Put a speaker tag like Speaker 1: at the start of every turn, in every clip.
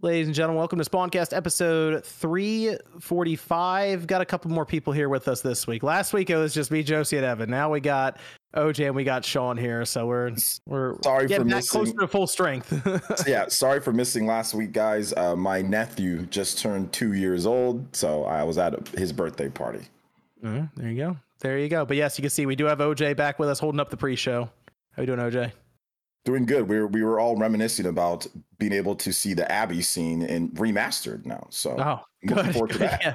Speaker 1: Ladies and gentlemen, welcome to Spawncast episode 345. Got a couple more people here with us this week. Last week it was just me, Josie, and Evan. Now we got OJ and we got Sean here, so we're we're
Speaker 2: sorry for missing.
Speaker 1: closer to full strength.
Speaker 2: yeah, sorry for missing last week, guys. Uh, my nephew just turned two years old, so I was at his birthday party.
Speaker 1: Mhm, there you go. There you go. But yes, you can see we do have OJ back with us, holding up the pre-show. How you doing, OJ?
Speaker 2: Doing good. We were we were all reminiscing about being able to see the Abbey scene in remastered now. So
Speaker 1: Oh,
Speaker 2: looking
Speaker 1: good.
Speaker 2: forward to that.
Speaker 1: yeah.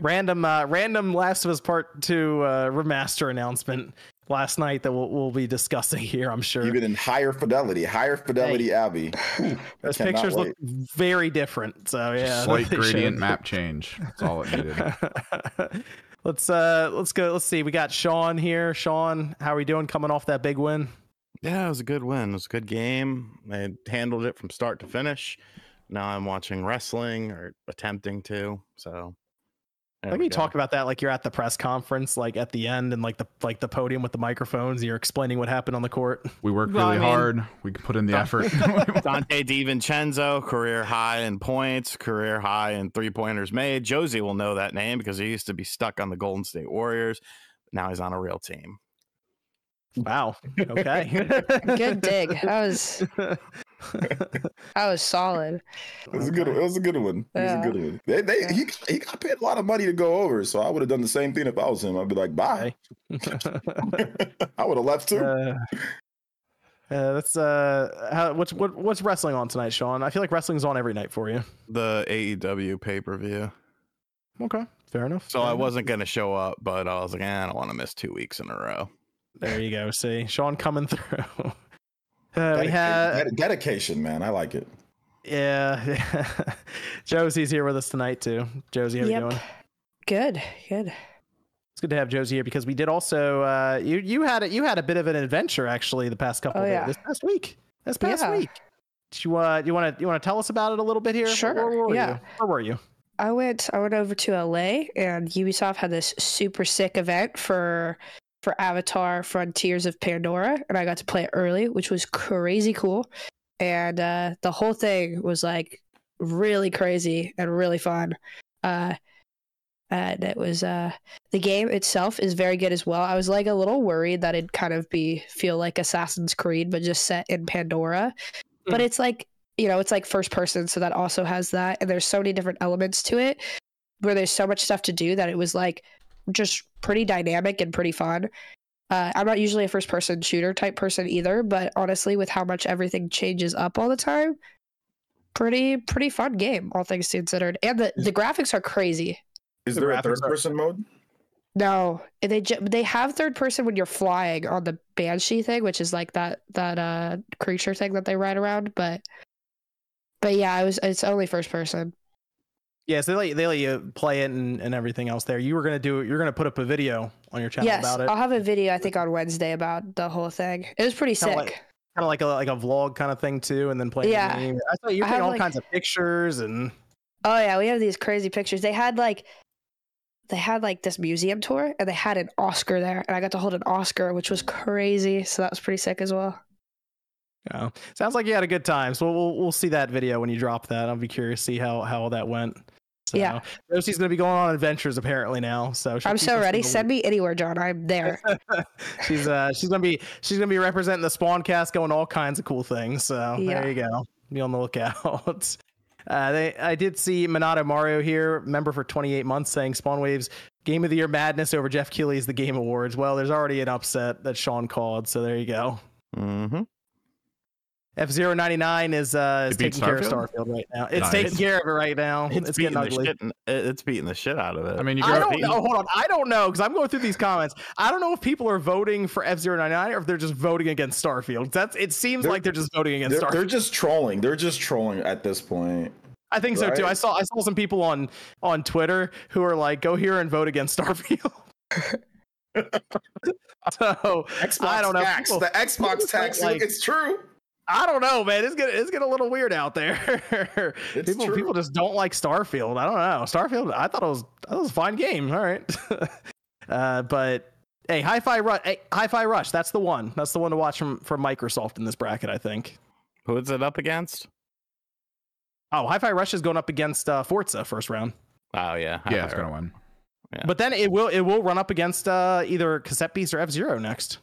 Speaker 1: Random, uh, random Last of Us Part Two uh, remaster announcement last night that we'll, we'll be discussing here. I'm sure.
Speaker 2: even in higher fidelity, higher fidelity Abbey. Ooh,
Speaker 1: Those pictures
Speaker 2: wait.
Speaker 1: look very different. So yeah,
Speaker 3: Slight gradient
Speaker 1: showed-
Speaker 3: map change. That's all it needed.
Speaker 1: let's uh let's go. Let's see. We got Sean here. Sean, how are we doing? Coming off that big win.
Speaker 4: Yeah, it was a good win. It was a good game. They handled it from start to finish. Now I'm watching wrestling or attempting to. So there
Speaker 1: Like
Speaker 4: we
Speaker 1: you
Speaker 4: go.
Speaker 1: talk about that like you're at the press conference, like at the end, and like the like the podium with the microphones. You're explaining what happened on the court.
Speaker 3: We worked
Speaker 4: Well, I
Speaker 3: really
Speaker 4: mean-
Speaker 3: hard. We put in the effort.
Speaker 4: Dante DiVincenzo, career high in points, career high in three pointers made. Josie will know that name because he used to be stuck on the Golden State Warriors. Now he's on a real team.
Speaker 1: Wow. Okay.
Speaker 5: Good dig. That was that was solid.
Speaker 2: It was a good. It was a good one. It was a good one. They, they, he, he got paid a lot of money to go over, so I would have done the same thing if I was him. I'd be like, bye. I would have left too.
Speaker 1: uh, uh, that's uh, how, what's what, what's wrestling on tonight, Sean? I feel like wrestling's on every night for you.
Speaker 4: The AEW pay per view.
Speaker 1: Okay, fair enough.
Speaker 4: So
Speaker 1: fair
Speaker 4: I
Speaker 1: enough.
Speaker 4: wasn't going to show up, but I was like, eh, I don't want to miss two weeks in a row.
Speaker 1: There you go. See, Sean coming through. Uh, we
Speaker 2: Dedica-
Speaker 1: had
Speaker 2: ded- dedication, man. I like it.
Speaker 1: yeah. Josie's here with us tonight too. Josie, how you doing?
Speaker 5: Good. Good.
Speaker 1: It's good to have Josie here because we did also uh, you you had a, you had a bit of an adventure actually the past couple
Speaker 5: Oh,
Speaker 1: of days,
Speaker 5: yeah.
Speaker 1: this past week. This past
Speaker 5: Yeah.
Speaker 1: week. Do you uh, you want to you want to tell us about it a little bit here?
Speaker 5: Sure,
Speaker 1: Where, were
Speaker 5: yeah.
Speaker 1: You? Where were you?
Speaker 5: I went I went over to LA and Ubisoft had this super sick event for for Avatar Frontiers of Pandora and I got to play it early, which was crazy cool. And uh the whole thing was like really crazy and really fun. Uh and it was uh the game itself is very good as well. I was like a little worried that it'd kind of be feel like Assassin's Creed but just set in Pandora. But
Speaker 1: Mm.
Speaker 5: it's like you know, it's like first person, so that also has that. And there's so many different elements to it where there's so much stuff to do that it was like just pretty dynamic and pretty fun. Uh, I'm not usually a first person shooter type person either, but honestly, with how much everything changes up all the time, pretty pretty fun game, all things considered. And the, the graphics are crazy.
Speaker 2: Is
Speaker 1: The
Speaker 2: there a
Speaker 1: graphics
Speaker 2: third
Speaker 1: are-
Speaker 2: person mode?
Speaker 5: No, they ju- they have third person when you're flying on the banshee thing, which is like that that uh creature thing that they ride around. But but yeah, I was it's only first person.
Speaker 1: Yes, they let you, they let you play it and, and everything else there. You were gonna do you're gonna put up a video on your channel
Speaker 5: yes,
Speaker 1: about it,
Speaker 5: I'll have a video I think on Wednesday about the whole thing. It was pretty
Speaker 1: Kinda
Speaker 5: sick.
Speaker 1: like- kind of like a like a vlog kind of thing too, and then playing.
Speaker 5: Yeah.
Speaker 1: the game. I thought you taking all
Speaker 5: like-
Speaker 1: kinds of pictures and
Speaker 5: oh yeah, we have these crazy pictures. They had like they had like this museum tour and they had an Oscar there, and I got to hold an Oscar, which was crazy. So that was pretty sick as well.
Speaker 1: Yeah. Sounds like you had a good time. So we'll we'll see that video when you drop that. I'll be curious to see how how all that went. So,
Speaker 5: Yeah.
Speaker 1: Josie's gonna be going on adventures apparently now. So
Speaker 5: I'm
Speaker 1: keep
Speaker 5: so ready. Send me anywhere, John. I'm there.
Speaker 1: she's uh she's gonna be she's gonna be representing the Spawn cast, going all kinds of cool things. So
Speaker 5: Yeah.
Speaker 1: there you go. Be on the lookout. Uh, they, I did see Minato Mario here, member for 28 months, saying Spawn Waves Game of the Year madness over Geoff Keighley's The Game Awards. Well, there's already an upset that Sean called, so there you go.
Speaker 4: Mm-hmm.
Speaker 1: F 99 is uh is
Speaker 3: It beat
Speaker 1: taking care of
Speaker 3: Starfield?
Speaker 1: Starfield right now. It's
Speaker 3: Nice.
Speaker 1: taking care of it right now.
Speaker 4: It's,
Speaker 1: It's,
Speaker 4: beating
Speaker 1: getting
Speaker 4: the
Speaker 1: ugly.
Speaker 4: shit. It's beating the shit out of it.
Speaker 3: I mean, you
Speaker 1: I don't know. Hold on. I don't know because I'm going through these comments. I don't know if people are voting for F 99 or if they're just voting against Starfield. That's it seems
Speaker 2: They're-
Speaker 1: like they're just voting against
Speaker 2: They're,
Speaker 1: Starfield.
Speaker 2: they're just trolling. They're just trolling at this point.
Speaker 1: I think so too. I saw I saw some people on on Twitter who are like, "Go here and vote against Starfield." so
Speaker 2: Xbox
Speaker 1: I don't know.
Speaker 2: tax.
Speaker 1: People-
Speaker 2: the Xbox tax.
Speaker 1: like-
Speaker 2: it's true.
Speaker 1: I don't know, man. It's getting it's getting a little weird out there.
Speaker 2: It's
Speaker 1: people
Speaker 2: true.
Speaker 1: people just don't like Starfield. I don't know. Starfield. I thought it was I thought it was a fine game. All right, uh, but hey, Hi-Fi Rush. Hey, Hi-Fi Rush. That's the one. That's the one to watch from from Microsoft in this bracket. I think.
Speaker 4: Who is it up against?
Speaker 1: Oh, Hi-Fi Rush is going up against uh, Forza first round.
Speaker 4: Oh yeah,
Speaker 3: Yeah, it's gonna win.
Speaker 4: Yeah.
Speaker 1: But then it will it will run up against uh, either Cassette Beast or F Zero next.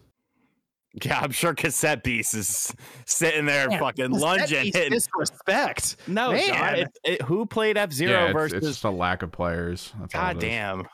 Speaker 4: Yeah, I'm sure Cassette Beast is sitting there
Speaker 1: Man,
Speaker 4: fucking
Speaker 1: Cassette
Speaker 4: lunging,
Speaker 1: Beast
Speaker 4: hitting.
Speaker 1: Disrespect.
Speaker 4: No,
Speaker 1: Man.
Speaker 4: John, it, it, who played F Zero
Speaker 3: Yeah,
Speaker 4: versus?
Speaker 3: it's just a lack of players. That's
Speaker 4: God damn.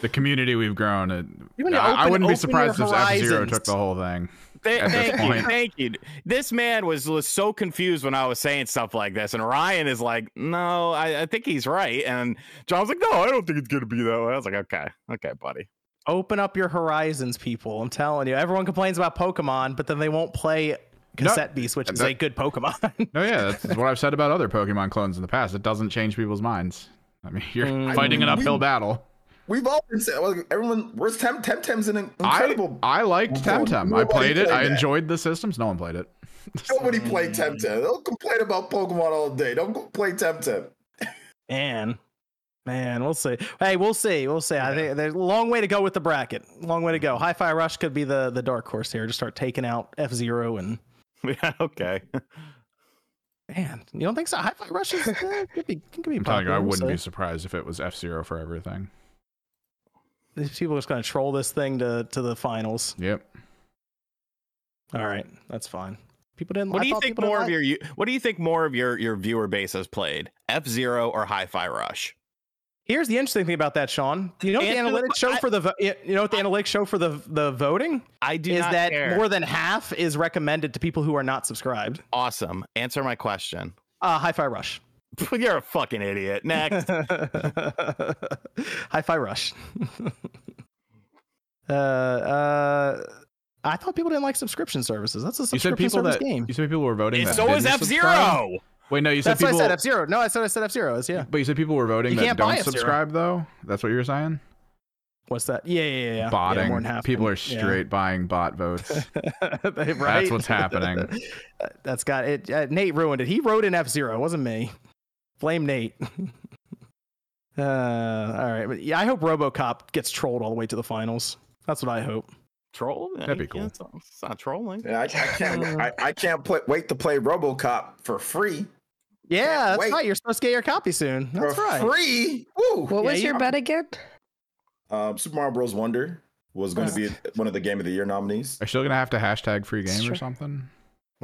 Speaker 3: The community we've grown. It,
Speaker 1: You need to
Speaker 3: I, I wouldn't be surprised if F Zero took the whole thing.
Speaker 4: Th-
Speaker 3: At this
Speaker 4: thank you,
Speaker 3: point.
Speaker 4: thank you. This man was, was so confused when I was saying stuff like this, and Ryan is like, "No, I, I think he's right," and John's like, "No, I don't think it's gonna be that way." I was like, "Okay, okay, buddy."
Speaker 1: Open up your horizons, people. I'm telling you. Everyone complains about Pokemon, but then they won't play Cassette Beast, which is a good Pokemon.
Speaker 3: No, yeah, that's what I've said about other Pokemon clones in the past. It doesn't change people's minds. I mean, you're
Speaker 1: Mm.
Speaker 3: fighting an uphill
Speaker 2: we-
Speaker 3: battle.
Speaker 2: We've all been saying, well, everyone, where's Tem? Temtem's an
Speaker 3: I,
Speaker 2: incredible.
Speaker 3: I I liked
Speaker 2: Well,
Speaker 3: Temtem. I played it.
Speaker 2: played
Speaker 3: I
Speaker 2: that.
Speaker 3: enjoyed the systems. No one played it.
Speaker 2: Nobody played Temtem. Don't complain about Pokemon all day. Don't go play Temtem.
Speaker 1: Man, man, we'll see. Hey, we'll see. We'll see. I think there's a long way to go with the bracket. Long way to go. Hi-Fi Rush could be the the dark horse here. Just start taking out F Zero and
Speaker 4: Yeah, okay.
Speaker 1: man, you don't think so? Hi-Fi Rush is uh, could be could be
Speaker 3: I'm telling you, I wouldn't be surprised if it was F Zero for everything.
Speaker 1: These people are just gonna troll this thing to to the finals.
Speaker 3: Yep.
Speaker 1: All right, that's fine. People didn't.
Speaker 4: What
Speaker 1: I
Speaker 4: do you think more of
Speaker 1: like-
Speaker 4: your What do you think more of your your viewer base has played? F Zero or Hi-Fi Rush?
Speaker 1: Here's the interesting thing about that, Sean. You know what the
Speaker 4: Answer the
Speaker 1: analytics show
Speaker 4: I-
Speaker 1: for the vo- you know what the analytics show for the the voting
Speaker 4: I do
Speaker 1: is
Speaker 4: not
Speaker 1: that
Speaker 4: care.
Speaker 1: more than half is recommended to people who are not subscribed.
Speaker 4: awesome. Answer my question.
Speaker 1: Uh, Hi-Fi Rush.
Speaker 4: You're a fucking idiot. Next.
Speaker 1: Hi-Fi Rush. uh, uh, I thought people didn't like subscription services. That's a
Speaker 3: You said
Speaker 1: subscription
Speaker 3: people
Speaker 1: service
Speaker 3: that
Speaker 1: game.
Speaker 3: you said people were voting.
Speaker 4: And
Speaker 3: that
Speaker 4: so is
Speaker 3: didn't
Speaker 4: F
Speaker 3: subscribe?
Speaker 4: Zero.
Speaker 3: Wait, no, you said
Speaker 1: That's
Speaker 3: people.
Speaker 1: what I said. F Zero. No, I said I said F Zero. Is yeah.
Speaker 3: But you said people were voting
Speaker 1: You
Speaker 3: that
Speaker 1: can't buy
Speaker 3: don't
Speaker 1: F-Zero.
Speaker 3: subscribe though. That's what you were saying.
Speaker 1: What's that? Yeah, yeah, yeah. yeah.
Speaker 3: Botting.
Speaker 1: Yeah, more than
Speaker 3: people are
Speaker 1: Yeah.
Speaker 3: straight buying bot votes.
Speaker 1: right?
Speaker 3: That's what's happening.
Speaker 1: That's got it. Uh, Nate ruined it. He wrote in F Zero. It wasn't me. Blame Nate. uh, all right, but yeah, I hope RoboCop gets trolled all the way to the finals. That's what I hope.
Speaker 4: Troll?
Speaker 3: That'd be cool.
Speaker 4: It's not, it's not trolling.
Speaker 2: Yeah, I, I can't. I, I can't play, wait to play RoboCop for free.
Speaker 1: Yeah, that's
Speaker 2: wait.
Speaker 1: right. You're supposed to get your copy soon. That's
Speaker 2: for
Speaker 1: right.
Speaker 2: free. Woo.
Speaker 5: What
Speaker 1: Yeah,
Speaker 5: was
Speaker 1: you-
Speaker 5: your bet again?
Speaker 2: Um, Super Mario Bros. Wonder was going to be one of the Game of the Year nominees.
Speaker 3: Are you still gonna have to hashtag free game
Speaker 5: Sure.
Speaker 3: or something?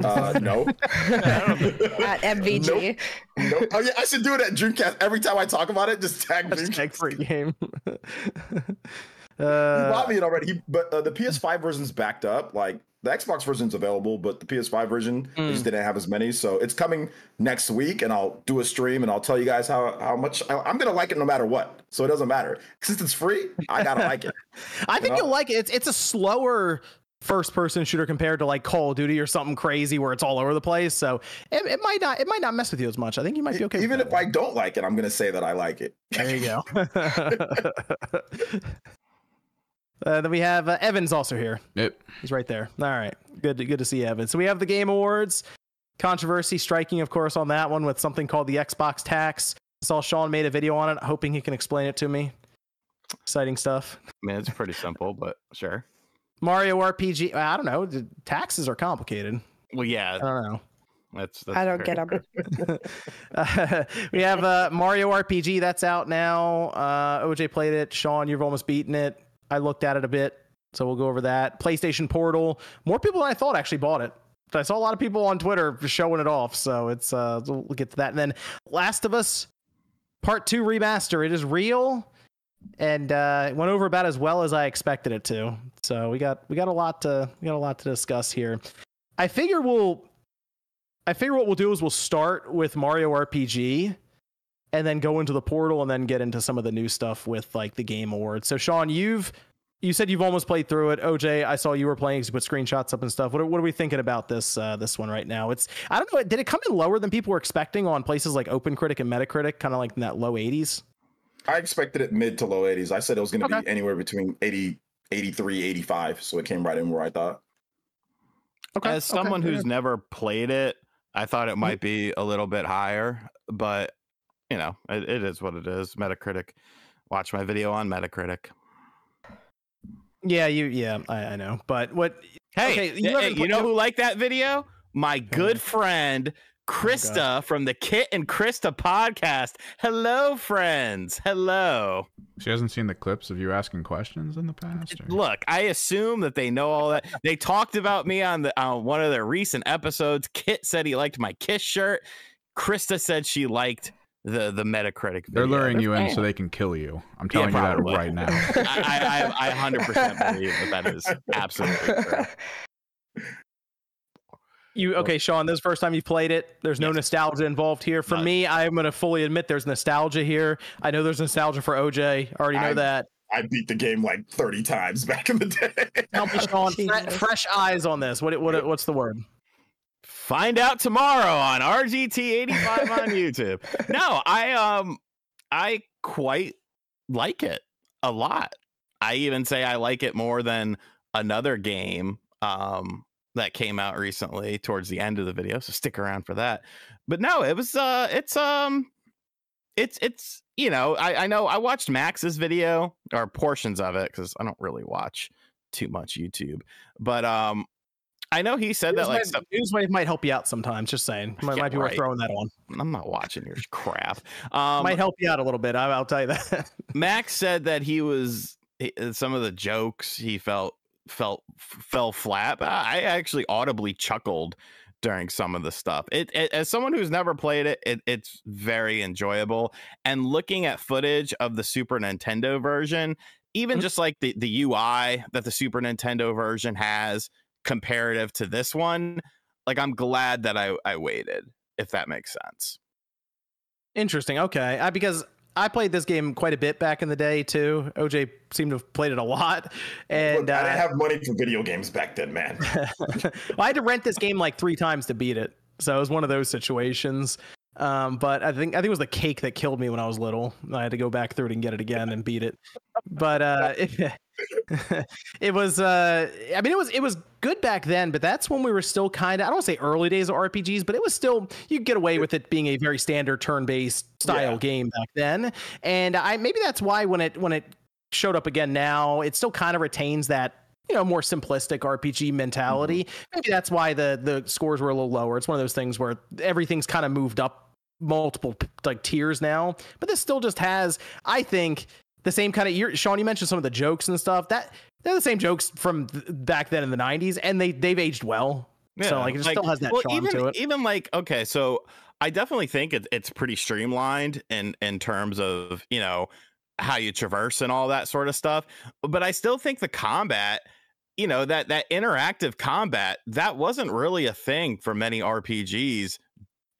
Speaker 2: Uh, no.
Speaker 5: At MVG.
Speaker 2: Nope. Oh yeah, I should do it at Dreamcast every time I talk about it. Just tag
Speaker 1: Hashtag
Speaker 2: Dreamcast.
Speaker 1: free game.
Speaker 2: He
Speaker 1: uh,
Speaker 2: bought me it already. He, but uh, the PS5 version's backed up. Like the Xbox version's available, but the PS5 version
Speaker 1: Mm.
Speaker 2: just didn't have as many. So it's coming next week, and I'll do a stream and I'll tell you guys how how much I, I'm gonna like it no matter what. So it doesn't matter since it's free. I gotta like it.
Speaker 1: I think
Speaker 2: know?
Speaker 1: you'll like it. It's it's a slower first person shooter compared to like Call of Duty or something crazy where it's all over the place. So it, it might not it might not mess with you as much. I think you might be okay.
Speaker 2: Even if I don't like it, I'm gonna say that I like it.
Speaker 1: there you go. uh, then we have uh, Evans also here.
Speaker 3: Yep.
Speaker 1: He's right there. All right, good good to see Evan. So we have the Game Awards controversy striking, of course, on that one with something called the Xbox tax. I saw Sean made a video on it, hoping he can explain it to me. Exciting stuff.
Speaker 4: I mean, it's pretty simple, but sure.
Speaker 1: Mario RPG. I don't know. The taxes are complicated.
Speaker 4: Well, yeah,
Speaker 1: I don't know.
Speaker 4: that's. that's
Speaker 5: I don't get them.
Speaker 1: Uh, we have uh, Mario RPG that's out now. Uh, OJ played it. Sean, you've almost beaten it. I looked at it a bit, so we'll go over that. PlayStation Portal. More people than I thought actually bought it. I saw a lot of people on Twitter showing it off, so it's uh, we'll get to that. And then Last of Us Part Two remaster. It is real, and uh, it went over about as well as I expected it to. So we got we got a lot to we got a lot to discuss here. I figure we'll I figure what we'll do is we'll start with Mario RPG and then go into the portal and then get into some of the new stuff with like the game awards. So Sean, you've you said you've almost played through it. OJ, I saw you were playing, 'cause you put screenshots up and stuff. What are, what are we thinking about this uh, this one right now? It's I don't know. Did it come in lower than people were expecting on places like OpenCritic and Metacritic, kind of like in that low 80s?
Speaker 2: I expected it mid to low 80s. I said it was gonna
Speaker 1: Okay.
Speaker 2: be anywhere between 80, 83, 85. So it came right in where I thought. Okay.
Speaker 4: As someone who's never played it, I thought it might be a little bit higher, but you know, it, it is what it is. Metacritic. Watch my video on Metacritic.
Speaker 1: yeah, you yeah, I, I know. But what
Speaker 4: Hey,
Speaker 1: Okay,
Speaker 4: you, eh, eh,
Speaker 1: you haven't
Speaker 4: you know who liked that video? My good friend oh Krista from the Kit and Krista podcast. Hello, friends. Hello.
Speaker 3: She hasn't seen the clips of you asking questions in the past. Or?
Speaker 4: Look, I assume that they know all that. They talked about me on the on one of their recent episodes. Kit said he liked my Kiss shirt. Krista said she liked the the Metacritic.
Speaker 3: They're luring you in so they can kill you. I'm telling you
Speaker 4: probably.
Speaker 3: that right now.
Speaker 4: I, I, I 100% believe that that is absolutely true.
Speaker 1: You okay, Sean? This is the first time you've played it. There's no
Speaker 4: Yes.
Speaker 1: nostalgia involved here. For
Speaker 4: None.
Speaker 1: me, I'm gonna fully admit there's nostalgia here. I know there's nostalgia for OJ. I already know
Speaker 2: I-
Speaker 1: that.
Speaker 2: I beat the game like 30 times back in the day.
Speaker 1: Tell me, Sean, fre-
Speaker 5: Jesus.
Speaker 1: fresh eyes on this. What what what's the word?
Speaker 4: Find out tomorrow on RGT85 on YouTube. No, I um I quite like it a lot. I even say I like it more than another game um that came out recently towards the end of the video, so stick around for that. But no, it was uh it's um it's it's you know, I I know I watched Max's video or portions of it cuz I don't really watch too much YouTube. But um I know he said that
Speaker 1: News
Speaker 4: like some-
Speaker 1: Newswave might help you out sometimes. Just saying, might,
Speaker 4: Yeah,
Speaker 1: might be worth throwing that on.
Speaker 4: I'm not watching your crap. Um,
Speaker 1: might help you out a little bit. I, I'll tell you that.
Speaker 4: Max said that he was uh, some of the jokes he felt felt fell flat. I actually audibly chuckled during some of the stuff. It, it as someone who's never played it, it, it's very enjoyable. And looking at footage of the Super Nintendo version, even
Speaker 1: Mhm.
Speaker 4: just like the the UI that the Super Nintendo version has comparative to this one, like I'm glad that I I waited. If that makes sense.
Speaker 1: Interesting. Okay, I, because I played this game quite a bit back in the day too. OJ seemed to have played it a lot, and
Speaker 2: Look, I
Speaker 1: uh,
Speaker 2: didn't have money for video games back then, man.
Speaker 1: well, I had to rent this game like three times to beat it. So it was one of those situations. Um, but I think I think it was the cake that killed me when I was little. I had to go back through it and get it again and beat it. But uh, it, it was uh, I mean it was it was good back then. But that's when we were still kind of I don't want to say early days of RPGs, but it was still you get away with it being a very standard turn-based style
Speaker 2: Yeah.
Speaker 1: game back then. And I maybe that's why when it when it showed up again now, it still kind of retains that you know more simplistic RPG mentality. Maybe that's why the the scores were a little lower. It's one of those things where everything's kind of moved up multiple like tiers now, but this still just has, I think, the same kind of. You're, Sean, you mentioned some of the jokes and stuff. That they're the same jokes from th- back then in the '90s, and they they've aged well. Yeah, so like it still has that charm
Speaker 4: even,
Speaker 1: to it.
Speaker 4: Even like okay, so I definitely think it, it's pretty streamlined in in terms of you know how you traverse and all that sort of stuff. But I still think the combat, you know, that that interactive combat that wasn't really a thing for many RPGs,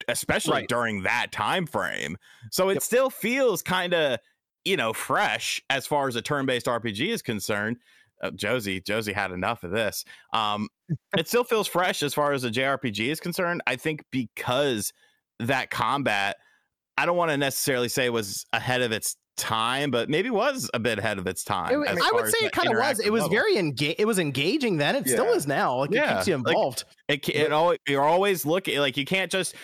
Speaker 4: especially
Speaker 1: Right.
Speaker 4: during that time frame. So it
Speaker 1: Yep.
Speaker 4: still feels kind of you know fresh as far as a turn-based RPG is concerned. Uh, Josie, Josie had enough of this. Um, it still feels fresh as far as a JRPG is concerned. I think because that combat, I don't want to necessarily say was ahead of its time, but maybe was a bit ahead of its time.
Speaker 1: It- I would say it kind of was. It was
Speaker 4: level.
Speaker 1: very engaged. It was engaging then. It still is now. Like it keeps you
Speaker 4: like-
Speaker 1: involved.
Speaker 4: It, ca- it always, you're always looking like you can't just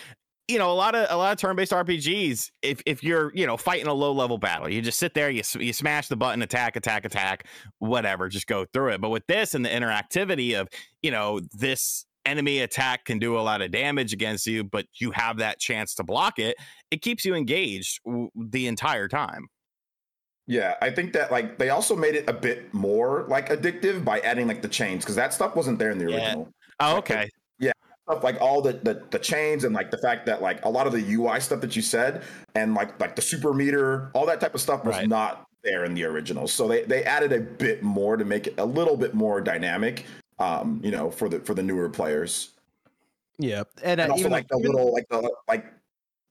Speaker 4: you know a lot of a lot of turn-based RPGs if if you're you know fighting a low level battle you just sit there you you smash the button attack attack attack whatever just go through it but with this and the interactivity of you know this enemy attack can do a lot of damage against you but you have that chance to block it it keeps you engaged w- the entire time
Speaker 2: Yeah, I think that like they also made it a bit more like addictive by adding like the chains because that stuff wasn't there in the
Speaker 4: Yeah.
Speaker 2: original.
Speaker 4: oh
Speaker 2: Okay.
Speaker 4: okay
Speaker 2: Stuff like all the, the the chains and like the fact that like a lot of the UI stuff that you said and like like the super meter, all that type of stuff was
Speaker 4: Right.
Speaker 2: not there in the original. So they they added a bit more to make it a little bit more dynamic. Um, you know, for the for the newer players.
Speaker 1: Yeah, and, uh,
Speaker 2: and also
Speaker 1: even
Speaker 2: like the little like the like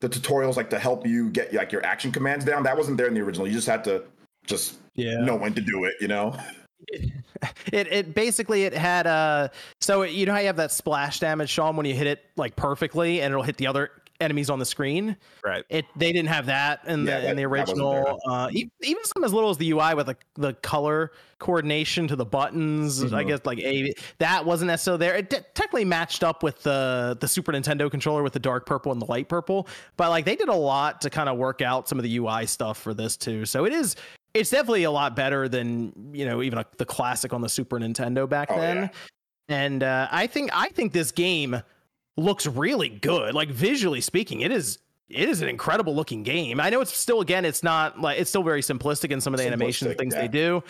Speaker 2: the tutorials like to help you get like your action commands down. That wasn't there in the original. You just had to just
Speaker 1: yeah.
Speaker 2: know when to do it. You know.
Speaker 1: it it basically it had uh so you know how you have that splash damage Sean when you hit it like perfectly and it'll hit the other enemies on the screen?
Speaker 4: Right.
Speaker 1: It they didn't have that in the
Speaker 2: Yeah,
Speaker 1: in the
Speaker 2: that- that wasn't
Speaker 1: original uh even some as little as the UI with the, the color coordination to the buttons I
Speaker 2: Mhm.
Speaker 1: guess like a that wasn't necessarily there it de- technically matched up with the the Super Nintendo controller with the dark purple and the light purple but like they did a lot to kind of work out some of the UI stuff for this too. So it is it's definitely a lot better than you know even a, the classic on the Super Nintendo back
Speaker 2: Oh,
Speaker 1: then
Speaker 2: yeah.
Speaker 1: and uh, I think I think this game looks really good. Like visually speaking, it is it is an incredible looking game. I know it's still again, it's not like it's still very simplistic in some of the animation
Speaker 2: Simplistic,
Speaker 1: things
Speaker 2: yeah.
Speaker 1: they do.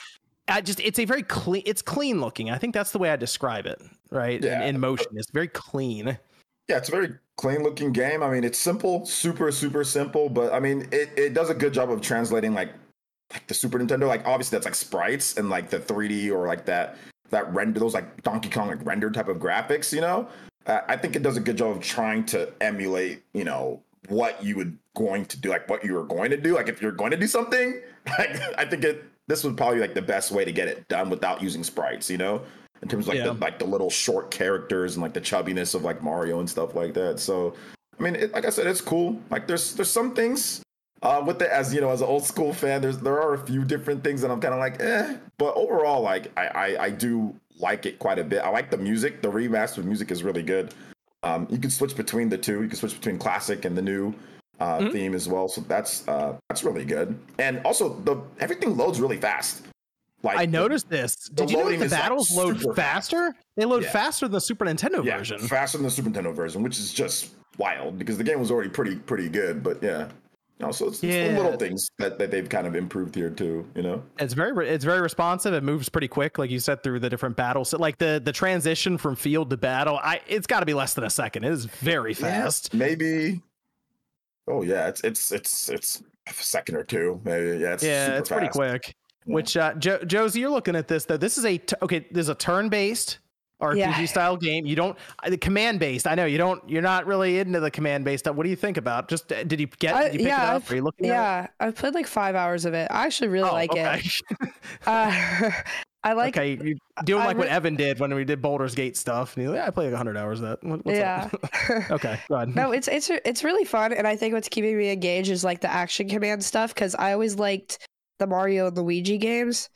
Speaker 1: I just it's a very clean it's clean looking. I think that's the way I describe it, right?
Speaker 2: Yeah.
Speaker 1: In, in motion. It's very clean.
Speaker 2: Yeah, it's a very clean looking game. I mean, it's simple, super, super simple, but I mean, it, it does a good job of translating like like the Super Nintendo. Like obviously that's like sprites and like the 3D or like that that render those like Donkey Kong like render type of graphics. You know, uh, I think it does a good job of trying to emulate. You know what you would going to do, like what you were going to do. Like if you're going to do something, like I think it this was probably like the best way to get it done without using sprites. You know in terms of like
Speaker 1: Yeah.
Speaker 2: the like the little short characters and like the chubbiness of like Mario and stuff like that. So, I mean, it, like I said, it's cool. Like there's there's some things uh, with it as you know as an old school fan. There's there are a few different things that I'm kind of like, eh. But overall, like I, I I do like it quite a bit. I like the music. The remastered music is really good. Um, you can switch between the two. You can switch between classic and the new uh,
Speaker 1: Mhm.
Speaker 2: theme as well. So that's uh, that's really good. And also the everything loads really fast. Like
Speaker 1: I
Speaker 2: the-
Speaker 1: noticed this. Did you know the
Speaker 2: is, like,
Speaker 1: battles load
Speaker 2: fast.
Speaker 1: faster? They load
Speaker 2: Yeah.
Speaker 1: faster than the Super Nintendo
Speaker 2: yeah,
Speaker 1: version.
Speaker 2: faster than the Super Nintendo version, which is just wild because the game was already pretty pretty good. But yeah, no, so it's, it's the
Speaker 1: Yeah.
Speaker 2: little things that, that they've kind of improved here too. You know,
Speaker 1: It's very it's very responsive. It moves pretty quick, like you said, through the different battles. So, like the the transition from field to battle, I it's got to be less than a second. It is very fast.
Speaker 2: maybe. Oh yeah, it's it's it's it's a second or two. Maybe yeah, it's
Speaker 1: Yeah, it's pretty quick.
Speaker 2: Yeah.
Speaker 1: Which uh, jo- Josie, you're looking at this though. This is a t- okay. There's a turn based RPG
Speaker 5: Yeah.
Speaker 1: style game. You don't uh, the command based. I know you don't. You're not really into the command based stuff. What do you think about? Just uh, did you get?
Speaker 5: I-
Speaker 1: did you pick
Speaker 5: yeah,
Speaker 1: it up?
Speaker 5: I've-
Speaker 1: Are you looking? at
Speaker 5: Yeah, I've played like five hours of it. I actually really
Speaker 1: it? Oh,
Speaker 5: like it.
Speaker 1: okay.
Speaker 5: Uh, I like.
Speaker 1: okay, you're doing
Speaker 5: I
Speaker 1: like what Evan did when we did Baldur's Gate stuff. And he's like, yeah, I played like 100 hours of that. What- what's
Speaker 5: yeah.
Speaker 1: up? okay, go ahead.
Speaker 5: no, it's it's it's really fun, and I think what's keeping me engaged is like the action command stuff because I always liked the Mario and Luigi games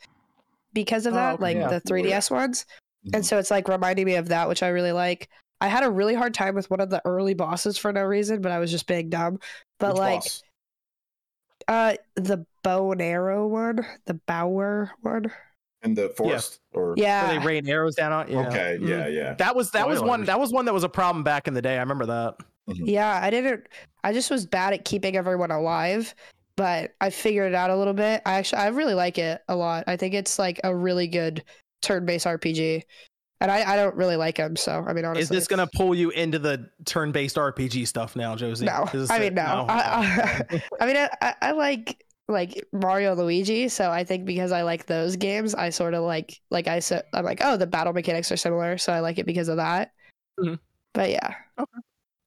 Speaker 5: because of
Speaker 1: Oh,
Speaker 5: that,
Speaker 1: okay,
Speaker 5: like
Speaker 1: yeah.
Speaker 5: the 3DS ones. And so it's like reminding me of that, which I really like. I had a really hard time with one of the early bosses for no reason, but I was just being dumb. But
Speaker 2: Which
Speaker 5: like,
Speaker 2: boss?
Speaker 5: uh, the bow and arrow one, the Bowyer one,
Speaker 2: in the forest or
Speaker 1: Where
Speaker 5: yeah,
Speaker 1: they rain arrows down on. Yeah.
Speaker 2: okay,
Speaker 1: Mhm.
Speaker 2: yeah, yeah.
Speaker 1: That was that was one that was one that was a problem back in the day. I remember that.
Speaker 5: Yeah, I didn't. I just was bad at keeping everyone alive, but I figured it out a little bit. I actually, I really like it a lot. I think it's like a really good turn-based RPG, and I, I don't really like them. So I mean, honestly,
Speaker 1: Is this gonna pull you into the turn-based RPG stuff now, Josie?
Speaker 5: No,
Speaker 1: Is this
Speaker 5: I
Speaker 1: it?
Speaker 5: mean no. I, I, I mean, I, I- I like like Mario and Luigi, so I think because I like those games, I sort of like like I said, I'm like, oh, the battle mechanics are similar, so I like it because of that.
Speaker 1: Mhm.
Speaker 5: But yeah,
Speaker 1: okay.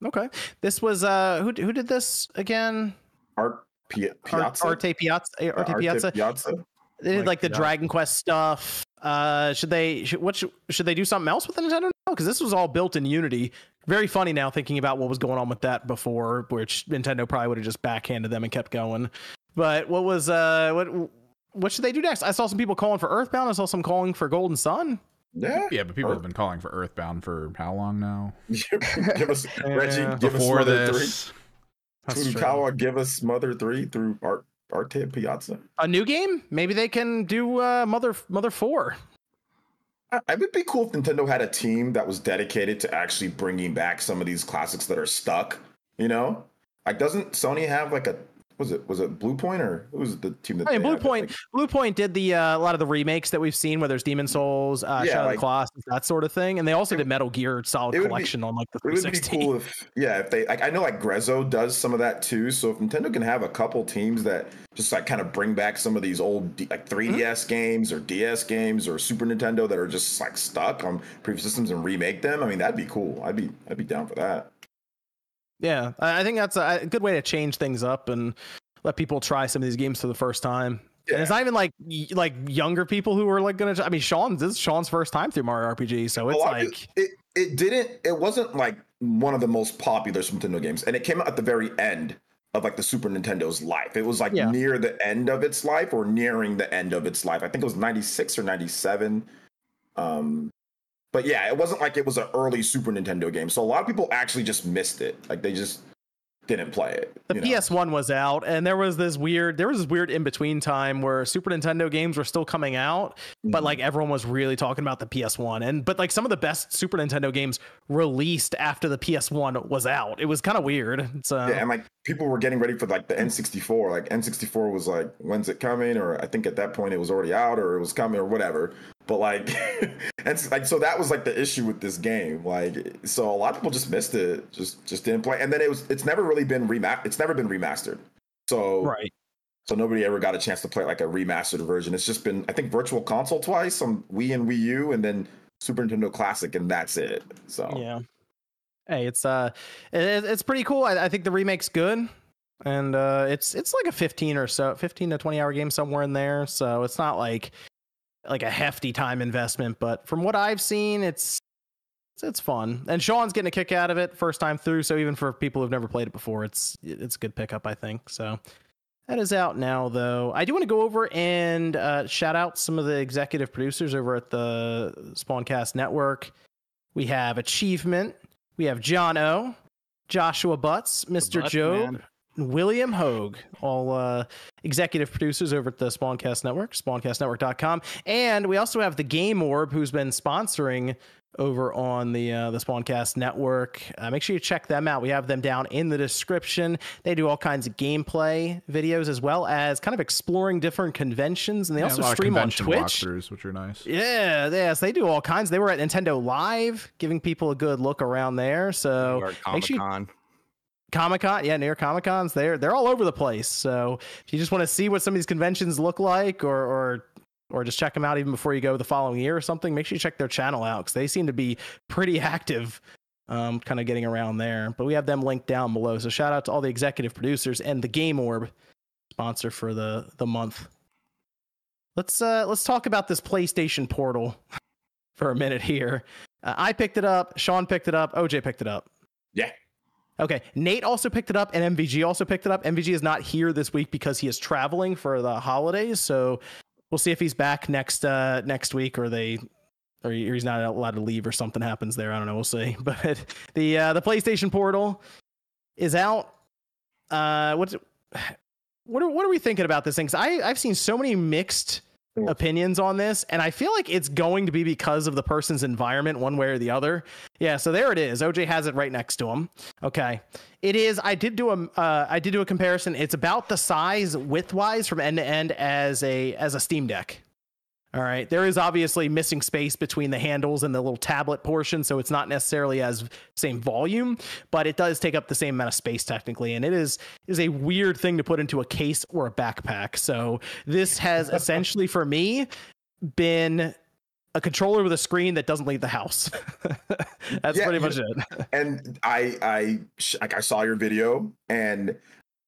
Speaker 1: Okay. This was uh who who did this again?
Speaker 2: Art Pi-
Speaker 1: Ar-
Speaker 2: Piazza.
Speaker 1: Arte Piazza. Arte Piazza.
Speaker 2: Piazza.
Speaker 1: They did
Speaker 3: Like
Speaker 1: like the
Speaker 3: Piazza.
Speaker 1: Dragon Quest stuff. Uh, should they? Should, what should, should they do something else with the Nintendo? Because this was all built in Unity. Very funny now thinking about what was going on with that before, which Nintendo probably would have just backhanded them and kept going. But what was uh what what should they do next? I saw some people calling for Earthbound. I saw some calling for Golden Sun.
Speaker 2: Yeah.
Speaker 3: Yeah, but people have been calling for Earthbound for how long now?
Speaker 2: give us Reggie.
Speaker 1: Yeah.
Speaker 2: Give us
Speaker 3: Before
Speaker 2: Mother
Speaker 3: this,
Speaker 2: three.
Speaker 1: true.
Speaker 2: Give us Mother three through Art Arte Piazza.
Speaker 1: A new game? Maybe they can do uh, Mother Mother Four.
Speaker 2: I- It would be cool if Nintendo had a team that was dedicated to actually bringing back some of these classics that are stuck. You know, like doesn't Sony have like a was it was it Blue Point or who was the team that?
Speaker 1: I mean, Blue Point.
Speaker 2: like-
Speaker 1: Blue Point did the uh, a lot of the remakes that we've seen, where there's Demon Souls, uh,
Speaker 2: Yeah,
Speaker 1: Shadow of the Colossus, that sort of thing, and they also
Speaker 2: It-
Speaker 1: did Metal Gear Solid
Speaker 2: would be-
Speaker 1: Collection on like the
Speaker 2: It would be
Speaker 1: 360.
Speaker 2: cool if, yeah, if they like. I know like Grezzo does some of that too. So if Nintendo can have a couple teams that just like kind of bring back some of these old like 3DS games or DS games or Super Nintendo that are just like stuck on previous systems and remake them, I mean that'd be cool. I'd be I'd be down for that.
Speaker 1: Yeah, I think that's a good way to change things up and let people try some of these games for the first time. And it's not even like like younger people who are like gonna. I mean, Sean, this is Sean's first time through Mario RPG, so it's
Speaker 2: A lot
Speaker 1: like
Speaker 2: it, it didn't it wasn't like one of the most popular Super Nintendo games, and it came out at the very end of like the Super Nintendo's life. It was like
Speaker 1: Yeah.
Speaker 2: near the end of its life or nearing the end of its life. I think it was 96 or 97. Um but yeah, it wasn't like it was an early Super Nintendo game. So a lot of people actually just missed it. Like they just didn't play it.
Speaker 1: The PS1 was out, and there was this weird, there was this weird in between time where Super Nintendo games were still coming out, mm-hmm. but like everyone was really talking about the PS1, and but like some of the best Super Nintendo games released after the PS1 was out. It was kind of weird. So
Speaker 2: yeah, and like people were getting ready for like the N64. Like N64 was like, when's it coming? Or I think at that point it was already out, or it was coming, or whatever. But like, and like so that was like the issue with this game. Like, so a lot of people just missed it, just just didn't play. And then it was it's never really been remastered. It's never been remastered. So
Speaker 1: right.
Speaker 2: So nobody ever got a chance to play like a remastered version. It's just been I think Virtual Console twice on Wii and Wii U, and then Super Nintendo Classic, and that's it. So
Speaker 1: yeah. Hey, it's uh, it, it's pretty cool. I, I think the remake's good and uh, it's it's like a 15 or so 15 to 20 hour game somewhere in there so it's not like like a hefty time investment, but from what I've seen, it's it's fun. And Sean's getting a kick out of it first time through, so even for people who've never played it before, it's it's a good pickup, I think. So that is out now, though. I do want to go over and uh, shout out some of the executive producers over at the Spawncast Network. We have Achievement, we have John O, Joshua Butts, Mr. Joe, William Hogue, all uh, executive producers over at the Spawncast Network, spawncastnetwork.com. And we also have the Game Orb, who's been sponsoring over on the uh, the Spawncast Network. Uh, make sure you check them out. We have them down in the description. They do all kinds of gameplay videos as well as kind of exploring different conventions, and they yeah, also stream on Twitch,
Speaker 3: which are nice.
Speaker 1: Yeah, yes, they do all kinds. They were at Nintendo Live, giving people a good look around there. So
Speaker 4: make sure you,
Speaker 1: Comic Con, yeah, near Comic Cons, they're they're all over the place. So if you just want to see what some of these conventions look like, or or or just check them out even before you go the following year or something, make sure you check their channel out because they seem to be pretty active, um, kind of getting around there. But we have them linked down below. So shout out to all the executive producers and the Game Orb sponsor for the the month. Let's uh let's talk about this PlayStation Portal for a minute here. Uh, I picked it up. Sean picked it up. OJ picked it up.
Speaker 2: Yeah.
Speaker 1: Okay. Nate also picked it up, and MVG also picked it up. MVG is not here this week because he is traveling for the holidays. So we'll see if he's back next uh, next week, or they, or he's not allowed to leave, or something happens there. I don't know. We'll see. But the uh, the PlayStation Portal is out. Uh, what's what are what are we thinking about this thing? Because I I've seen so many mixed opinions on this, and I feel like it's going to be because of the person's environment, one way or the other. Yeah, so there it is. OJ has it right next to him. Okay, it is. I did do a uh, I did do a comparison. It's about the size width wise from end to end as a as a Steam Deck. All right. There is obviously missing space between the handles and the little tablet portion, so it's not necessarily as same volume, but it does take up the same amount of space technically, and it is is a weird thing to put into a case or a backpack. So this has essentially for me been a controller with a screen that doesn't leave the house. That's yeah, pretty much it.
Speaker 2: And I I like I saw your video and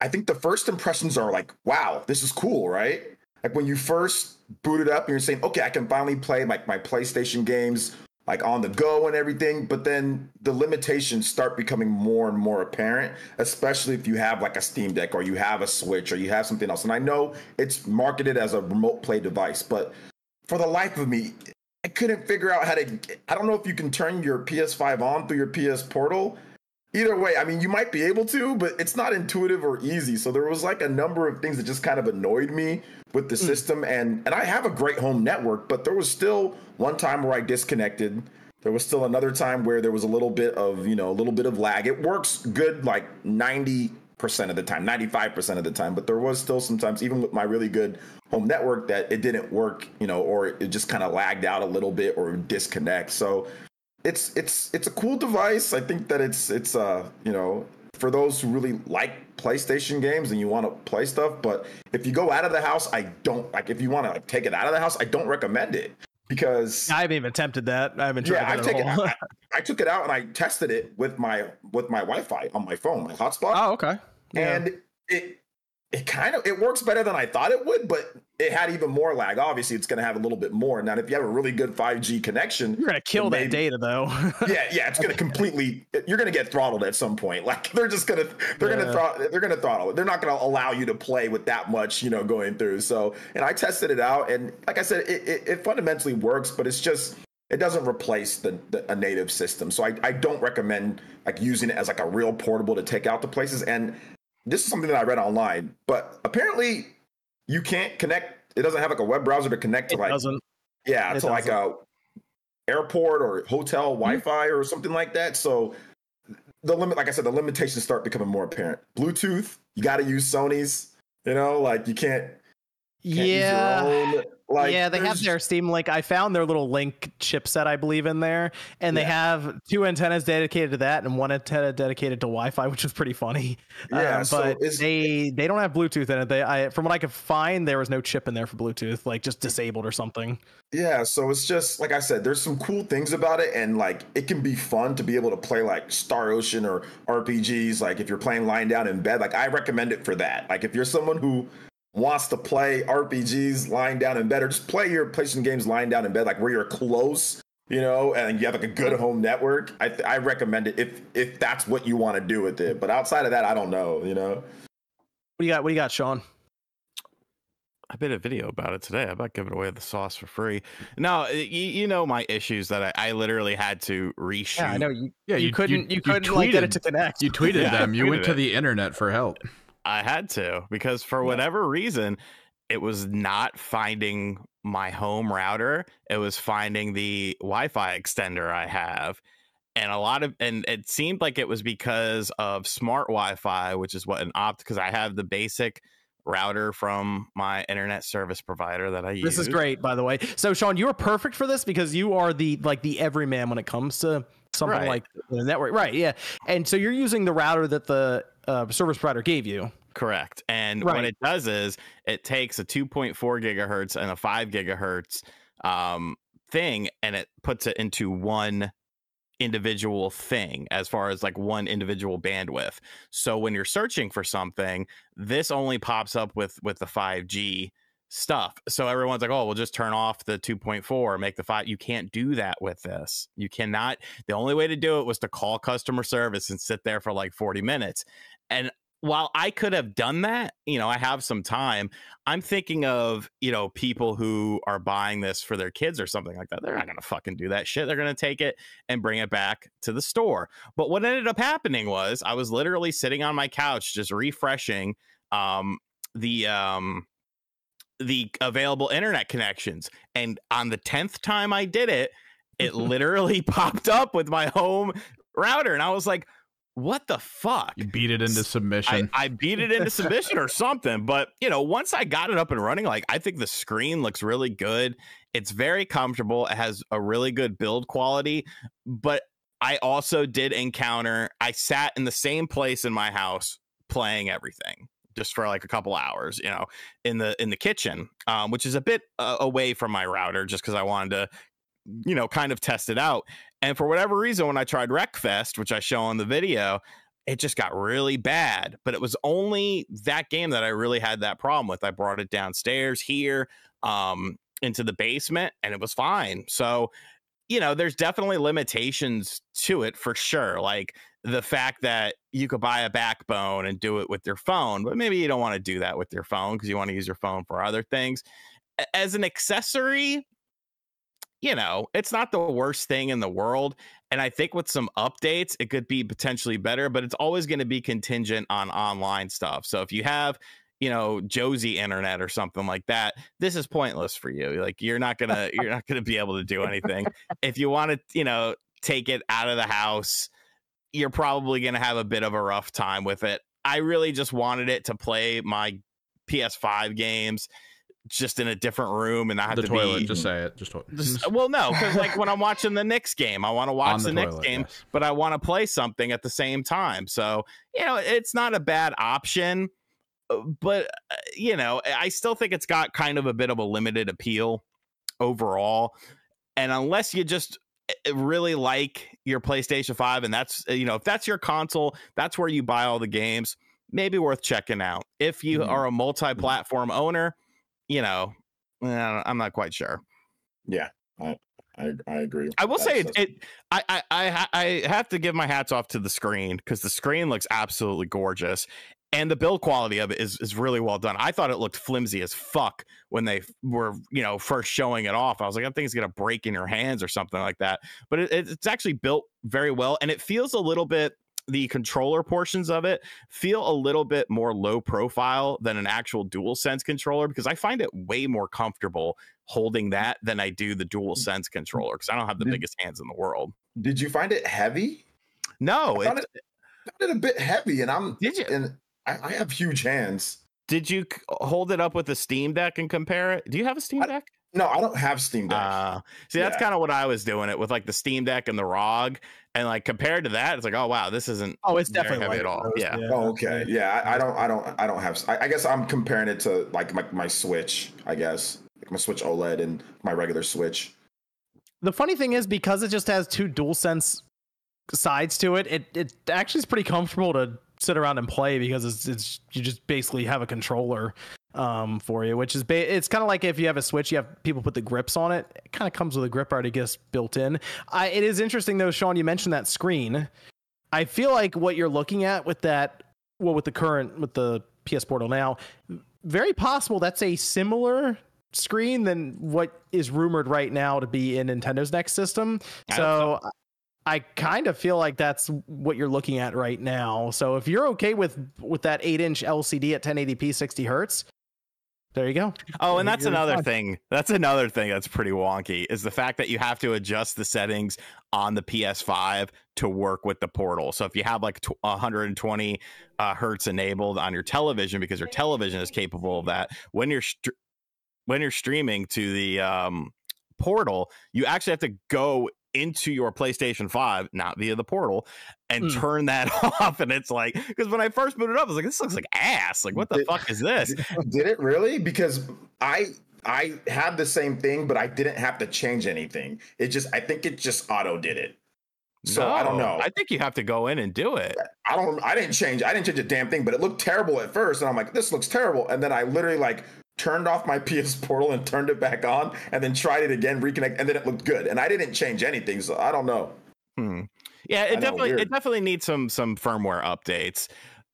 Speaker 2: I think the first impressions are like, wow, this is cool, right? Like when you first boot it up and you're saying, okay, I can finally play like my PlayStation games like on the go and everything, but then the limitations start becoming more and more apparent, especially if you have like a Steam Deck or you have a Switch or you have something else. And I know it's marketed as a remote play device, but for the life of me, I couldn't figure out how to. I don't know if you can turn your PS5 on through your PS Portal, either way, I mean, you might be able to, but it's not intuitive or easy. So there was like a number of things that just kind of annoyed me with the mm. system. And and I have a great home network, but there was still one time where I disconnected. There was still another time where there was a little bit of, you know, a little bit of lag. It works good like 90% of the time, 95% of the time, but there was still sometimes, even with my really good home network, that it didn't work, you know, or it just kind of lagged out a little bit or disconnect. So it's it's it's a cool device. I think that it's it's uh you know for those who really like PlayStation games and you want to play stuff. But if you go out of the house, I don't like. If you want to like take it out of the house, I don't recommend it because
Speaker 1: I haven't even attempted that. I haven't tried yeah,
Speaker 2: that I, I, I, took it out and I tested it with my with my Wi-Fi on my phone, my hotspot.
Speaker 1: Oh, okay.
Speaker 2: Yeah. And it it kind of it works better than I thought it would, but it had even more lag. Obviously, it's going to have a little bit more. Now, if you have a really good 5G connection,
Speaker 1: you're going to kill maybe, that data, though.
Speaker 2: yeah, yeah, it's going to completely. You're going to get throttled at some point. Like they're just going to they're yeah. going to throttle they're going to throttle it. They're not going to allow you to play with that much, you know, going through. So, and I tested it out, and like I said, it, it, it fundamentally works, but it's just it doesn't replace the, the, a native system. So I, I don't recommend like using it as like a real portable to take out to places. And this is something that I read online, but apparently you can't connect. It doesn't have like a web browser to connect to
Speaker 1: It
Speaker 2: like
Speaker 1: doesn't.
Speaker 2: yeah
Speaker 1: it
Speaker 2: to like a airport or hotel mm-hmm. Wi-Fi or something like that. So the limit, like I said, the limitations start becoming more apparent. Bluetooth, you got to use Sony's. You know, like you can't. can't
Speaker 1: Yeah.
Speaker 2: Use your own, like
Speaker 1: yeah, they have their Steam Link. I found their little Link chipset, I believe, in there, and they have two antennas dedicated to that and one antenna dedicated to Wi-Fi, which is pretty funny.
Speaker 2: Yeah,
Speaker 1: Um,
Speaker 2: so
Speaker 1: but they they don't have Bluetooth in it. They, I, from what I could find, there was no chip in there for Bluetooth, like just disabled or something.
Speaker 2: Yeah, so it's just like I said, there's some cool things about it, and like it can be fun to be able to play like Star Ocean or RPGs. Like if you're playing lying down in bed, like I recommend it for that. Like if you're someone who wants to play RPGs lying down in bed, or just play your PlayStation games lying down in bed, like where you're close, you know, and you have like a good home network. I I recommend it if if that's what you want to do with it. But outside of that, I don't know. You know.
Speaker 1: What do you got? What do you got, Sean?
Speaker 4: I made a video about it today. I'm about giving away the sauce for free. No, you, you know my issues that I, I literally had to reshoot.
Speaker 1: Yeah, I know you.
Speaker 3: Yeah,
Speaker 1: you,
Speaker 3: you-
Speaker 1: couldn't. You,
Speaker 3: you
Speaker 1: couldn't like get it
Speaker 3: tweeted-
Speaker 1: to connect.
Speaker 3: You tweeted
Speaker 4: Yeah, I
Speaker 3: them. You went
Speaker 4: tweeted
Speaker 3: to the internet for help.
Speaker 4: I had to because for whatever reason, it was not finding my home router. It was finding the Wi-Fi extender I have. And a lot of and it seemed like it was because of smart Wi-Fi, which is what an opt because I have the basic router from my internet service provider that I use.
Speaker 1: This is great, by the way. So, Sean, you are perfect for this because you are the like the everyman when it comes to something
Speaker 4: Right.
Speaker 1: like the network, right? Yeah, and so you're using the router that the uh, service provider gave you.
Speaker 4: Correct. And
Speaker 1: Right.
Speaker 4: what it does is it takes a 2.4 gigahertz and a 5 gigahertz um, thing and it puts it into one individual thing as far as like one individual bandwidth. So when you're searching for something, this only pops up with with the 5G stuff. So everyone's like, "Oh, we'll just turn off the 2.4, make the 5." You can't do that with this. You cannot. The only way to do it was to call customer service and sit there for like 40 minutes. And while I could have done that, you know, I have some time. I'm thinking of, you know, people who are buying this for their kids or something like that. They're not going to fucking do that shit. They're going to take it and bring it back to the store. But what ended up happening was I was literally sitting on my couch just refreshing um the um the available internet connections and on the 10th time I did it, it literally popped up with my home router and I was like, "What the fuck?"
Speaker 3: You beat it into
Speaker 4: I,
Speaker 3: submission.
Speaker 4: I beat it into submission or something. But you know, once I got it up and running, like I think the screen looks really good. It's very comfortable. It has a really good build quality. But I also did encounter. I sat in the same place in my house playing everything just for like a couple hours, you know, in the in the kitchen, um, which is a bit uh, away from my router, just because I wanted to, you know, kind of test it out. And for whatever reason, when I tried Wreckfest, which I show on the video, it just got really bad. But it was only that game that I really had that problem with. I brought it downstairs here um, into the basement, and it was fine. So, you know, there's definitely limitations to it for sure. Like the fact that you could buy a backbone and do it with your phone, but maybe you don't want to do that with your phone because you want to use your phone for other things. As an accessory, you know, it's not the worst thing in the world. And I think with some updates, it could be potentially better, but it's always going to be contingent on online stuff. So if you have, you know, Josie internet or something like that, this is pointless for you. Like you're not gonna you're not gonna be able to do anything. if you want to, you know, take it out of the house, you're probably gonna have a bit of a rough time with it. I really just wanted it to play my PS5 games just in a different room and I have
Speaker 3: the
Speaker 4: to
Speaker 3: toilet.
Speaker 4: be
Speaker 3: Just say it. Just,
Speaker 4: just- well, no, because like when I'm watching the Knicks game, I want to watch the,
Speaker 3: the,
Speaker 4: Knicks
Speaker 3: toilet.
Speaker 4: game,
Speaker 3: yes.
Speaker 4: but I want to play something at the same time. So you know, it's not a bad option, uh, but uh, you know, I still think it's got kind of a bit of a limited appeal overall. And unless you just uh, really like your PlayStation 5 and that's you know if that's your console that's where you buy all the games maybe worth checking out if you
Speaker 2: Mhm.
Speaker 4: are a multi-platform owner you know eh, I'm not quite sure Yeah.
Speaker 2: I, I agree.
Speaker 4: I will say it, it I, I I I have to give my hats off to the screen because the screen looks absolutely gorgeous. and the build quality of it is is really well done. I thought it looked flimsy as fuck when they were you know first showing it off. I was like, that thing's gonna break in your hands or something like that. But it, it's actually built very well, and it feels a little bit. The controller portions of it feel a little bit more low profile than an actual dual sense controller because I find it way more comfortable holding mm. that than I do the dual mm. sense controller because I don't have the
Speaker 2: Did-
Speaker 4: biggest hands in the world.
Speaker 2: Did you find it heavy?
Speaker 4: No,
Speaker 2: I found
Speaker 4: it,
Speaker 2: it, found it a bit heavy, and I'm
Speaker 4: Did you?
Speaker 2: and I, I have huge hands.
Speaker 4: did you hold it up with a Steam Deck and compare it? Do you have a Steam
Speaker 2: I-
Speaker 4: Deck?
Speaker 2: No, I don't have Steam Deck.
Speaker 4: Uh, see, that's kind of what I was doing it with, like the Steam Deck and the ROG, and like compared to that, it's like, oh wow, this isn't.
Speaker 1: Oh, it's definitely
Speaker 4: heavy at
Speaker 1: lighter
Speaker 4: all.
Speaker 1: those,
Speaker 4: Yeah.
Speaker 2: oh, okay. Yeah, I, I don't, I don't, I don't have. I, I guess I'm comparing it to like my, my Switch. I guess like my Switch OLED and my regular Switch.
Speaker 1: The funny thing is because it just has two dual sense sides to it, it it actually is pretty comfortable to sit around and play because it's it's you just basically have a controller um for you, which is ba- it's kind of like if you have a Switch, you have people put the grips on it. It kind of comes with a grip already gets built in. I it is interesting though, Sean, you mentioned that screen. I feel like what you're looking at with that well with the current with the PS Portal now, very possible that's a similar screen than what is rumored right now to be in Nintendo's next system.
Speaker 4: I
Speaker 1: So I kind of feel like that's what you're looking at right now. So if you're okay with with that 8-inch LCD at 1080p 60 hertz, there you go.
Speaker 4: Oh, and that's another thing. That's another thing that's pretty wonky is the fact that you have to adjust the settings on the PS5 to work with the portal. So if you have like 120 uh, hertz enabled on your television because your television is capable of that, when you're str- when you're streaming to the um, portal, you actually have to go into your PlayStation 5, not via the portal, and
Speaker 1: Mm.
Speaker 4: turn that off. And it's like, because when I first booted up, I was like, this looks like ass. Like, what the
Speaker 2: Did-
Speaker 4: fuck is this?
Speaker 2: Did it really? Because I I had the same thing, but I didn't have to change anything. It just I think it just auto did it. So I don't know.
Speaker 4: I think you have to go in and do it.
Speaker 2: I don't. I didn't change. I didn't change a damn thing, but it looked terrible at first, and I'm like, this looks terrible. And then I literally like turned off my PS Portal and turned it back on, and then tried it again, reconnect, and then it looked good. And I didn't change anything, so I don't know.
Speaker 4: Hmm. Yeah, it
Speaker 2: know,
Speaker 4: definitely
Speaker 2: weird.
Speaker 4: it definitely needs some some firmware updates.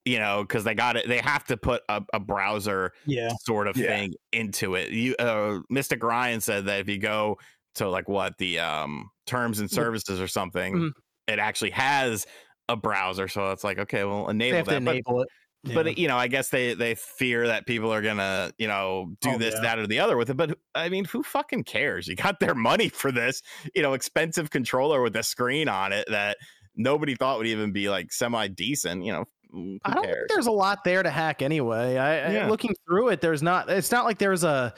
Speaker 4: You know, because they got it. They have to put a, a browser
Speaker 1: Yeah.
Speaker 4: sort of
Speaker 2: Yeah.
Speaker 4: thing into it. You, uh, Mystic Ryan said that if you go to like what the um terms and services or something,
Speaker 1: Mhm.
Speaker 4: it actually has a browser. So it's like, okay, well,
Speaker 1: They
Speaker 4: enable
Speaker 1: have to
Speaker 4: that. But but you know i guess they they fear that people are gonna you know do
Speaker 1: Oh,
Speaker 4: this
Speaker 1: yeah.
Speaker 4: that or the other with it but i mean who fucking cares you got their money for this you know expensive controller with a screen on it that nobody thought would even be like semi decent you know mm, who
Speaker 1: I don't think there's a lot there to hack anyway. I, I looking through it, there's not. It's not like there's a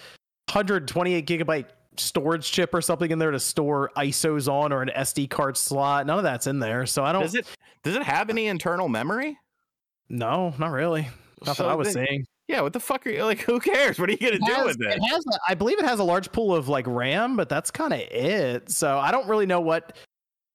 Speaker 1: 128 gigabyte storage chip or something in there to store ISOs on or an SD card slot. None of that's in there. So I don't.
Speaker 4: does it does it have any internal memory
Speaker 1: No, not really. Not
Speaker 4: So
Speaker 1: that I was
Speaker 4: then-
Speaker 1: saying.
Speaker 4: yeah what the fuck are you like who cares what are you gonna
Speaker 1: It
Speaker 4: do
Speaker 1: has,
Speaker 4: with it
Speaker 1: it has a, I believe it has a large pool of like RAM, but that's kind of it. So I don't really know what.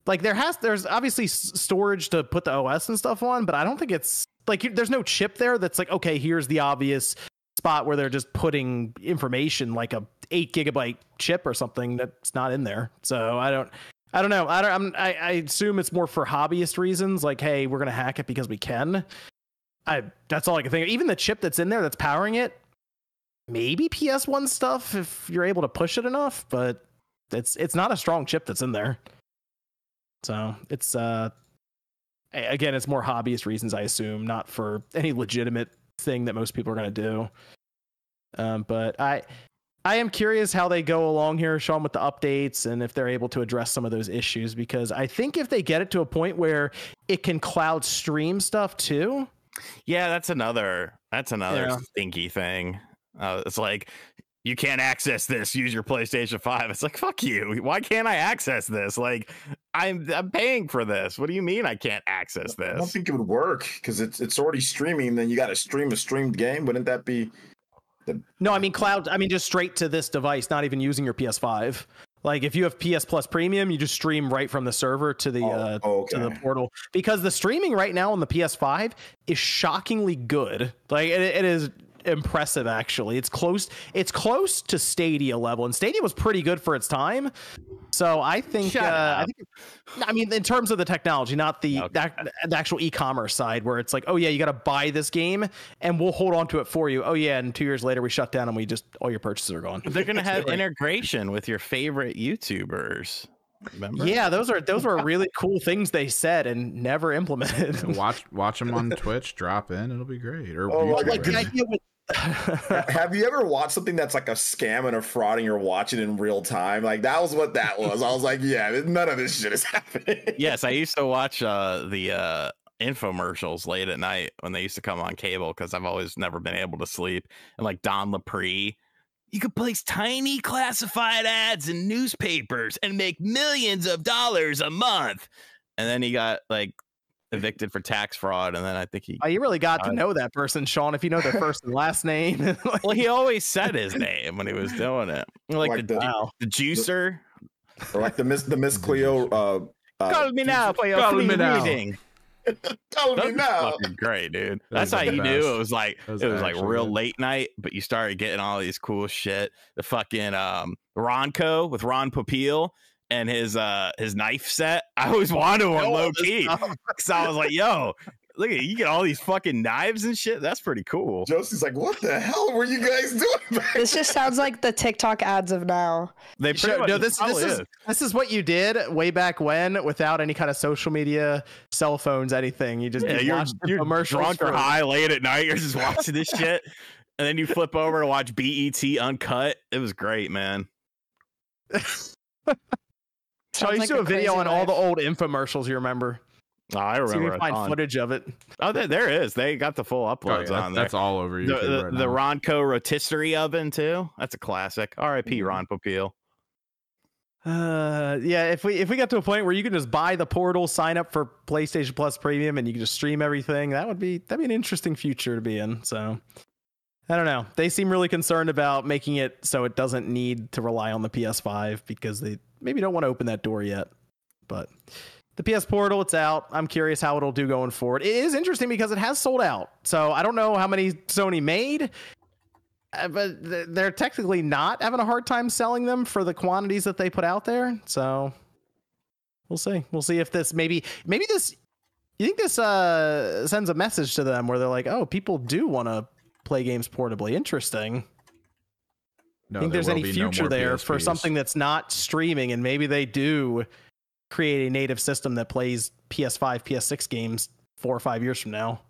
Speaker 1: Like there has there's obviously storage to put the OS and stuff on, but I don't think it's like you- there's no chip there that's like okay, here's the obvious spot where they're just putting information like a eight gigabyte chip or something that's not in there. So I don't. I don't know. I don't. I'm, I, I assume it's more for hobbyist reasons. Like, hey, we're gonna hack it because we can. I. That's all I can think. of. Even the chip that's in there that's powering it, maybe PS1 stuff if you're able to push it enough, but it's it's not a strong chip that's in there. So it's uh again, it's more hobbyist reasons, I assume, not for any legitimate thing that most people are gonna do. Um, but I I am curious how they go along here, Sean, with the updates and if they're able to address some of those issues because I think if they get it to a point where it can cloud stream stuff too,
Speaker 4: yeah that's another that's another
Speaker 1: Yeah.
Speaker 4: stinky thing uh, it's like you can't access this use your playstation 5 it's like fuck you why can't i access this like i'm i'm paying for this what do you mean i can't access this?
Speaker 2: I don't think it would work because it's it's already streaming. Then you got to stream a streamed game. Wouldn't that be?
Speaker 1: No, I mean cloud. I mean just straight to this device, not even using your PS5. Like if you have PS Plus Premium, you just stream right from the server to the
Speaker 2: Oh,
Speaker 1: uh,
Speaker 2: oh,
Speaker 1: to the portal because the streaming right now on the PS5 is shockingly good. Like it, it is impressive actually. It's close. It's close to Stadia level, and Stadia was pretty good for its time. So I think,
Speaker 4: Shut
Speaker 1: uh, I
Speaker 4: up.
Speaker 1: think, I mean, in terms of the technology, not the
Speaker 4: Okay.
Speaker 1: the, the actual e-commerce side, where it's like, oh yeah, you got to buy this game, and we'll hold on to it for you. Oh yeah, and two years later we shut down and we just all your purchases are gone.
Speaker 4: They're gonna have integration with your favorite YouTubers. Remember?
Speaker 1: Yeah, those are those were really cool things they said and never implemented.
Speaker 3: watch watch them on Twitch. Drop in. It'll be great. Or
Speaker 2: Oh,
Speaker 3: YouTube,
Speaker 2: like
Speaker 1: the idea with
Speaker 2: Have you ever watched something that's like a scam and a fraud and you're watching in real time? Like that was what that was. I was like, yeah, none of this shit is happening.
Speaker 4: Yes, I used to watch uh, the uh, infomercials late at night when they used to come on cable because I've always never been able to sleep. And like Don Lapre, you could place tiny classified ads in newspapers and make millions of dollars a month. And then he got like evicted for tax fraud. And then I think he,
Speaker 1: oh, you really got to
Speaker 4: Uh,
Speaker 1: know that person, Sean, if you know their first and last name. Like,
Speaker 4: well, he always said his name when he was doing it. Like,
Speaker 2: Like
Speaker 4: the,
Speaker 2: the-
Speaker 1: wow.
Speaker 4: the juicer.
Speaker 2: Or like the Miss the Miss Cleo uh, uh
Speaker 4: Call me now for your
Speaker 3: Call
Speaker 4: free
Speaker 3: me now.
Speaker 4: reading.
Speaker 2: Call me
Speaker 4: That's
Speaker 2: now.
Speaker 4: fucking great, dude.
Speaker 3: That
Speaker 4: That's how
Speaker 3: the
Speaker 4: you knew it was like
Speaker 3: was
Speaker 4: it was like real
Speaker 3: good.
Speaker 4: late night, but you started getting all these cool shit. The fucking um Ronco with Ron Popeil and his uh his knife set. I always wanted one low key
Speaker 1: stuff.
Speaker 4: So I was like, yo, look at you get all these fucking knives and shit. That's pretty cool.
Speaker 2: Josie's like, what the hell were you guys doing back
Speaker 5: This just sounds like the TikTok ads of now.
Speaker 4: They
Speaker 1: Sure,
Speaker 4: pretty much
Speaker 1: no, this this
Speaker 4: probably
Speaker 1: is this is what you did way back when, without any kind of social media, cell phones, anything. You just
Speaker 4: Yeah,
Speaker 1: you
Speaker 4: you're, you're
Speaker 1: commercials
Speaker 4: drunk or high late at night. You're just watching this shit, and then you flip over to watch BET Uncut. It was great, man.
Speaker 1: So I
Speaker 5: Sounds
Speaker 1: used
Speaker 5: like
Speaker 1: to do a video
Speaker 5: crazy
Speaker 1: on all the old infomercials. You remember?
Speaker 4: Oh, I
Speaker 1: See if
Speaker 4: remember.
Speaker 1: you
Speaker 4: a
Speaker 1: find
Speaker 4: ton.
Speaker 1: footage of it.
Speaker 4: Oh, there, there is. They got the full
Speaker 3: Oh,
Speaker 4: uploads
Speaker 3: yeah,
Speaker 4: on
Speaker 3: that's,
Speaker 4: there.
Speaker 3: that's all over
Speaker 4: the
Speaker 3: YouTube
Speaker 4: the,
Speaker 3: right
Speaker 4: the. Ronco rotisserie oven too. That's a classic. R.I.P.
Speaker 3: Mhm.
Speaker 4: Ron Popeil.
Speaker 1: Uh, yeah. If we if we got to a point where you can just buy the portal, sign up for PlayStation Plus Premium, and you can just stream everything, that would be that'd be an interesting future to be in. So. I don't know. They seem really concerned about making it so it doesn't need to rely on the PS5 because they maybe don't want to open that door yet. But the PS Portal, it's out. I'm curious how it'll do going forward. It is interesting because it has sold out. So I don't know how many Sony made, uh, but they're technically not having a hard time selling them for the quantities that they put out there. So we'll see. We'll see if this maybe maybe this. You think this uh, sends a message to them where they're like, "Oh, people do want to play games portably. Interesting."
Speaker 3: No,
Speaker 1: think
Speaker 3: there
Speaker 1: there's any
Speaker 3: no
Speaker 1: future
Speaker 3: more
Speaker 1: there for something that's not streaming and maybe they do create a native system that plays PS5, PS6 games four or five years from now.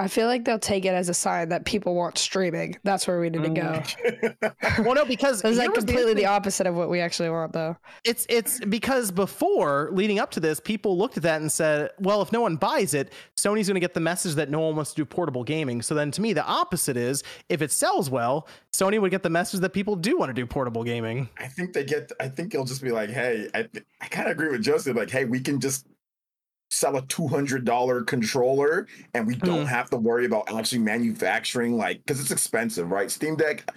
Speaker 5: I feel like they'll take it as a sign that people want streaming. That's where we need to go. Mm.
Speaker 1: Well, no, because
Speaker 5: It's
Speaker 1: here
Speaker 5: like completely the opposite of what we actually want, though.
Speaker 1: it's it's because before leading up to this, people looked at that and said, "Well, if no one buys it, Sony's going to get the message that no one wants to do portable gaming." So then, to me, the opposite is if it sells well, Sony would get the message that people do want to do portable gaming.
Speaker 2: I think they get. I think they'll just be like, "Hey, I, I kind of agree with Joseph. Like, hey, we can just sell a two hundred dollar controller, and we don't
Speaker 1: Mhm.
Speaker 2: have to worry about actually manufacturing, like, because it's expensive, right? Steam Deck.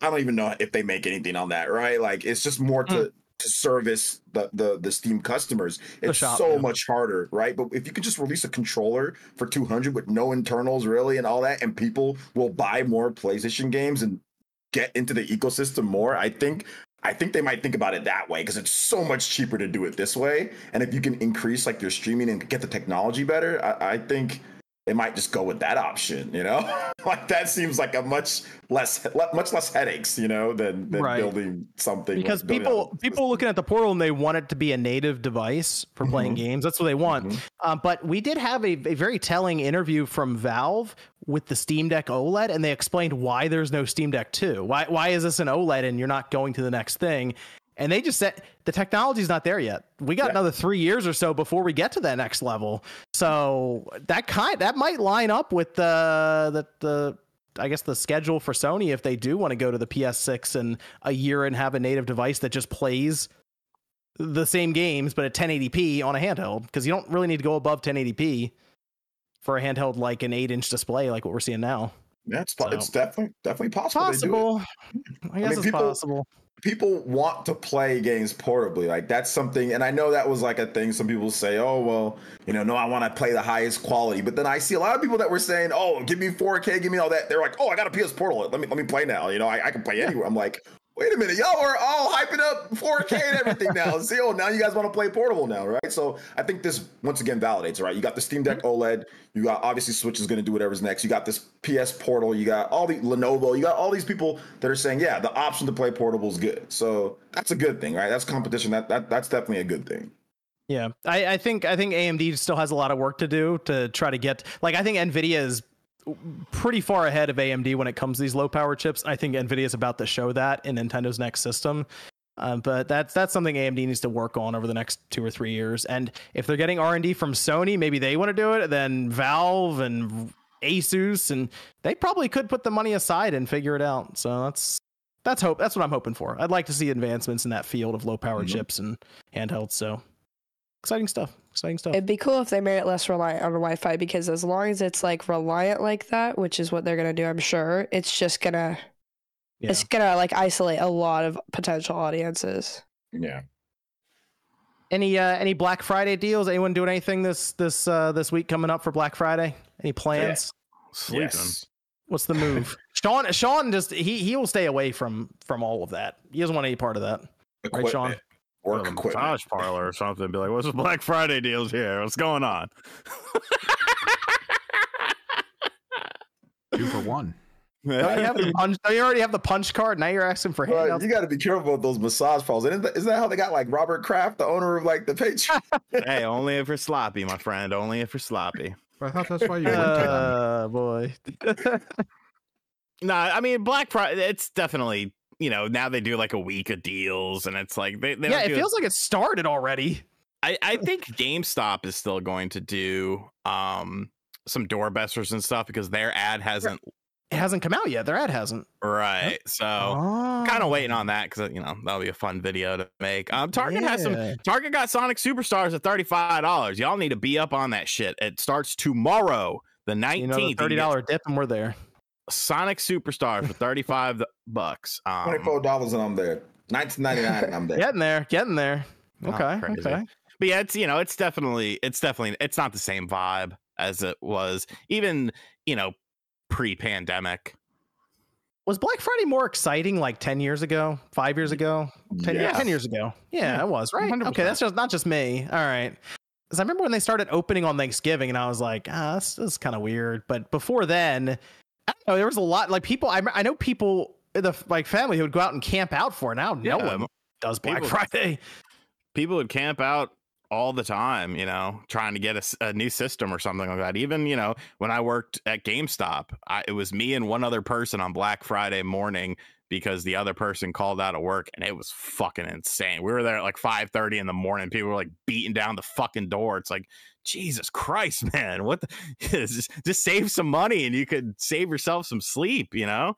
Speaker 2: I don't even know if they make anything on that, right? Like, it's just more to to service the the the Steam customers. It's
Speaker 1: shop,
Speaker 2: so
Speaker 1: yeah.
Speaker 2: much harder, right? But if you could just release a controller for two hundred with no internals really and all that, and people will buy more PlayStation games and get into the ecosystem more, I think I think they might think about it that way because it's so much cheaper to do it this way. And if you can increase like your streaming and get the technology better, I, I think they might just go with that option. You know, like that seems like a much less le- much less headaches, you know, than, than
Speaker 1: Right.
Speaker 2: building something.
Speaker 1: because
Speaker 2: building
Speaker 1: people people looking at the portal and they want it to be a native device for playing
Speaker 2: Mhm.
Speaker 1: games. That's what they want.
Speaker 2: Mhm.
Speaker 1: Um, but we did have a, a very telling interview from Valve with the Steam Deck OLED, and they explained why there's no Steam Deck 2. Why why is this an OLED and you're not going to the next thing? And they just said the technology's not there yet. We got
Speaker 2: Yeah.
Speaker 1: another three years or so before we get to that next level. So that kind that might line up with the the the I guess the schedule for Sony if they do want to go to the PS6 in a year and have a native device that just plays the same games but at 1080p on a handheld because you don't really need to go above 1080p for a handheld like an 8 inch display like what we're seeing now.
Speaker 2: yeah, it's,
Speaker 1: so-
Speaker 2: it's definitely definitely possible. they it.
Speaker 1: Possible. I guess
Speaker 2: mean,
Speaker 1: it's
Speaker 2: people-
Speaker 1: possible.
Speaker 2: people want to play games portably. Like that's something, and I know that was like a thing. Some people say, "Oh, well, you know, no, I want to play the highest quality." But then I see a lot of people that were saying, "Oh, give me 4K, give me all that." They're like, "Oh, I got a PS Portal. Let me let me play now." You know, I, I can play anywhere. I'm like, wait a minute, y'all are all hyping up 4K and everything now. See, oh, now you guys want to play portable now, right? So I think this once again validates, right? You got the Steam Deck mm-hmm. OLED, you got obviously Switch is going to do whatever's next. You got this PS Portal, you got all the Lenovo, you got all these people that are saying, yeah, the option to play portable is good. So that's a good thing, right? That's competition. That, that that's definitely a good thing.
Speaker 1: Yeah, I, I think I think AMD still has a lot of work to do to try to get like I think Nvidia is pretty far ahead of AMD when it comes to these low power chips. I think Nvidia is about to show that in Nintendo's next system. Uh, but that's that's something AMD needs to work on over the next two or three years. And if they're getting R and D from Sony, maybe they want to do it. Then Valve and Asus, and they probably could put the money aside and figure it out. So that's that's hope. That's what I'm hoping for. I'd like to see advancements in that field of low power mm-hmm. chips and handhelds. So exciting stuff. Exciting stuff.
Speaker 5: It'd be cool if they made it less reliant on Wi-Fi because as long as it's like reliant like that, which is what they're gonna do, I'm sure, it's just gonna yeah. it's gonna like isolate a lot of potential audiences.
Speaker 2: Yeah.
Speaker 1: Any uh any Black Friday deals? Anyone doing anything this this uh this week coming up for Black Friday? Any plans?
Speaker 4: Yeah. Sleeping. Yes.
Speaker 1: What's the move? Sean Sean just he he will stay away from from all of that. He doesn't want any part of that. Equipment. Right, Sean?
Speaker 4: Work a equipment. massage parlor or something. Be like, what's the Black Friday deals here? What's going on?
Speaker 3: Two for one.
Speaker 1: Don't you, have the punch, don't you already have the punch card? Now you're asking for handouts.
Speaker 2: Right, you got to be careful with those massage parlors. Isn't that, isn't that how they got like Robert Kraft, the owner of like the page?
Speaker 4: hey, only if you're sloppy, my friend. Only if you're sloppy.
Speaker 3: I thought that's why you went
Speaker 1: uh, boy.
Speaker 4: nah, I mean Black Friday. It's definitely you know, now they do like a week of deals, and it's like they, they
Speaker 1: yeah, it feels like it started already.
Speaker 4: I, I think GameStop is still going to do um some doorbusters and stuff because their ad hasn't
Speaker 1: it hasn't come out yet. Their ad hasn't.
Speaker 4: Right. So oh. kind of waiting on that because you know that'll be a fun video to make. Um, Target yeah. has some. Target got Sonic Superstars at thirty five dollars. Y'all need to be up on that shit. It starts tomorrow, the nineteenth. You know,
Speaker 1: Thirty dollar dip, and we're there.
Speaker 4: Sonic Superstar for 35 bucks.
Speaker 2: Um, $24 and I'm there. 19.99 and I'm there.
Speaker 1: Getting there, getting there. Okay, oh, okay.
Speaker 4: But yeah, it's you know, it's definitely it's definitely it's not the same vibe as it was even, you know, pre-pandemic.
Speaker 1: Was Black Friday more exciting like 10 years ago, 5 years ago, 10, yes. 10 years ago? Yeah, yeah, it was, right? 100%. Okay, that's just not just me. All right. Because I remember when they started opening on Thanksgiving, and I was like, ah, this, this is kind of weird. But before then, I know, there was a lot like people. I, I know people in the like family who would go out and camp out for. Now yeah. no one does Black people, Friday.
Speaker 4: People would camp out all the time, you know, trying to get a, a, new system or something like that. Even, you know, when I worked at GameStop, I, it was me and one other person on Black Friday morning because the other person called out of work and it was fucking insane. We were there at like 5:30 in the morning. People were like beating down the fucking door. It's like, Jesus Christ, man. What the, just, just save some money and you could save yourself some sleep, you know?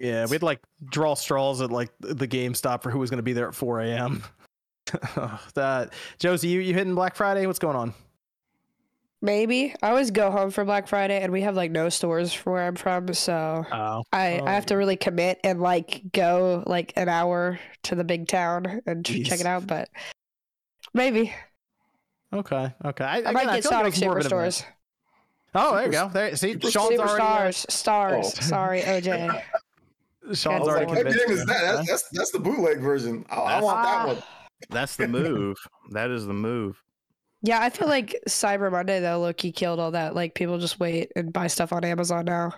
Speaker 1: Yeah, we'd like draw straws at like the GameStop for who was going to be there at 4 a.m. that Josie, you you hitting Black Friday? What's going on?
Speaker 5: Maybe I always go home for Black Friday, and we have like no stores for where I'm from, so oh. I oh. I have to oh. really commit and like go like an hour to the big town and Jeez. check it out. But maybe.
Speaker 1: Okay. Okay. I,
Speaker 5: I again, might get Sonic Superstores.
Speaker 1: Oh, there you go. There, see,
Speaker 5: Sean's Superstars, already, uh... stars. Oh. Sorry, OJ.
Speaker 1: Sean's already
Speaker 2: like, convinced. Is that? That's, that's, that's the bootleg version. I, I want that one.
Speaker 4: That's the move. that is the move.
Speaker 5: Yeah, I feel like Cyber Monday though, Loki killed all that. Like people just wait and buy stuff on Amazon now.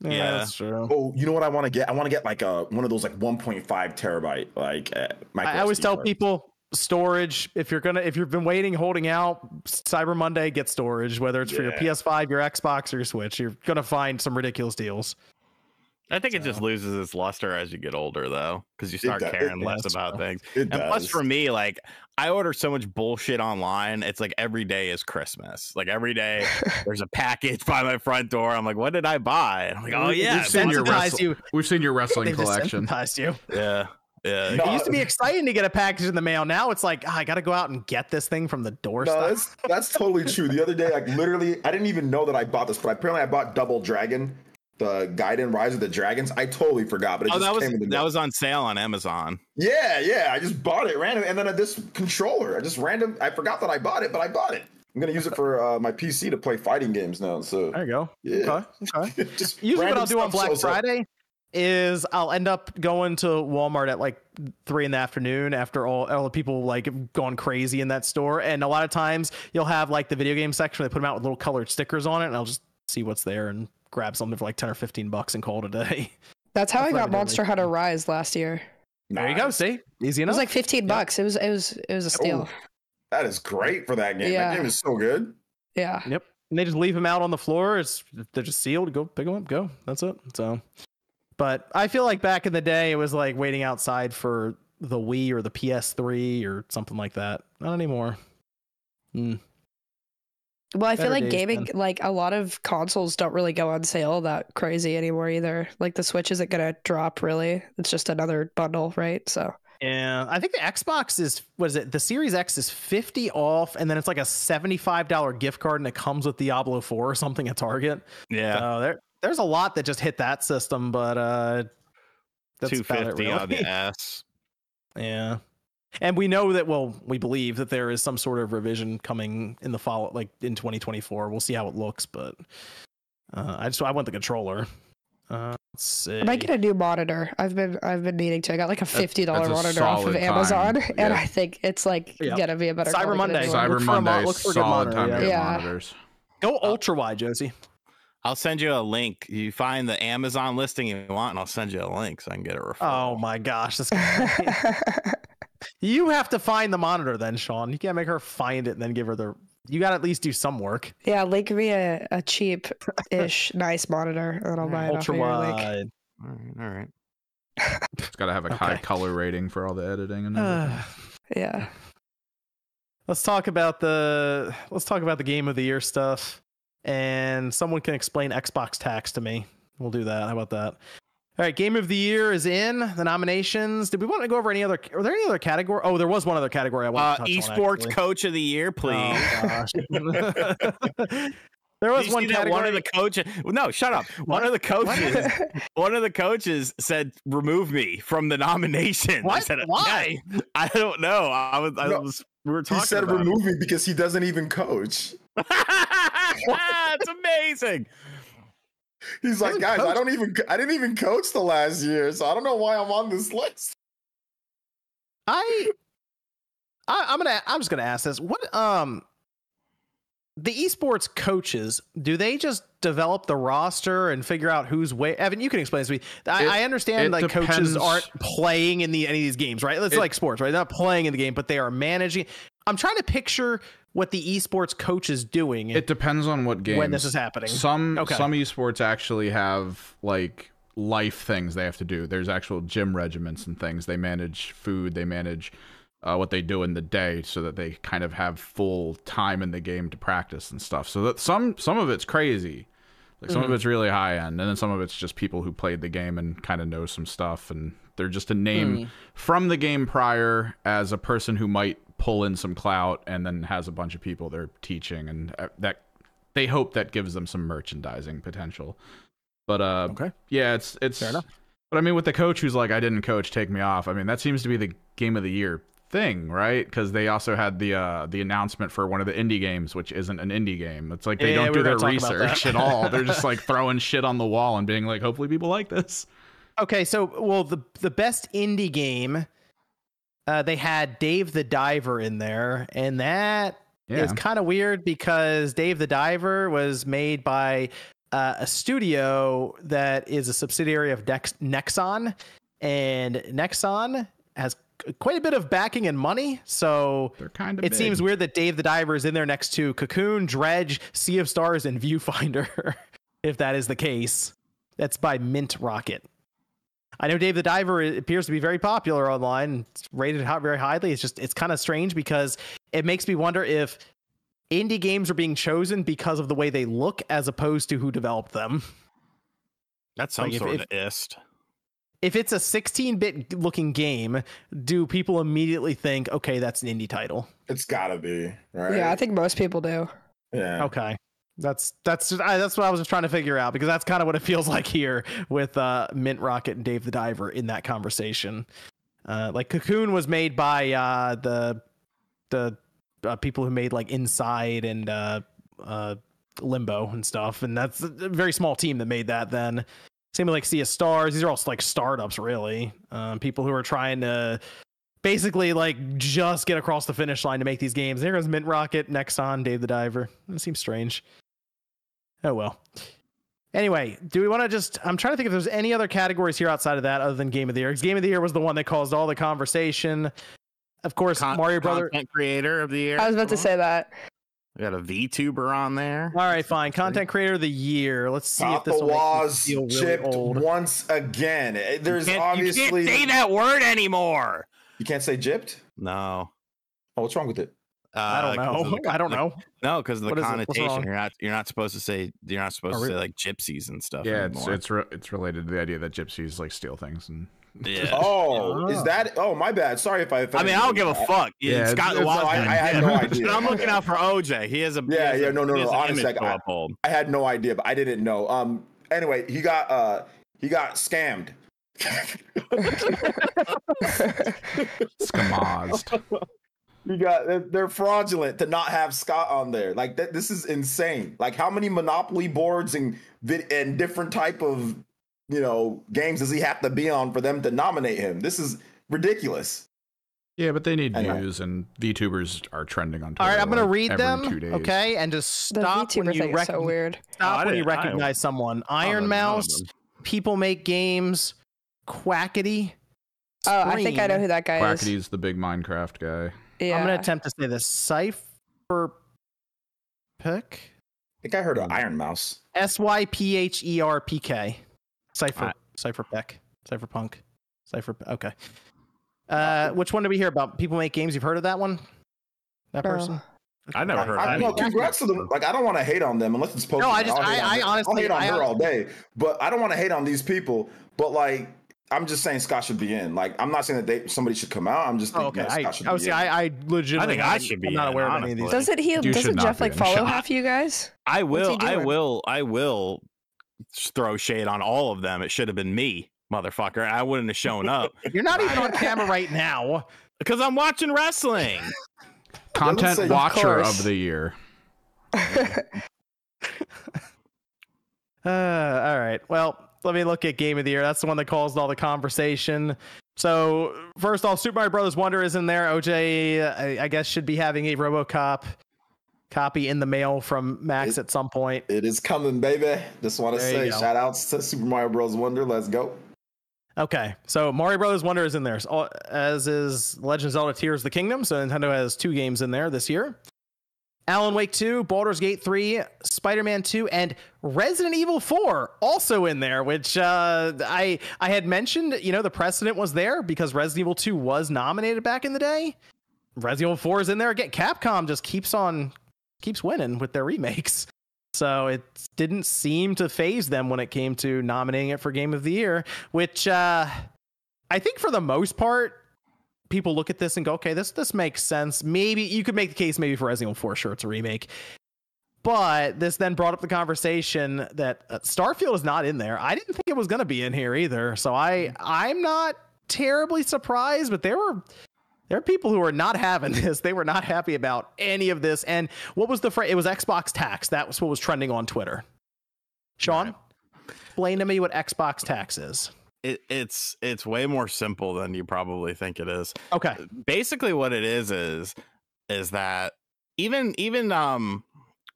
Speaker 1: Yeah, yeah. that's true.
Speaker 2: Oh, you know what I want to get? I want to get like a one of those like 1.5 terabyte like. Uh,
Speaker 1: I always tell card. people storage if you're gonna if you've been waiting holding out cyber monday get storage whether it's yeah. for your ps5 your xbox or your switch you're gonna find some ridiculous deals
Speaker 4: I think so. it just loses its luster as you get older, though, because you start caring less about things. It and does. plus, for me, like I order so much bullshit online. It's like every day is Christmas. Like every day, there's a package by my front door. I'm like, what did I buy? And I'm like, oh yeah,
Speaker 3: we've seen your, wrestle- you. We've seen your wrestling collection.
Speaker 1: You.
Speaker 4: Yeah. Yeah.
Speaker 1: No, it used to be exciting to get a package in the mail. Now it's like, oh, I got to go out and get this thing from the door.
Speaker 2: No, that's, that's totally true. The other day, like literally, I didn't even know that I bought this, but apparently I bought Double Dragon the Gaiden Rise of the Dragons. I totally forgot, but it
Speaker 4: oh, that was that was on sale on Amazon.
Speaker 2: Yeah, yeah. I just bought it random, and then this controller. I just random. I forgot that I bought it, but I bought it. I'm gonna use it for uh, my PC to play fighting games now. So
Speaker 1: there you go.
Speaker 2: Yeah.
Speaker 1: Okay. okay. just Usually, what I'll do on Black Friday is I'll end up going to Walmart at like three in the afternoon after all all the people like have gone crazy in that store. And a lot of times you'll have like the video game section, they put them out with little colored stickers on it, and I'll just see what's there and grab something for like 10 or 15 bucks and call it a day.
Speaker 5: That's how
Speaker 1: That's
Speaker 5: I got Monster Hunter Rise last year.
Speaker 1: There you go. See, easy enough.
Speaker 5: It was like 15 bucks. It was it was it was a steal.
Speaker 2: Oh, that is great for that game.
Speaker 5: Yeah.
Speaker 2: That game is so good.
Speaker 5: Yeah.
Speaker 1: Yep. And they just leave them out on the floor. It's they're just sealed. Go pick them up. Go. That's it. So, but I feel like back in the day, it was like waiting outside for the Wii or the PS3 or something like that. Not anymore. Hmm.
Speaker 5: Well, I feel like
Speaker 1: days,
Speaker 5: gaming, like a lot of consoles don't really go on sale that crazy anymore either. Like the Switch isn't gonna drop really. It's just another bundle, right? So
Speaker 1: Yeah, I think the Xbox is what is it? The Series X is fifty off, and then it's like a seventy-five dollar gift card, and it comes with Diablo Four or something at Target.
Speaker 4: Yeah.
Speaker 1: So there, there's a lot that just hit that system, but uh, that's
Speaker 4: Two
Speaker 1: about it,
Speaker 4: fifty on the ass.
Speaker 1: Yeah. And we know that, well, we believe that there is some sort of revision coming in the fall, like in 2024. We'll see how it looks, but uh, I just, I want the controller. Uh, let's see.
Speaker 5: I might get a new monitor. I've been I've been needing to. I got like a fifty dollar monitor off of Amazon,
Speaker 3: time.
Speaker 5: and
Speaker 3: Yeah.
Speaker 5: I think it's like
Speaker 1: Yeah.
Speaker 5: gonna be a better
Speaker 1: Cyber Monday.
Speaker 5: than the.
Speaker 3: Cyber
Speaker 1: Look for mo-
Speaker 3: Monday,
Speaker 1: look for
Speaker 3: solid
Speaker 1: monitor,
Speaker 3: time to get
Speaker 5: Yeah.
Speaker 3: monitors.
Speaker 1: Go ultra wide, Josie.
Speaker 4: I'll send you a link. You find the Amazon listing you want, and I'll send you a link so I can get a referral.
Speaker 1: Oh my gosh. This you have to find the monitor then, Sean. You can't make her find it and then give her the. You got to at least do some work.
Speaker 5: yeah, link me a, a cheap ish nice monitor, and I'll buy it
Speaker 1: Ultra
Speaker 5: of your link.
Speaker 1: wide.
Speaker 4: All right, all right.
Speaker 3: It's got to have a high color rating for all the editing and everything.
Speaker 5: Yeah.
Speaker 1: let's talk about the let's talk about the game of the year stuff and someone can explain xbox tax to me we'll do that how about that all right game of the year is in the nominations did we want to go over any other are there any other category oh there was one other category i
Speaker 4: Uh,
Speaker 1: want to touch on,
Speaker 4: esports coach of the year, please.
Speaker 1: oh, gosh. there
Speaker 4: Did
Speaker 1: was
Speaker 4: you
Speaker 1: one
Speaker 4: see that
Speaker 1: category
Speaker 4: one of the coaches. No, shut up. One of the coaches. one of the coaches said, "Remove me from the nomination." I said,
Speaker 1: Why?
Speaker 4: "Okay." I don't know. I was. I
Speaker 2: No.
Speaker 4: We were
Speaker 2: He said
Speaker 4: about.
Speaker 2: remove me because he doesn't even coach.
Speaker 4: it's amazing.
Speaker 2: He's like, guys,
Speaker 1: coach-
Speaker 2: I don't even, I didn't even coach the last year, so I don't know why I'm on this list.
Speaker 1: I, I I'm gonna I'm just gonna ask this. What um the esports coaches, do they just develop the roster and figure out who's way Evan, you can explain this to me. I,
Speaker 3: It-
Speaker 1: I understand like coaches aren't playing in the any of these games, right? It's
Speaker 3: It-
Speaker 1: like sports, right? They're not playing in the game, but they are managing. I'm trying to picture what the esports coach is doing
Speaker 3: It depends on what game.
Speaker 1: when this is happening.
Speaker 3: Some
Speaker 1: Okay.
Speaker 3: some esports actually have like life things they have to do. There's actual gym regiments and things. They manage food. They manage uh, what they do in the day so that they kind of have full time in the game to practice and stuff. So that some some of it's crazy. Like some of
Speaker 1: Mm-hmm.
Speaker 3: it's really high end, and then some of it's just people who played the game and kind of know some stuff, and they're just a name
Speaker 1: Hmm.
Speaker 3: from the game prior as a person who might pull in some clout, and then has a bunch of people they're teaching, and uh, that they hope that gives them some merchandising potential. But uh,
Speaker 1: Okay.
Speaker 3: yeah, it's it's
Speaker 1: Fair enough.
Speaker 3: But I mean, with the coach who's like, I didn't coach, take me off. I mean, that seems to be the game of the year thing, right? Because they also had the uh the announcement for one of the indie games, which isn't an indie game. It's like they
Speaker 1: Yeah,
Speaker 3: don't do their
Speaker 1: gonna talk about
Speaker 3: research at all. They're just like throwing shit on the wall and being like, hopefully people like this.
Speaker 1: Okay, so well the the best indie game uh they had Dave the Diver in there and that
Speaker 3: Yeah.
Speaker 1: It's kind of weird because Dave the Diver was made by uh, a studio that is a subsidiary of Dex- Nexon, and Nexon has quite a bit of backing and money. So
Speaker 3: They're kind of.
Speaker 1: it seems weird that Dave the Diver is in there next to Cocoon, Dredge, Sea of Stars, and Viewfinder. if that is the case, that's by Mint Rocket. I know Dave the Diver appears to be very popular online. It's rated hot very highly. It's just it's kind of strange because it makes me wonder if indie games are being chosen because of the way they look as opposed to who developed them.
Speaker 4: That's some
Speaker 1: Like, if-
Speaker 4: sort
Speaker 1: if-
Speaker 4: of ist.
Speaker 1: If it's a 16-bit looking game, do people immediately think, "Okay, that's an indie title"?
Speaker 2: It's gotta be right.
Speaker 5: Yeah, I think most people do.
Speaker 2: Yeah.
Speaker 1: Okay. That's that's just, I, that's what I was just trying to figure out because that's kind of what it feels like here with uh, Mint Rocket and Dave the Diver in that conversation. Uh, like Cocoon was made by uh, the the uh, people who made like Inside and uh, uh, Limbo and stuff, and that's a very small team that made that. Then Same with like Sea of Stars. These are all like startups, really. Um, people who are trying to basically like just get across the finish line to make these games. There goes Mint Rocket, Nexon, Dave the Diver. That seems strange. Oh well. Anyway, do we want to just? I'm trying to think if there's any other categories here outside of that other than Game of the Year. 'Cause Game of the Year was the one that caused all the conversation. Of course,
Speaker 4: Con-
Speaker 1: Mario Brother.
Speaker 4: content creator of the year.
Speaker 5: I was about to say that.
Speaker 4: We got a VTuber on there.
Speaker 1: All right, fine. Content Creator of the Year. Let's see if this
Speaker 2: Papa
Speaker 1: will
Speaker 2: was
Speaker 1: feel really
Speaker 2: chipped
Speaker 1: old.
Speaker 2: once again. Eh, There's
Speaker 4: you
Speaker 2: obviously
Speaker 4: you can't say that word anymore.
Speaker 2: You can't say gypped.
Speaker 4: No,
Speaker 2: Oh, what's wrong with it?
Speaker 4: uh,
Speaker 1: I don't
Speaker 4: 'cause of
Speaker 1: know.
Speaker 4: the-
Speaker 1: I don't know.
Speaker 4: No, because of the
Speaker 1: What is it? What's
Speaker 4: connotation. You're not. You're not supposed to say. You're not supposed
Speaker 1: Oh,
Speaker 4: to say like gypsies and stuff.
Speaker 3: Yeah, it's it's re- it's related to the idea that gypsies like steal things and
Speaker 4: yeah.
Speaker 2: Oh, is that? Oh, my bad. Sorry if I.
Speaker 4: I
Speaker 2: offended
Speaker 4: mean, I don't give a fuck.
Speaker 3: Yeah,
Speaker 4: Yeah, Scott
Speaker 3: it's-
Speaker 4: Wasman.
Speaker 2: no, I- I had no idea.
Speaker 4: But I'm looking out for OJ. He has a
Speaker 2: Yeah,
Speaker 4: has
Speaker 2: yeah,
Speaker 4: a-
Speaker 2: no, no, no, honestly, like, I- I had no idea, but I didn't know. Um. Anyway, he got uh he got scammed.
Speaker 3: skamazed.
Speaker 2: You got they're- they're fraudulent to not have Scott on there. Like that, this is insane. Like how many Monopoly boards and vid- and different type of you know games does he have to be on for them to nominate him? This is ridiculous.
Speaker 3: yeah, but they need
Speaker 2: I know.
Speaker 3: views, and VTubers are trending on
Speaker 1: All
Speaker 3: Twitter.
Speaker 1: right, I'm gonna read them. Okay, and just
Speaker 5: The
Speaker 1: stop when you
Speaker 5: thing is so
Speaker 1: recognize.
Speaker 5: weird.
Speaker 4: Oh,
Speaker 1: Stop
Speaker 4: I
Speaker 1: when you recognize someone.
Speaker 4: Oh, Ironmouse.
Speaker 1: People Make Games, Quackity.
Speaker 5: Oh, I think I know who that guy is.
Speaker 3: Quackity's the big Minecraft guy.
Speaker 5: Yeah.
Speaker 1: I'm gonna attempt to say this. Cypher Pick.
Speaker 2: I think I heard of hmm. Ironmouse.
Speaker 1: S Y P H E R P K. Cypher.
Speaker 4: I-
Speaker 1: Cypher Peck. Cypherpunk. Cypher. Okay. Uh, which one did we hear about? People make games. You've heard of that one? That
Speaker 5: No.
Speaker 1: person?
Speaker 4: I never heard.
Speaker 2: I,
Speaker 4: of
Speaker 2: no,
Speaker 4: any of
Speaker 2: congrats to them. Like I don't want to hate on them unless it's posted.
Speaker 1: No, I just-
Speaker 2: I'll hate
Speaker 1: I- I honestly-
Speaker 2: I'll hate on
Speaker 1: I
Speaker 2: her all day, but I don't want to hate on these people. But like, I'm just saying Scott should be in. Like, I'm not saying that they somebody should come out. I'm just
Speaker 1: Oh,
Speaker 2: thinking
Speaker 1: okay.
Speaker 2: that
Speaker 1: I,
Speaker 2: Scott should
Speaker 1: I,
Speaker 2: be
Speaker 1: see,
Speaker 2: in.
Speaker 1: I, I legitimately.
Speaker 4: I think I should be
Speaker 1: I'm not
Speaker 4: in,
Speaker 1: aware of any of these.
Speaker 5: Doesn't he?
Speaker 3: You
Speaker 5: Doesn't Jeff like follow half of you guys?
Speaker 4: I will. I will. I will throw shade on all of them. It should have been me, motherfucker. I wouldn't have shown up
Speaker 1: You're not even on camera right now.
Speaker 4: because I'm watching wrestling.
Speaker 3: Content
Speaker 2: say-
Speaker 3: watcher
Speaker 5: course.
Speaker 3: of the year.
Speaker 1: Uh, all right. Well, let me look at Game of the Year. That's the one that caused all the conversation. So first off, Super Mario Brothers Wonder is in there. OJ, I, I guess, should be having a RoboCop copy in the mail from Max
Speaker 2: It-
Speaker 1: at some point.
Speaker 2: It is coming, baby. Just want to say shout outs to Super Mario Bros. Wonder. Let's go.
Speaker 1: Okay, so Mario Brothers Wonder is in there, as is Legend of Zelda Tears of the Kingdom. So Nintendo has two games in there this year. Alan Wake 2, Baldur's Gate 3, Spider-Man 2, and Resident Evil 4 also in there, which uh, I I had mentioned, you know, the precedent was there because Resident Evil 2 was nominated back in the day. Resident Evil 4 is in there again. Capcom just keeps on keeps winning with their remakes. So it didn't seem to faze them when it came to nominating it for Game of the Year, which uh, I think for the most part, people look at this and go, okay, this this makes sense. Maybe you could make the case maybe for Resident Evil 4, sure, it's a remake. But this then brought up the conversation that uh, Starfield is not in there. I didn't think it was going to be in here either. So I I'm not terribly surprised, but there were there are people who are not having this. They were not happy about any of this. And what was the phrase? It was Xbox tax. That was what was trending on Twitter. Sean,
Speaker 4: Right.
Speaker 1: explain to me what Xbox tax is.
Speaker 4: It, it's it's way more simple than you probably think it is.
Speaker 1: Okay.
Speaker 4: basically what it is is is that even even um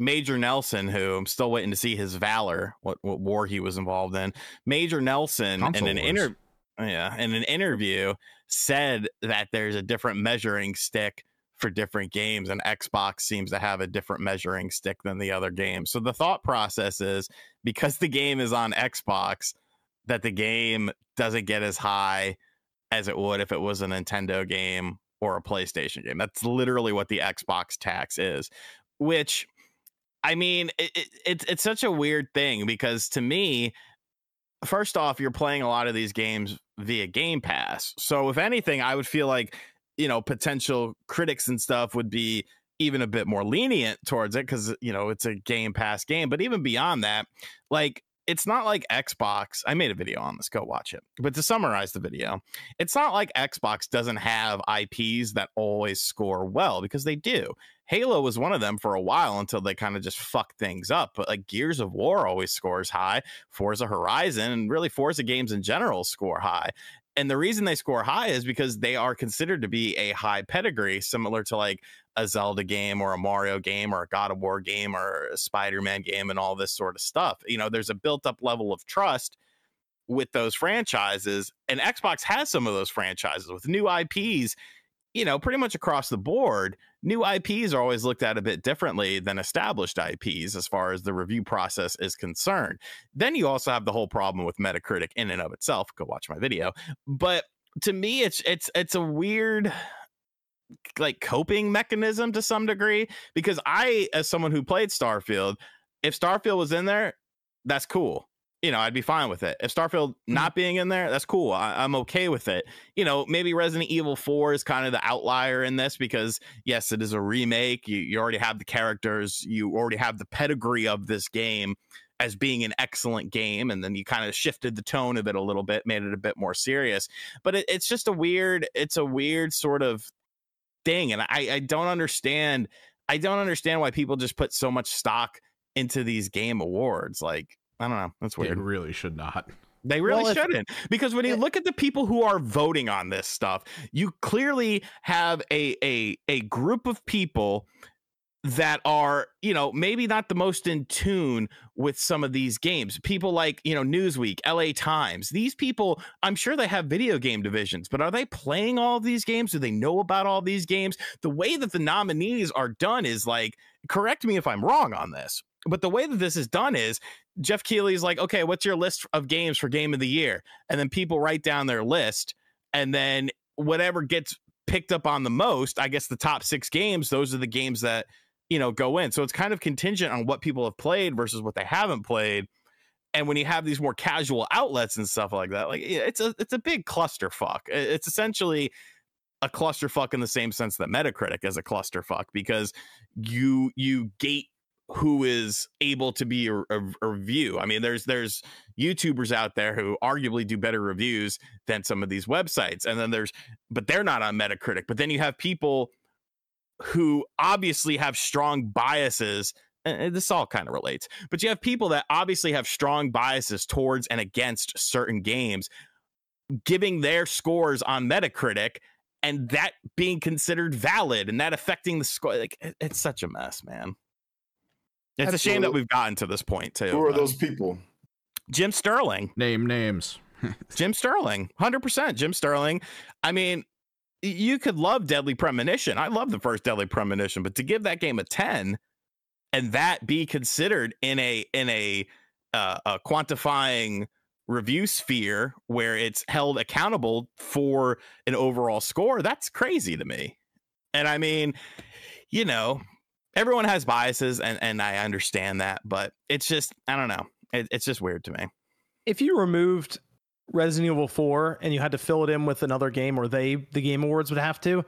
Speaker 4: Major Nelson, who I'm still waiting to see his valor, what what war he was involved in. Major Nelson
Speaker 3: Console
Speaker 4: in an
Speaker 3: wars.
Speaker 4: Yeah, in an interview said that there's a different measuring stick for different games and Xbox seems to have a different measuring stick than the other games. So the thought process is because the game is on Xbox that the game doesn't get as high as it would if it was a Nintendo game or a PlayStation game. That's literally what the Xbox tax is, which I mean, it, it, it's it's such a weird thing because to me, first off, you're playing a lot of these games via Game Pass. So if anything, I would feel like you know potential critics and stuff would be even a bit more lenient towards it because you know it's a Game Pass game. But even beyond that, like it's not like Xbox. I made a video on this. Go watch it. But to summarize the video, it's not like Xbox doesn't have IPs that always score well because they do. Halo was one of them for a while until they kind of just fucked things up. But like Gears of War always scores high, Forza Horizon, and really Forza games in general score high. And the reason they score high is because they are considered to be a high pedigree, similar to like a Zelda game or a Mario game or a God of War game or a Spider Man game and all this sort of stuff. You know, there's a built up level of trust with those franchises. And Xbox has some of those franchises with new IPs, you know, pretty much across the board. New IPs are always looked at a bit differently than established IPs as far as the review process is concerned. Then you also have the whole problem with Metacritic in and of itself. Go watch my video. But to me, it's it's it's a weird like coping mechanism to some degree because I, as someone who played Starfield, if Starfield was in there, that's cool you know, I'd be fine with it. If Starfield mm-hmm. not being in there, that's cool. I, am okay with it. You know, maybe Resident Evil 4 is kind of the outlier in this because, yes, it is a remake. You, you already have the characters, you already have the pedigree of this game as being an excellent game. And then you kind of shifted the tone of it a little bit, made it a bit more serious. But it, it's just a weird, it's a weird sort of thing. And I, I don't understand. I don't understand why people just put so much stock into these game awards. Like, I don't know. That's weird.
Speaker 3: It really should not.
Speaker 4: They really well, shouldn't. Because when you eh look at the people who are voting on this stuff, you clearly have a a a group of people that are, you know, maybe not the most in tune with some of these games. People like, you know, Newsweek, LA Times. These people, I'm sure they have video game divisions, but are they playing all of these games? Do they know about all these games? The way that the nominees are done is like, correct me if I'm wrong on this, but the way that this is done is Geoff Keighley's like, okay, what's your list of games for game of the year? And then people write down their list, and then whatever gets picked up on the most, I guess the top six games, those are the games that you know go in. So it's kind of contingent on what people have played versus what they haven't played. And when you have these more casual outlets and stuff like that, like it's a it's a big clusterfuck. It's essentially a clusterfuck in the same sense that Metacritic is a clusterfuck because you you gate who is able to be a, a, a, review. I mean, there's there's YouTubers out there who arguably do better reviews than some of these websites, and then there's but they're not on Metacritic. But then you have people who obviously have strong biases. And this all kind of relates, but you have people that obviously have strong biases towards and against certain games, giving their scores on Metacritic and that being considered valid and that affecting the score. Like it's such a mess, man. It's a shame that we've gotten to this point too.
Speaker 2: Who are those people?
Speaker 4: Jim Sterling.
Speaker 3: Name names.
Speaker 4: Jim Sterling. 100% Jim Sterling. I mean, you could love Deadly Premonition. I love the first Deadly Premonition, but to give that game a 10 and that be considered in a in a uh, a quantifying review sphere where it's held accountable for an overall score, that's crazy to me. And I mean, you know, everyone has biases and and I understand that, but it's just I don't know. It, it's just weird to me.
Speaker 1: If you removed Resident Evil 4 and you had to fill it in with another game or they the game awards would have to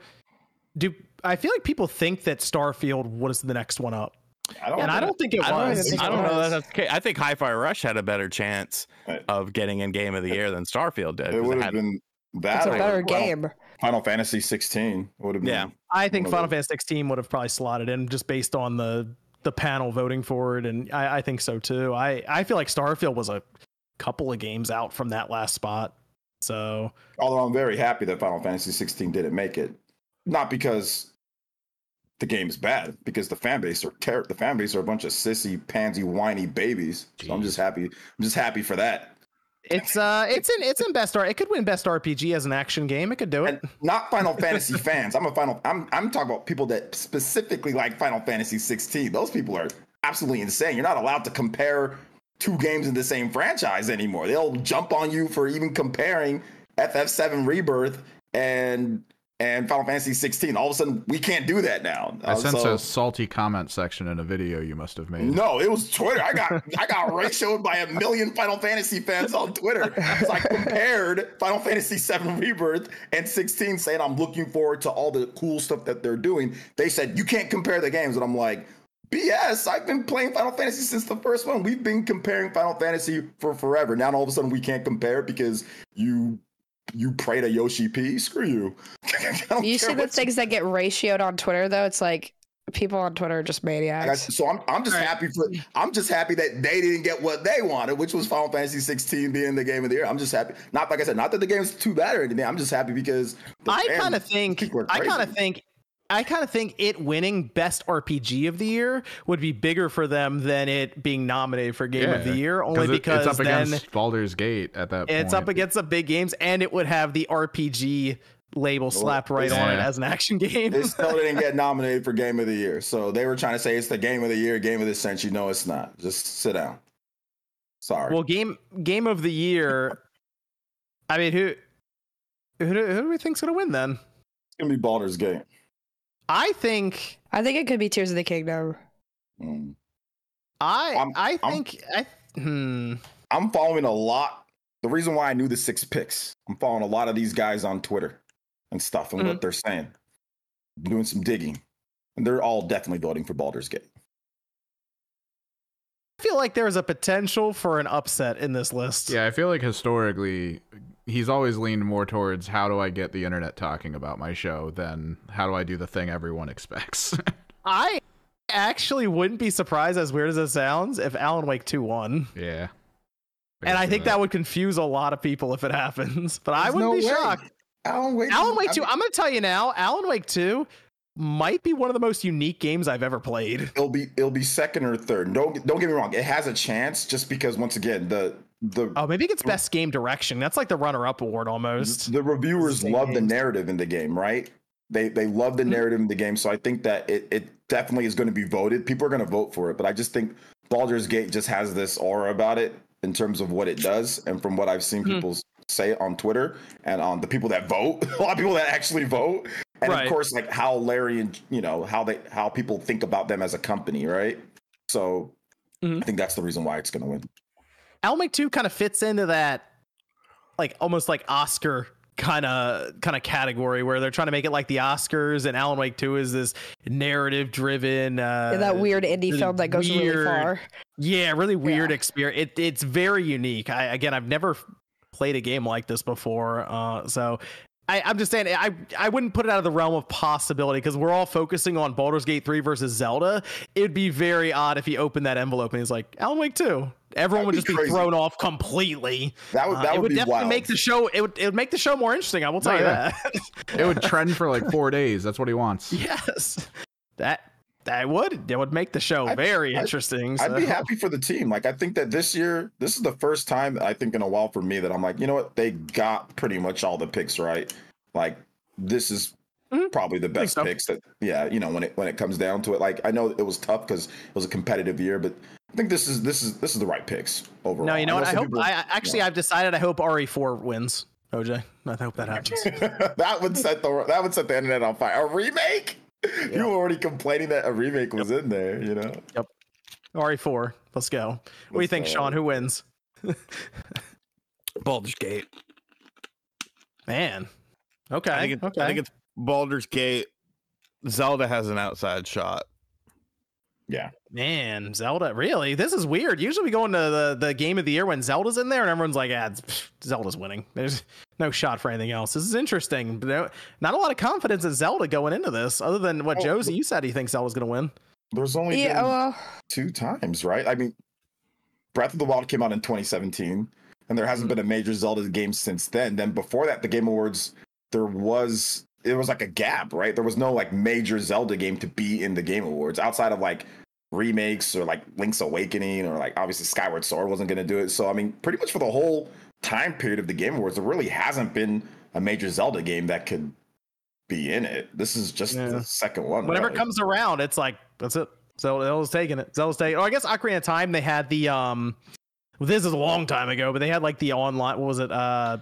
Speaker 1: do I feel like people think that Starfield was the next one up. I don't and I don't think it
Speaker 4: I
Speaker 1: was.
Speaker 4: Don't, I don't know that's okay. I think Hi-Fi Rush had a better chance of getting in Game of the Year than Starfield did.
Speaker 2: It would have been that.
Speaker 5: It's a better game.
Speaker 2: Final Fantasy 16 would have been.
Speaker 4: Yeah,
Speaker 1: I think Final Fantasy 16 would have probably slotted in just based on the the panel voting for it, and I, I think so too. I I feel like Starfield was a couple of games out from that last spot. So,
Speaker 2: although I'm very happy that Final Fantasy 16 didn't make it, not because the game is bad, because the fan base are ter- the fan base are a bunch of sissy, pansy, whiny babies. Jeez. So I'm just happy. I'm just happy for that.
Speaker 1: It's uh, it's in it's in best art. It could win best RPG as an action game. It could do it.
Speaker 2: And not Final Fantasy fans. I'm a Final. I'm I'm talking about people that specifically like Final Fantasy 16. Those people are absolutely insane. You're not allowed to compare two games in the same franchise anymore. They'll jump on you for even comparing FF7 Rebirth and and Final Fantasy 16. All of a sudden, we can't do that now.
Speaker 3: I uh, sense so, a salty comment section in a video you must have made.
Speaker 2: No, it was Twitter. I got I got ratioed by a million Final Fantasy fans on Twitter. So I compared Final Fantasy 7 Rebirth and 16, saying I'm looking forward to all the cool stuff that they're doing. They said you can't compare the games, and I'm like. BS. I've been playing Final Fantasy since the first one. We've been comparing Final Fantasy for forever. Now all of a sudden we can't compare because you you pray to Yoshi P. Screw you.
Speaker 5: you see the things that get ratioed on Twitter though? It's like people on Twitter are just
Speaker 2: Like, I-
Speaker 5: maniacs.
Speaker 2: so I'm I'm just
Speaker 1: All right.
Speaker 2: happy for I'm just happy that they didn't get what they wanted, which was Final Fantasy 16 being the game of the year. I'm just happy. Not like I said, not that the game's too bad or anything. I'm just happy because
Speaker 1: I kind of think I kind of think I kind of think it winning best RPG of the year would be bigger for them than it being nominated for game of the year only
Speaker 3: it-
Speaker 1: because
Speaker 3: it's up
Speaker 1: then
Speaker 3: against Baldur's Gate at that point.
Speaker 1: it's
Speaker 3: point.
Speaker 1: up against the big games and it would have the RPG label slapped right on it as an action game.
Speaker 2: It still didn't get nominated for game of the year. So they were trying to say it's the game of the year, game of the century. No, it's not. Just sit down. Sorry.
Speaker 1: well, game game of the year. I mean, who who do, who do we think's gonna win then?
Speaker 2: it's gonna be Baldur's Gate.
Speaker 1: I think
Speaker 5: I think it could be Tears of the Kingdom.
Speaker 2: Mm.
Speaker 1: I
Speaker 2: I'm-
Speaker 1: I
Speaker 2: I'm-
Speaker 1: think I hmm.
Speaker 2: I'm following a lot. The reason why I knew the six picks, I'm following a lot of these guys on Twitter and stuff and
Speaker 1: Mm-hmm.
Speaker 2: what they're saying. doing some digging. And they're all definitely voting for Baldur's Gate.
Speaker 1: I feel like there's a potential for an upset in this list.
Speaker 3: Yeah, I feel like historically, he's always leaned more towards how do I get the internet talking about my show than how do I do the thing everyone expects.
Speaker 1: I actually wouldn't be surprised, as weird as it sounds, if Alan Wake 2 won.
Speaker 3: yeah.
Speaker 1: And I think that would confuse a lot of people if it happens. But I wouldn't
Speaker 2: no
Speaker 1: be
Speaker 2: way.
Speaker 1: shocked.
Speaker 2: Alan Wake.
Speaker 1: Alan Wake
Speaker 2: I
Speaker 1: 2,
Speaker 2: mean,
Speaker 1: I'm going to tell you now, Alan Wake 2 might be one of the most unique games I've ever played.
Speaker 2: it'll be it'll be second or third. Don't don't get me wrong. It has a chance just because once again the the
Speaker 1: Oh, maybe it gets best game direction. That's like the runner up award almost.
Speaker 2: the reviewers love the narrative in the game, right? They they love
Speaker 1: Mm-hmm.
Speaker 2: the narrative in the game, so I think that it it definitely is going to be voted. People are going to vote for it, but I just think Baldur's Gate just has this aura about it in terms of what it does, and from what I've seen
Speaker 1: Mhm.
Speaker 2: people say on Twitter and on the people that vote, a lot of people that actually vote, and
Speaker 1: Right.
Speaker 2: of course like how Larian you know how they how people think about them as a company, right? So
Speaker 1: Mhm.
Speaker 2: I think that's the reason why it's going to win.
Speaker 1: Alan Wake 2 kind of fits into that like almost like Oscar kind of kind of category where they're trying to make it like the Oscars and Alan Wake 2 is this narrative driven uh
Speaker 5: that weird indie
Speaker 1: really
Speaker 5: film that goes really far.
Speaker 1: Yeah, really weird
Speaker 5: Yeah.
Speaker 1: experience. It, it's very unique. I again, I've never played a game like this before, uh, so I, I'm just saying I I wouldn't put it out of the realm of possibility because we're all focusing on Baldur's Gate 3 versus Zelda. It'd be very odd if he opened that envelope and it's like Alan Wake 2. Everyone
Speaker 2: That'd
Speaker 1: would
Speaker 2: be
Speaker 1: just be
Speaker 2: crazy.
Speaker 1: thrown off completely.
Speaker 2: That would
Speaker 1: Uh,
Speaker 2: that
Speaker 1: it
Speaker 2: would,
Speaker 1: would
Speaker 2: be
Speaker 1: definitely
Speaker 2: wild.
Speaker 1: make the show. It would it would make the show more interesting. I will tell
Speaker 3: Oh,
Speaker 1: you
Speaker 3: yeah.
Speaker 1: that.
Speaker 3: it would trend for like four days. That's what he wants.
Speaker 1: yes, that that would that would make the show
Speaker 2: I'd-
Speaker 1: very
Speaker 2: I'd-
Speaker 1: interesting.
Speaker 2: I'd be happy for the team. Like I think that this year, this is the first time I think in a while for me that I'm like, you know what, they got pretty much all the picks right. Like this is
Speaker 1: Mhm.
Speaker 2: probably the best
Speaker 1: so.
Speaker 2: picks that yeah, you know, when it when it comes down to it. Like I know it was tough because it was a competitive year, but I think this is this is this is the right picks overall.
Speaker 1: No, you know what? I hope.
Speaker 2: people-
Speaker 1: I actually, I've decided. I hope RE4 wins. OJ, I hope that happens.
Speaker 2: that would set the that would set the internet on fire. A remake? You were already complaining that a remake was in there, you know. Yep.
Speaker 1: RE4, let's go. What do you think,
Speaker 2: go.
Speaker 1: Sean? Who wins?
Speaker 4: Baldur's Gate.
Speaker 1: Man. Okay.
Speaker 4: I think, it,
Speaker 1: okay.
Speaker 4: I think it's Baldur's Gate. Zelda has an outside shot.
Speaker 1: Man, Zelda. Really? This is weird. Usually we go into the, the game of the year when Zelda's in there and everyone's like, ah, pff, Zelda's winning. There's no shot for anything else. This is interesting. But no, not a lot of confidence in Zelda going into this, other than what
Speaker 2: Oh,
Speaker 1: Josie, you said he thinks Zelda's going to win.
Speaker 2: There's only
Speaker 5: Yeah,
Speaker 2: been
Speaker 5: well,
Speaker 2: two times, right? I mean, Breath of the Wild came out in 2017, and there hasn't been a major Zelda game since then. Then before that, the Game Awards, there was it was like a gap, right? There was no like major Zelda game to be in the Game Awards outside of like remakes or like Link's Awakening or like obviously Skyward Sword wasn't going to do it. So I mean, pretty much for the whole time period of the Game Awards, there really hasn't been a major Zelda game that could be in it. This is just
Speaker 1: Yeah.
Speaker 2: the second one.
Speaker 1: Whenever
Speaker 2: really.
Speaker 1: it comes around, it's like that's it. Zelda, Zelda's taking it. Zelda's taking. Oh, I guess Ocarina of Time. They had the um. Well, this is a long time ago, but they had like the online. What was it? Uh,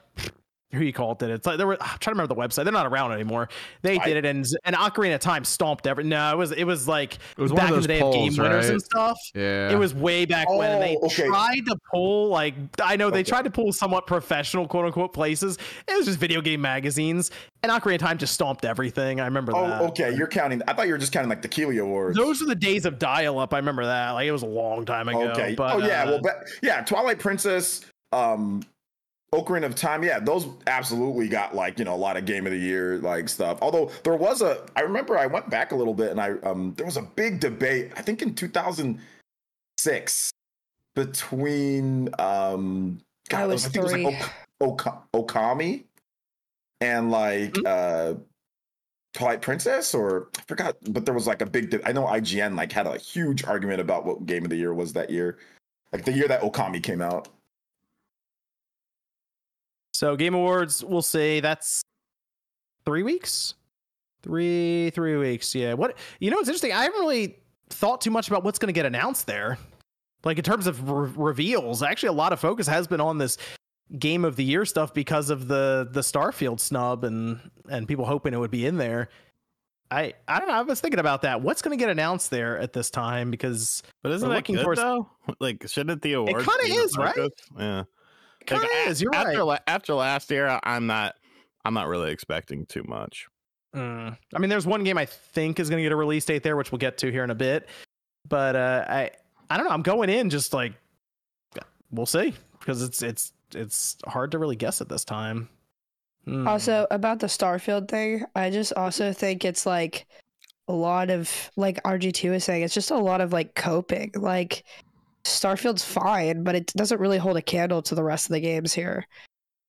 Speaker 1: who you called it? It's like there were. I'm trying to remember the website. They're not around anymore. They
Speaker 2: I-
Speaker 1: did it, and and Ocarina of Time stomped every. No, it was it was like
Speaker 3: It was one
Speaker 1: back
Speaker 3: of
Speaker 1: in the day of game winners
Speaker 3: right?
Speaker 1: and stuff.
Speaker 3: Yeah.
Speaker 1: It was way back when, and they
Speaker 2: Oh, okay.
Speaker 1: tried to pull like I know they
Speaker 2: Okay.
Speaker 1: tried to pull somewhat professional quote unquote places. It was just video game magazines, and Ocarina of Time just stomped everything. I remember that.
Speaker 2: Oh, okay. You're counting. I thought you were just counting like the Keighley Awards.
Speaker 1: Those are the days of dial-up. I remember that. Like it was a long time ago.
Speaker 2: okay.
Speaker 1: But,
Speaker 2: oh yeah.
Speaker 1: uh,
Speaker 2: Well, but, yeah. Twilight Princess. Um, Ocarina of Time, yeah, those absolutely got like you know a lot of game of the year like stuff. Although there was a, I remember I went back a little bit and I um there was a big debate. I think in 2006 between um God,
Speaker 5: I was
Speaker 2: think
Speaker 5: three.
Speaker 2: it was like Ok- Ok- Okami and like
Speaker 1: Hmm?
Speaker 2: uh Twilight Princess or I forgot, but there was like a big. de- I know IGN like had a huge argument about what game of the year was that year, like the year that Okami came out.
Speaker 1: So Game Awards, we'll say that's three weeks, three three weeks. Yeah. What you know? It's interesting. I haven't really thought too much about what's going to get announced there. Like in terms of re- reveals, actually, a lot of focus has been on this Game of the Year stuff because of the the Starfield snub and and people hoping it would be in there. I I don't know. I was thinking about that. What's going to get announced there at this time? Because
Speaker 4: But isn't that
Speaker 1: looking
Speaker 4: good
Speaker 1: for-
Speaker 4: though? Like, shouldn't the awards?
Speaker 1: It
Speaker 4: be the
Speaker 1: is, right?
Speaker 4: Yeah.
Speaker 1: It kind
Speaker 4: Like,
Speaker 1: of is. You're
Speaker 4: after
Speaker 1: right.
Speaker 4: la- after last year, I- I'm not. I'm not really expecting too much.
Speaker 1: Mm. I mean, there's one game I think is going to get a release date there, which we'll get to here in a bit. But uh, I, I don't know. I'm going in just like we'll see because it's it's it's hard to really guess at this time. Hmm.
Speaker 5: Also, about the Starfield thing, I just also think it's like a lot of like RGT is saying, it's just a lot of like coping. Like Starfield's fine, but it doesn't really hold a candle to the rest of the games here.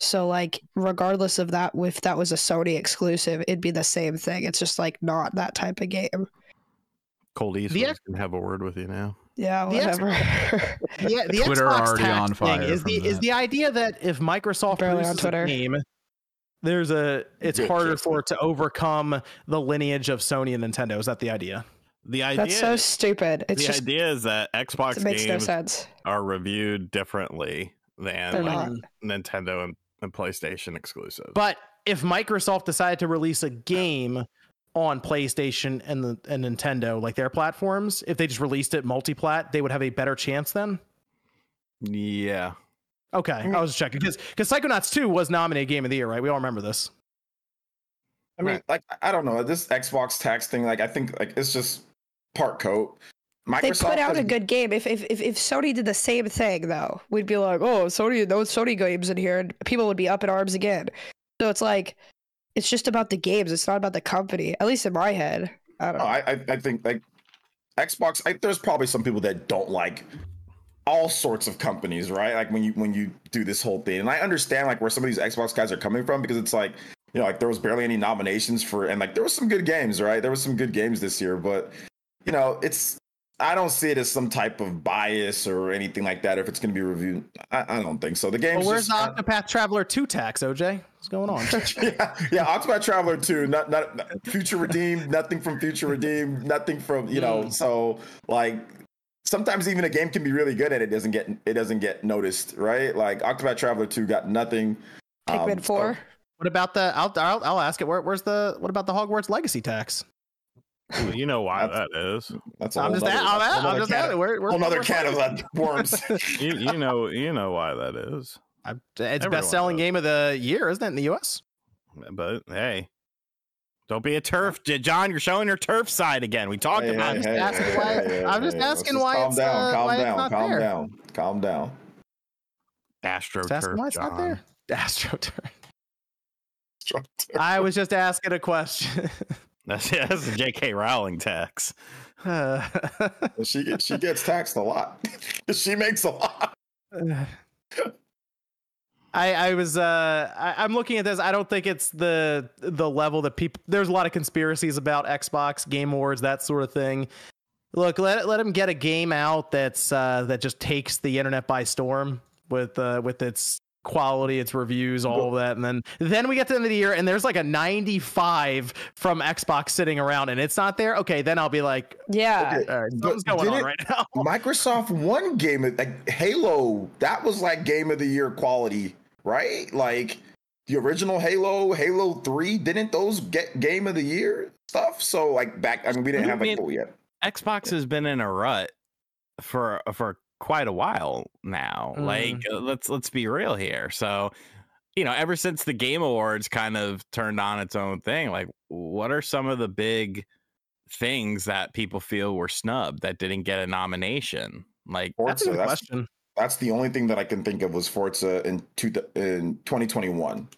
Speaker 5: So like regardless of that if that was a Sony exclusive, it'd be the same thing. It's just like not that type of game.
Speaker 4: Cold
Speaker 1: The
Speaker 4: Eastwood
Speaker 1: ex-
Speaker 4: can have a word with you now.
Speaker 5: Yeah,
Speaker 1: The ex-
Speaker 5: whatever.
Speaker 1: yeah, the
Speaker 3: Twitter
Speaker 1: Xbox
Speaker 3: already
Speaker 1: tax
Speaker 3: on fire
Speaker 1: thing is the
Speaker 3: from
Speaker 1: is the idea that if Microsoft
Speaker 5: Barely on Twitter.
Speaker 1: a game, there's a it's harder for it to overcome the lineage of Sony and Nintendo. Is that the idea?
Speaker 4: The idea.
Speaker 5: That's so stupid. It's
Speaker 4: the
Speaker 5: just
Speaker 4: idea is that Xbox
Speaker 5: it makes no
Speaker 4: games
Speaker 5: sense.
Speaker 4: are reviewed differently than like. Nintendo and, and PlayStation exclusives.
Speaker 1: But if Microsoft decided to release a game on PlayStation and the and Nintendo, like their platforms, if they just released it multi-plat, they would have a better chance then.
Speaker 4: yeah,
Speaker 1: Okay, I was checking because because Psychonauts 2 was nominated Game of the Year, right? We all remember this.
Speaker 2: I mean, like I don't know this Xbox tax thing. Like I think like it's just part coat. Microsoft
Speaker 5: They put out
Speaker 2: has-
Speaker 5: a good game. If, if if if Sony did the same thing though, we'd be like, oh, Sony, no Sony games in here, and people would be up in arms again. So it's like, it's just about the games. It's not about the company. At least in my head, I don't. Oh,
Speaker 2: I, I I think like Xbox. I, there's probably some people that don't like all sorts of companies, right? Like when you when you do this whole thing, and I understand like where some of these Xbox guys are coming from because it's like you know like there was barely any nominations for, and like there was some good games, right? There was some good games this year, but you know it's. I don't see it as some type of bias or anything like that. If it's going to be reviewed, I, I don't think so. The game.
Speaker 1: Well, where's
Speaker 2: just,
Speaker 1: the Octopath Traveler 2 tax, OJ? What's going on?
Speaker 2: yeah, yeah, Octopath Traveler 2, not, not not Future Redeemed, nothing from Future Redeemed, nothing from you know. So like sometimes even a game can be really good and it doesn't get it doesn't get noticed, right? Like Octopath Traveler 2 got nothing.
Speaker 5: Pikmin
Speaker 2: um, so-
Speaker 5: Four.
Speaker 1: what about the? I'll, I'll I'll ask it. Where, where's the? What about the Hogwarts Legacy tax?
Speaker 4: Well, you know why
Speaker 2: That's-
Speaker 4: that is.
Speaker 2: That's a
Speaker 1: I'm
Speaker 2: whole
Speaker 1: just,
Speaker 2: nother-
Speaker 1: a- I'm,
Speaker 2: whole
Speaker 1: a- I'm
Speaker 2: nother
Speaker 1: just
Speaker 2: can
Speaker 1: asking.
Speaker 2: of-
Speaker 1: Where, where's
Speaker 2: whole nother
Speaker 1: Hogwarts
Speaker 2: can of uh, worms.
Speaker 4: You you know you know why that is.
Speaker 1: I- It's
Speaker 4: Everyone
Speaker 1: best selling
Speaker 4: does.
Speaker 1: game of the year, isn't it, in the U.S.?
Speaker 4: But hey, don't be a turf, John. You're showing your turf side again. We talked
Speaker 2: Hey,
Speaker 4: about
Speaker 2: hey,
Speaker 4: it.
Speaker 2: hey,
Speaker 1: asking
Speaker 2: hey,
Speaker 1: why-
Speaker 2: hey, hey,
Speaker 1: I'm just asking why
Speaker 2: calm
Speaker 1: it's,
Speaker 2: down,
Speaker 1: uh,
Speaker 2: calm
Speaker 1: why
Speaker 2: down, calm
Speaker 1: there.
Speaker 2: down, calm down.
Speaker 4: Astro turf,
Speaker 1: why it's not
Speaker 4: John.
Speaker 1: there. AstroTurf. I was just asking a question.
Speaker 4: That's yeah, that's the J.K. Rowling tax.
Speaker 1: Uh,
Speaker 2: she gets she gets taxed a lot. she makes a lot.
Speaker 1: I, I was uh I, I'm looking at this. I don't think it's the the level that people. There's a lot of conspiracies about Xbox Game Awards, that sort of thing. Look, let let them get a game out that's uh that just takes the internet by storm with uh with its quality, its reviews, all of that, and then then we get to the end of the year and there's like a 95 from Xbox sitting around and it's not there. Okay, then I'll be like,
Speaker 5: Yeah.
Speaker 2: Okay,
Speaker 1: all right, something's going on right now.
Speaker 2: Microsoft won game of like Halo. That was like game of the year quality, right? Like the original Halo, Halo Three. Didn't those get game of the year stuff? So like back, I mean, we didn't
Speaker 4: I
Speaker 2: have like
Speaker 4: mean-
Speaker 2: full yet.
Speaker 4: Xbox has been in a rut for for quite a while now.
Speaker 1: Mm.
Speaker 4: Like uh, let's let's be real here. So, you know, ever since the Game Awards kind of turned on its own thing, like what are some of the big things that people feel were snubbed that didn't get a nomination? Like
Speaker 1: That's a
Speaker 2: Forza,
Speaker 1: good
Speaker 2: that's
Speaker 1: question.
Speaker 2: that's the only thing that I can think of was Forza in two in 2021.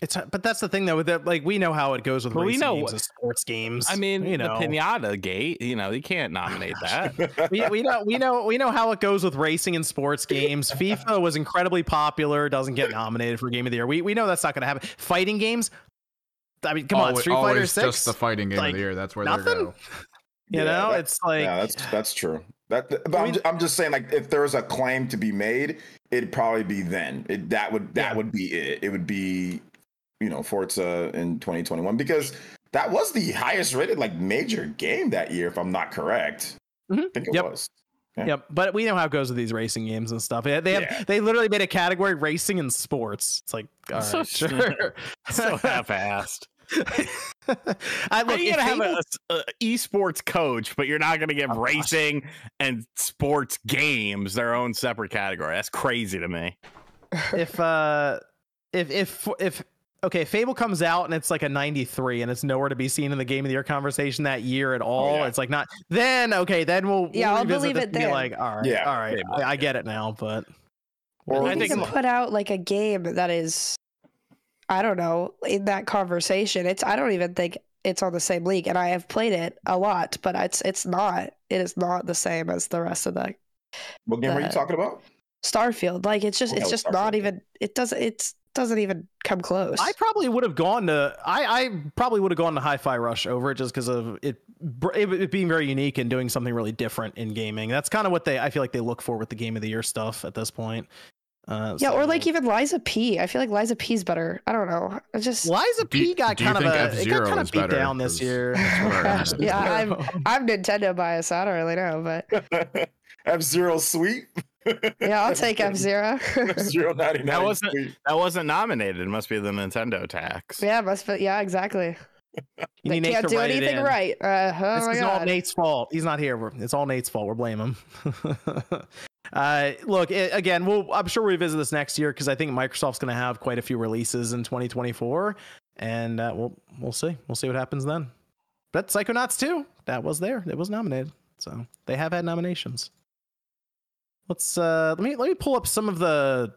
Speaker 1: It's but that's the thing though with that like we know how it goes with
Speaker 4: Well, we
Speaker 1: racing
Speaker 4: know-
Speaker 1: games and sports games.
Speaker 4: I mean,
Speaker 1: you know,
Speaker 4: the pinata gate. You know, you can't nominate that.
Speaker 1: we, we know we know we know how it goes with racing and sports games. FIFA was incredibly popular, doesn't get nominated for game of the year. We we know that's not going to happen. Fighting games. I mean, come on, Street Fighter Six.
Speaker 3: just the fighting game
Speaker 1: like,
Speaker 3: of the year. That's where they
Speaker 1: nothing?
Speaker 3: go.
Speaker 1: you
Speaker 2: Yeah,
Speaker 1: know,
Speaker 2: that-
Speaker 1: it's like
Speaker 2: yeah, that's that's true. That, but
Speaker 1: I
Speaker 2: I'm,
Speaker 1: mean-
Speaker 2: I'm just saying, like, if there was a claim to be made, it'd probably be then. It, that would that
Speaker 1: Yeah.
Speaker 2: would be it. It would be, you know, Forza in 2021 because that was the highest rated like major game that year, if I'm not correct.
Speaker 1: Mhm.
Speaker 2: I think it
Speaker 1: Yep.
Speaker 2: was.
Speaker 1: Yep, but we know how it goes with these racing games and stuff. They they have
Speaker 2: Yeah.
Speaker 1: they literally made a category racing and sports. It's like all
Speaker 4: So
Speaker 1: right, sure.
Speaker 4: so half-assed.
Speaker 1: I
Speaker 4: How
Speaker 1: look,
Speaker 4: you
Speaker 1: if
Speaker 4: gonna have
Speaker 1: Fable-
Speaker 4: a, a esports coach, but you're not gonna give
Speaker 1: Oh, gosh.
Speaker 4: racing and sports games their own separate category? That's crazy to me.
Speaker 1: if uh if if if okay fable comes out and it's like a 93 and it's nowhere to be seen in the game of the year conversation that year at all
Speaker 2: yeah.
Speaker 1: it's like not then okay then we'll,
Speaker 5: Yeah,
Speaker 1: we'll
Speaker 5: I'll
Speaker 1: revisit
Speaker 5: believe it
Speaker 1: and be like all right
Speaker 2: Yeah.
Speaker 1: all right
Speaker 4: Fable,
Speaker 1: I, I get it now but
Speaker 2: Or
Speaker 5: I
Speaker 4: I
Speaker 5: think
Speaker 4: think-
Speaker 5: can put out like a game that is, I don't know, in that conversation. It's I don't even think it's on the same league, and I have played it a lot, but it's it's not. It is not the same as the rest of the
Speaker 2: what game are you talking about?
Speaker 5: Starfield. Like it's just
Speaker 2: Oh,
Speaker 5: it's just
Speaker 2: Starfield,
Speaker 5: not even. It doesn't. It's doesn't even come close.
Speaker 1: i probably would have gone to i i probably would have gone to hi-fi rush over it just because of it, it it being very unique and doing something really different in gaming that's kind of what they i feel like they look for with the game of the year stuff at this point uh
Speaker 5: yeah, or like even Lies of P. I feel like Lies of P. is better. I don't know. I just
Speaker 1: Liza
Speaker 3: Do
Speaker 1: P got
Speaker 3: do
Speaker 1: kind of a it got
Speaker 3: F-Zero
Speaker 1: kind of beat
Speaker 3: better?
Speaker 1: down this
Speaker 3: 'Cause
Speaker 1: year.
Speaker 3: that's what I heard.
Speaker 5: yeah, I'm I'm Nintendo biased. I don't really know, but
Speaker 2: F Zero Sweet.
Speaker 5: Yeah, I'll take F Zero.
Speaker 2: F Zero 99.
Speaker 4: That wasn't-
Speaker 2: Sweet.
Speaker 4: That wasn't nominated. It must be the Nintendo tax.
Speaker 5: yeah, must be. Yeah, exacally.
Speaker 1: You
Speaker 5: They
Speaker 1: need
Speaker 5: can't
Speaker 1: to
Speaker 5: do anything right. Uh, oh
Speaker 1: This
Speaker 5: my
Speaker 1: is all. Nate's fault. He's not here. We're- It's all Nate's fault. We're blaming him. uh, look, it, again, we'll, I'm sure we'll revisit this next year because I think Microsoft's going to have quite a few releases in 2024, and uh, we'll we'll see. We'll see what happens then. But Psychonauts 2, that was there. It was nominated, so they have had nominations. Let's uh, let me let me pull up some of the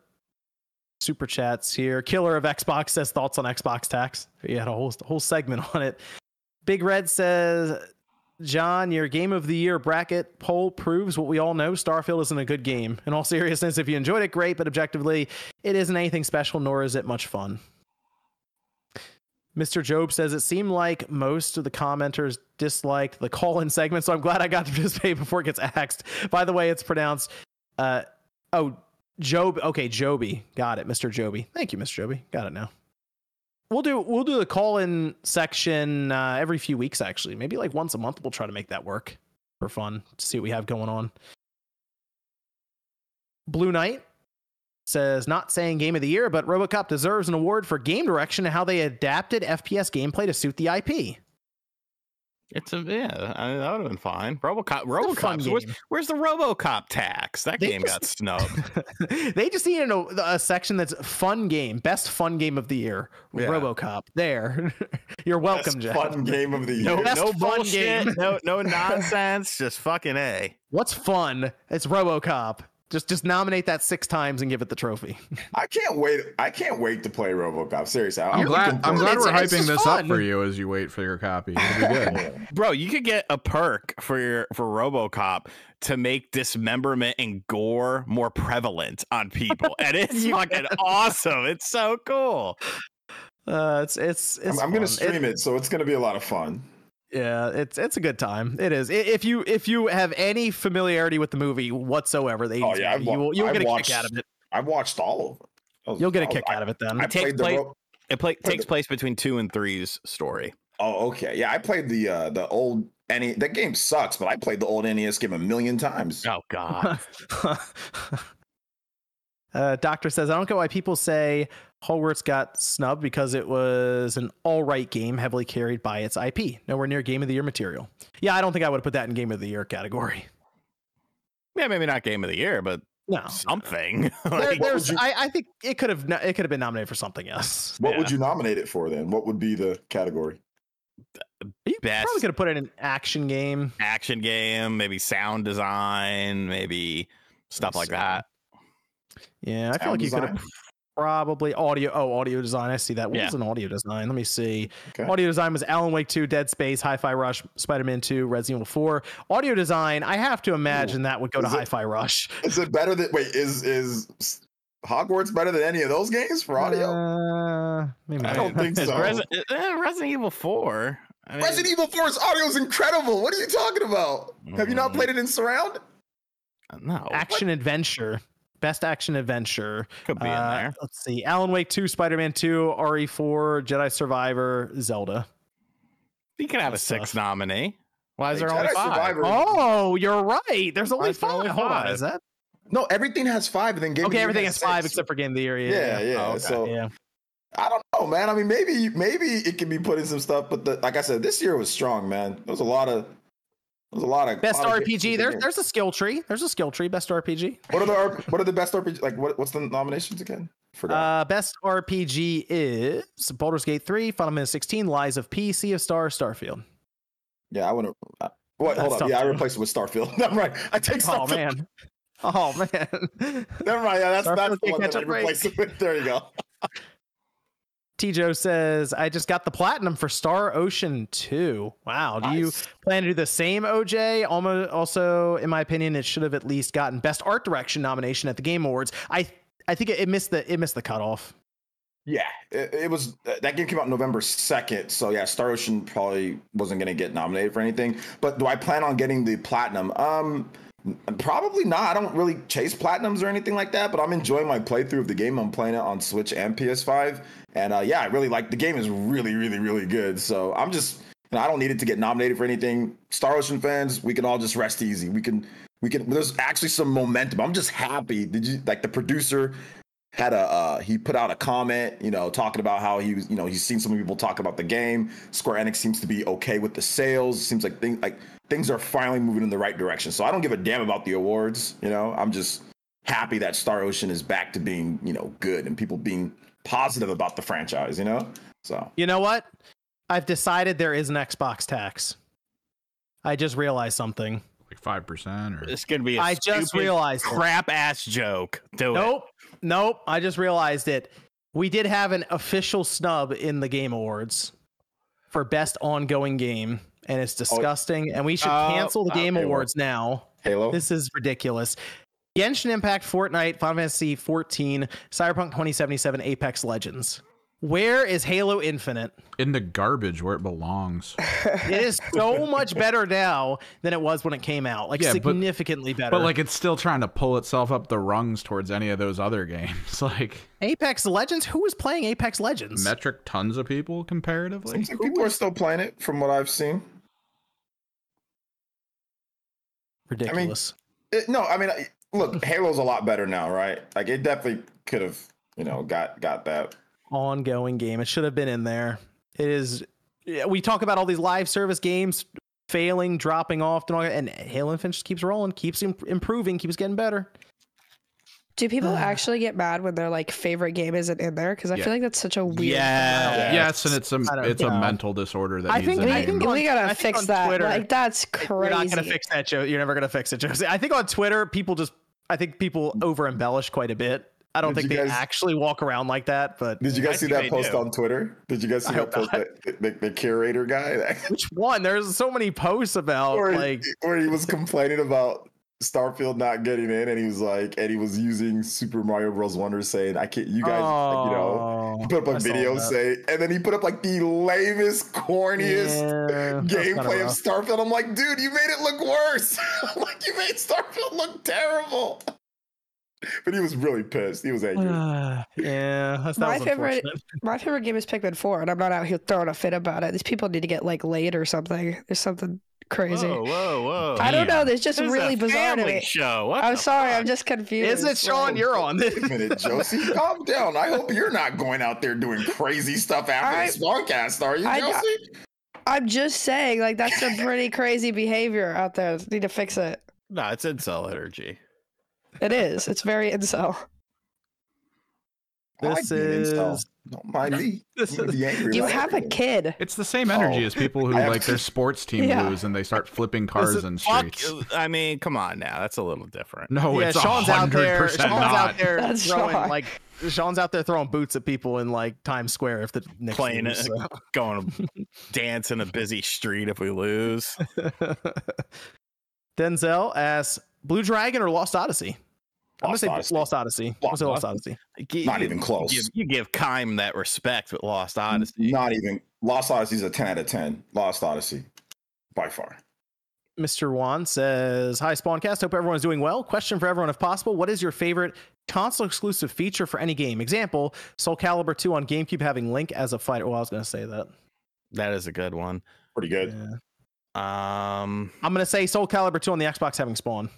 Speaker 1: super chats here. Killer of Xbox says thoughts on Xbox tax. He had a whole whole segment on it. Big Red says, John, your game of the year bracket poll proves what we all know. Starfield isn't a good game. In all seriousness, if you enjoyed it, great, but objectively, it isn't anything special, nor is it much fun. Mr. Job says it seemed like most of the commenters disliked the call-in segment, so I'm glad I got to participate before it gets axed. By the way, it's pronounced uh oh Job okay, Joby. Got it, Mr. Joby. Thank you, Mr. Joby. Got it now we'll do we'll do the call in section uh, every few weeks actually maybe like once a month we'll try to make that work for fun to see what we have going on blue knight says not saying game of the year but robocop deserves an award for game direction and how they adapted fps gameplay to suit the ip
Speaker 4: It's a yeah. I mean, that would have been fine. RoboCop.
Speaker 1: It's a fun
Speaker 4: RoboCop. Where's, where's the RoboCop tax? That
Speaker 1: They
Speaker 4: game got snubbed.
Speaker 1: they just needed a, a section that's fun game best fun game of the year
Speaker 4: Yeah.
Speaker 1: robocop there you're welcome
Speaker 2: Best
Speaker 1: Geoff.
Speaker 2: fun game of the year.
Speaker 4: No,
Speaker 1: Best
Speaker 4: no
Speaker 1: fun
Speaker 4: bullshit.
Speaker 1: game.
Speaker 4: No, no nonsense. Just fucking a.
Speaker 1: what's fun it's robocop just just nominate that six times and give it the trophy
Speaker 2: I can't wait. I can't wait to play RoboCop. Seriously,
Speaker 3: I'm
Speaker 2: I'm
Speaker 3: glad. I'm glad we're
Speaker 1: it's
Speaker 3: hyping
Speaker 1: just
Speaker 3: this
Speaker 1: fun.
Speaker 3: up for you as you wait for your copy. Be good.
Speaker 4: Bro, you could get a perk for your for RoboCop to make dismemberment and gore more prevalent on people, and it's fucking awesome. It's so cool.
Speaker 1: Uh, it's it's
Speaker 2: I'm. I'm gonna
Speaker 1: fun.
Speaker 2: stream it, so it's gonna be a lot of fun.
Speaker 1: Yeah, it's it's a good time. It is. If you if you have any familiarity with the movie whatsoever, the 80s
Speaker 2: Oh, yeah, I've
Speaker 1: movie, you will, you'll
Speaker 2: I've
Speaker 1: get a
Speaker 2: watched-
Speaker 1: kick out of it.
Speaker 2: I've watched all of them. Was-
Speaker 1: You'll get a
Speaker 2: I was-
Speaker 1: kick out of it then.
Speaker 2: I
Speaker 4: It takes
Speaker 2: played the.
Speaker 4: place-
Speaker 2: Ro-
Speaker 4: It play,
Speaker 2: Play
Speaker 4: takes
Speaker 2: the-
Speaker 4: place between two and three's story.
Speaker 2: oh, okay. Yeah, I played the uh the old. Any that game sucks, but I played the old NES game a million times.
Speaker 4: Oh God.
Speaker 1: uh, Doctor says I don't get why people say Hogwarts got snubbed because it was an all right game, heavily carried by its IP, nowhere near Game of the Year material. Yeah, I don't think I would have put that in Game of the Year category.
Speaker 4: yeah, maybe not game of the year, but
Speaker 1: No,
Speaker 4: something. Like,
Speaker 1: there's.
Speaker 2: you-
Speaker 1: I, I think it could have. It could have been nominated for something else.
Speaker 2: What would you nominate it for then? What would be the category?
Speaker 1: You
Speaker 4: Best-
Speaker 1: probably could have put it in an action game.
Speaker 4: action game, maybe sound design, maybe stuff like
Speaker 1: see.
Speaker 4: that.
Speaker 1: Yeah, I feel
Speaker 2: Sound
Speaker 1: like you could have
Speaker 2: design?
Speaker 1: Probably audio. Oh, audio design. I see that. What
Speaker 4: Yeah.
Speaker 1: was an audio design? Let me see.
Speaker 2: Okay.
Speaker 1: Audio design was Alan Wake 2, Dead Space, Hi-Fi Rush, Spider-Man 2, Resident Evil 4. Audio design, I have to imagine that would go to
Speaker 2: Is it-
Speaker 1: Hi-Fi Rush.
Speaker 2: Is it better than wait? Is is Hogwarts better than any of those games for audio?
Speaker 1: Uh, maybe
Speaker 2: I don't think so.
Speaker 4: Resi- eh, Resident Evil 4. I mean,
Speaker 2: Resident Evil 4's audio is incredible. What are you talking about? Have you not
Speaker 4: Mm.
Speaker 2: played it in surround?
Speaker 4: No,
Speaker 1: action adventure. Best action adventure.
Speaker 4: could be in
Speaker 1: Uh,
Speaker 4: there.
Speaker 1: Let's see. Alan Wake 2, Spider-Man 2, RE4, Jedi Survivor, Zelda.
Speaker 4: You can have a six
Speaker 1: tough.
Speaker 4: nominee. Why is
Speaker 2: Like,
Speaker 4: there only
Speaker 2: Jedi
Speaker 4: five?
Speaker 2: Survivor-
Speaker 1: Oh, you're right. There's only
Speaker 4: is there
Speaker 1: five. Hold on. Is that?
Speaker 2: No, everything has five, and then game.
Speaker 1: Okay,
Speaker 2: the
Speaker 1: everything
Speaker 2: has
Speaker 1: is five except for Game of the Year.
Speaker 2: Yeah,
Speaker 1: Yeah.
Speaker 2: yeah.
Speaker 4: Oh, okay.
Speaker 2: So
Speaker 1: yeah.
Speaker 2: I don't know, man. I mean, maybe maybe it can be put in some stuff, but the, like I said, this year was strong, man. There was a lot of there was a lot of
Speaker 1: Best
Speaker 2: lot
Speaker 1: RPG.
Speaker 2: good
Speaker 1: There's there's a skill tree. There's a skill tree. Best RPG.
Speaker 2: What are the what are the best RPG? Like what what's the nominations again? Forgot.
Speaker 1: Uh, best RPG is Baldur's Gate 3, Final Fantasy 16, Lies of P, Sea of Stars, Starfield.
Speaker 2: yeah, I want to. Uh, what?
Speaker 1: That's
Speaker 2: Hold on. Yeah, I
Speaker 1: too.
Speaker 2: replaced it with Starfield. Never mind. I take
Speaker 1: Oh man. Oh man.
Speaker 2: Never mind. Yeah, that's
Speaker 1: Starfield
Speaker 2: that's the one that I replaced it with. There you go.
Speaker 1: T Joe says, I just got the platinum for Star Ocean 2. Wow. Do you plan to do the same, OJ? Almost also, in my opinion, it should have at least gotten best art direction nomination at the Game Awards. I I think it, it missed the it missed the cutoff.
Speaker 2: Yeah, it, it was uh, that game came out November second, so yeah, Star Ocean probably wasn't going to get nominated for anything. But do I plan on getting the platinum? Um, probably not. I don't really chase platinums or anything like that. But I'm enjoying my playthrough of the game. I'm playing it on Switch and PS5, and uh, yeah, I really like the game. is really, really, really good. So I'm just, you know, I don't need it to get nominated for anything. Star Ocean fans, we can all just rest easy. We can, we can. There's actually some momentum. I'm just happy. Did you like the producer? had a uh, he put out a comment, you know, talking about how he was, you know, he's seen some people talk about the game. Square Enix seems to be okay with the sales. Seems like things like things are finally moving in the right direction. So I don't give a damn about the awards. You know, I'm just happy that Star Ocean is back to being, you know, good and people being positive about the franchise. You know, so
Speaker 1: You know what? I've decided there is an Xbox tax. I just realized something.
Speaker 3: Like five percent or
Speaker 4: This could be a
Speaker 1: I just realized
Speaker 4: crap ass joke. Do it.
Speaker 1: Nope. Nope. I just realized it. We did have an official snub in the Game Awards for best ongoing game, and it's oh, disgusting. and we should
Speaker 4: Oh,
Speaker 1: cancel the uh, Game
Speaker 2: okay, well-
Speaker 1: Awards now.
Speaker 2: Halo.
Speaker 1: This is ridiculous. Genshin Impact, Fortnite, Final Fantasy 14, Cyberpunk 2077, Apex Legends. Where is Halo Infinite?
Speaker 3: in the garbage where it belongs.
Speaker 1: It is so much better now than it was when it came out. Like
Speaker 3: Yeah, but-
Speaker 1: significantly better.
Speaker 3: But like it's still trying to pull itself up the rungs towards any of those other games. Like
Speaker 1: Apex Legends, who is playing Apex Legends?
Speaker 3: metric tons of people comparatively.
Speaker 2: Seems like people are still playing it from what I've seen.
Speaker 1: Ridiculous.
Speaker 2: It, no, I mean, look, Halo's a lot better now, right? Like it definitely could have, you know, got got that.
Speaker 1: ongoing game. It should have been in there. It is. We talk about all these live service games failing, dropping off, and, all and Halo Infinite just keeps rolling, keeps improving, keeps getting better.
Speaker 5: Do people actually get mad when their like favorite game isn't in there? Because I
Speaker 3: Yeah.
Speaker 5: feel like that's such a weird.
Speaker 4: Yeah.
Speaker 3: Yes, and it's a
Speaker 1: I don't
Speaker 3: it's a
Speaker 1: know.
Speaker 3: mental disorder that
Speaker 1: I
Speaker 3: needs
Speaker 1: think-
Speaker 3: a
Speaker 1: I
Speaker 3: name.
Speaker 1: think-
Speaker 5: we gotta
Speaker 1: think
Speaker 5: fix
Speaker 1: on
Speaker 5: that.
Speaker 1: Twitter-
Speaker 5: like that's crazy.
Speaker 1: You're not gonna fix that, Joe. You're never gonna fix it, Josie. I think on Twitter, people just. I think people over embellish quite a bit. I don't
Speaker 2: Did
Speaker 1: think
Speaker 2: you
Speaker 1: they
Speaker 2: guys-
Speaker 1: actually walk around like that. But
Speaker 2: Did you
Speaker 4: I
Speaker 2: guys see that post
Speaker 4: do.
Speaker 2: on Twitter? Did you guys see
Speaker 1: I
Speaker 2: that
Speaker 1: hope
Speaker 2: post? That, the, the curator guy, that,
Speaker 1: which one? There's so many posts about
Speaker 2: where,
Speaker 1: like.
Speaker 2: he, where he was complaining about Starfield not getting in, and he was like, and he was using Super Mario Bros. Wonder, saying, "I can't, you guys, like, you know."
Speaker 1: oh,
Speaker 2: He put up
Speaker 1: I
Speaker 2: a
Speaker 1: saw
Speaker 2: video
Speaker 1: that.
Speaker 2: say, and then he put up like the lamest, corniest
Speaker 1: Yeah,
Speaker 2: gameplay of. Starfield. I'm like, dude, you made it look worse. like you made Starfield look terrible. But he was really pissed. He was angry.
Speaker 1: yeah, that
Speaker 5: My
Speaker 1: was
Speaker 5: favorite- My favorite game is Pikmin 4, and I'm not out here throwing a fit about it. These people need to get like laid or something. There's something crazy.
Speaker 4: Whoa, whoa, whoa.
Speaker 5: I don't know. There's just
Speaker 4: This is
Speaker 5: really
Speaker 4: a
Speaker 5: bizarre to me.
Speaker 4: show. What
Speaker 5: I'm sorry.
Speaker 4: fuck?
Speaker 5: I'm just confused.
Speaker 1: Isn't it Sean? You're on.
Speaker 2: Wait a minute, Josie, calm down. I hope you're not going out there doing crazy stuff after
Speaker 5: I-
Speaker 2: this podcast, are you,
Speaker 5: I-
Speaker 2: Josie?
Speaker 5: I'm just saying, like that's some pretty crazy behavior out there. Need to fix it.
Speaker 4: No, it's incel energy.
Speaker 5: It is. It's very incel.
Speaker 2: I
Speaker 1: This
Speaker 2: being
Speaker 1: is
Speaker 2: Don't mind me.
Speaker 1: This
Speaker 2: I'm
Speaker 1: is-
Speaker 2: the angry
Speaker 5: You
Speaker 2: like
Speaker 5: have a kid.
Speaker 3: It's the same energy
Speaker 2: Oh,
Speaker 3: as people who
Speaker 2: I have
Speaker 3: like their sports team
Speaker 5: Yeah.
Speaker 3: lose and they start flipping cars
Speaker 1: is-
Speaker 3: in
Speaker 4: Fuck,
Speaker 3: streets.
Speaker 4: I mean, come on now. That's a little different.
Speaker 3: No,
Speaker 1: yeah,
Speaker 3: it's
Speaker 1: Sean's
Speaker 3: hundred
Speaker 1: out there.
Speaker 3: percent
Speaker 1: Sean's
Speaker 3: not.
Speaker 1: out there
Speaker 5: That's
Speaker 1: throwing
Speaker 5: Sean.
Speaker 1: like Sean's out there throwing boots at people in like Times Square if the Knicks
Speaker 4: Playing
Speaker 1: lose,
Speaker 4: it.
Speaker 1: so.
Speaker 4: Going to dance in a busy street if we lose.
Speaker 1: Denzel asks Blue Dragon or Lost Odyssey. I'm gonna say
Speaker 2: Odyssey.
Speaker 1: Lost Odyssey. I'm say Lost
Speaker 2: Lost
Speaker 1: Odyssey.
Speaker 4: You-
Speaker 2: Not
Speaker 4: you-
Speaker 2: even close.
Speaker 4: You, you give Kime that respect with Lost Odyssey.
Speaker 2: Not even Lost Odyssey is a 10 out of 10. Lost Odyssey, by far.
Speaker 1: Mr. Juan says, Hi, Spawncast. Hope everyone's doing well. Question for everyone, if possible. What is your favorite console exclusive feature for any game? Example, Soul Calibur 2 on GameCube having Link as a fighter. Well, I was going to say that.
Speaker 4: That is a good one.
Speaker 2: Pretty good.
Speaker 1: Yeah.
Speaker 4: Um,
Speaker 1: I'm going to say Soul Calibur 2 on the Xbox having Spawn.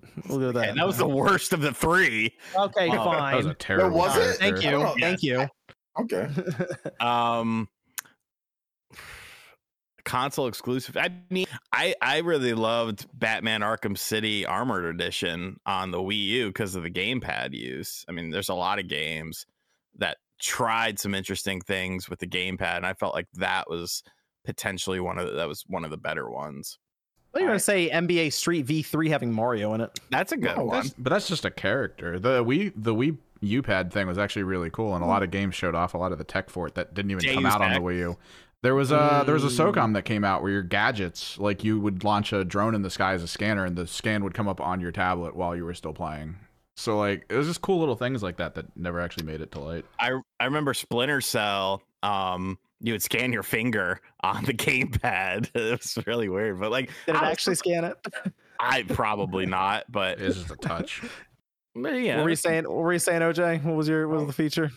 Speaker 1: we'll do that.
Speaker 4: and that was the worst of the three.
Speaker 1: Okay,
Speaker 4: Oh,
Speaker 3: That was a
Speaker 1: fine.
Speaker 3: terrible.
Speaker 2: was it?
Speaker 1: Thank you.
Speaker 2: Oh,
Speaker 1: Thank you.
Speaker 2: Okay.
Speaker 4: Um, console exclusive. I mean, I I really loved Batman Arkham City Armored Edition on the Wii U because of the gamepad use. I mean, there's a lot of games that tried some interesting things with the gamepad, and I felt like that was potentially one of the, that was one of the better ones.
Speaker 1: What are you going to say NBA Street V3 having Mario in it?
Speaker 4: That's a good
Speaker 2: No,
Speaker 4: one.
Speaker 3: That's- but that's just a character. The Wii the Wii U pad thing was actually really cool, and a lot of games showed off a lot of the tech for it that didn't even come
Speaker 4: Deus
Speaker 3: out on the Wii U. There was a there was a
Speaker 1: Mm.
Speaker 3: SOCOM that came out where your gadgets, like you would launch a drone in the sky as a scanner, and the scan would come up on your tablet while you were still playing. So like it was just cool little things like that that never actually made it to light.
Speaker 4: I I remember Splinter Cell. Um, you would scan your finger on the gamepad. It was really weird, but like,
Speaker 1: Did it
Speaker 4: I was-
Speaker 1: actually scan it?
Speaker 4: I probably not, but
Speaker 3: It's just a touch.
Speaker 4: but yeah.
Speaker 1: What were you saying? What were you saying, OJ? What was your what was the feature?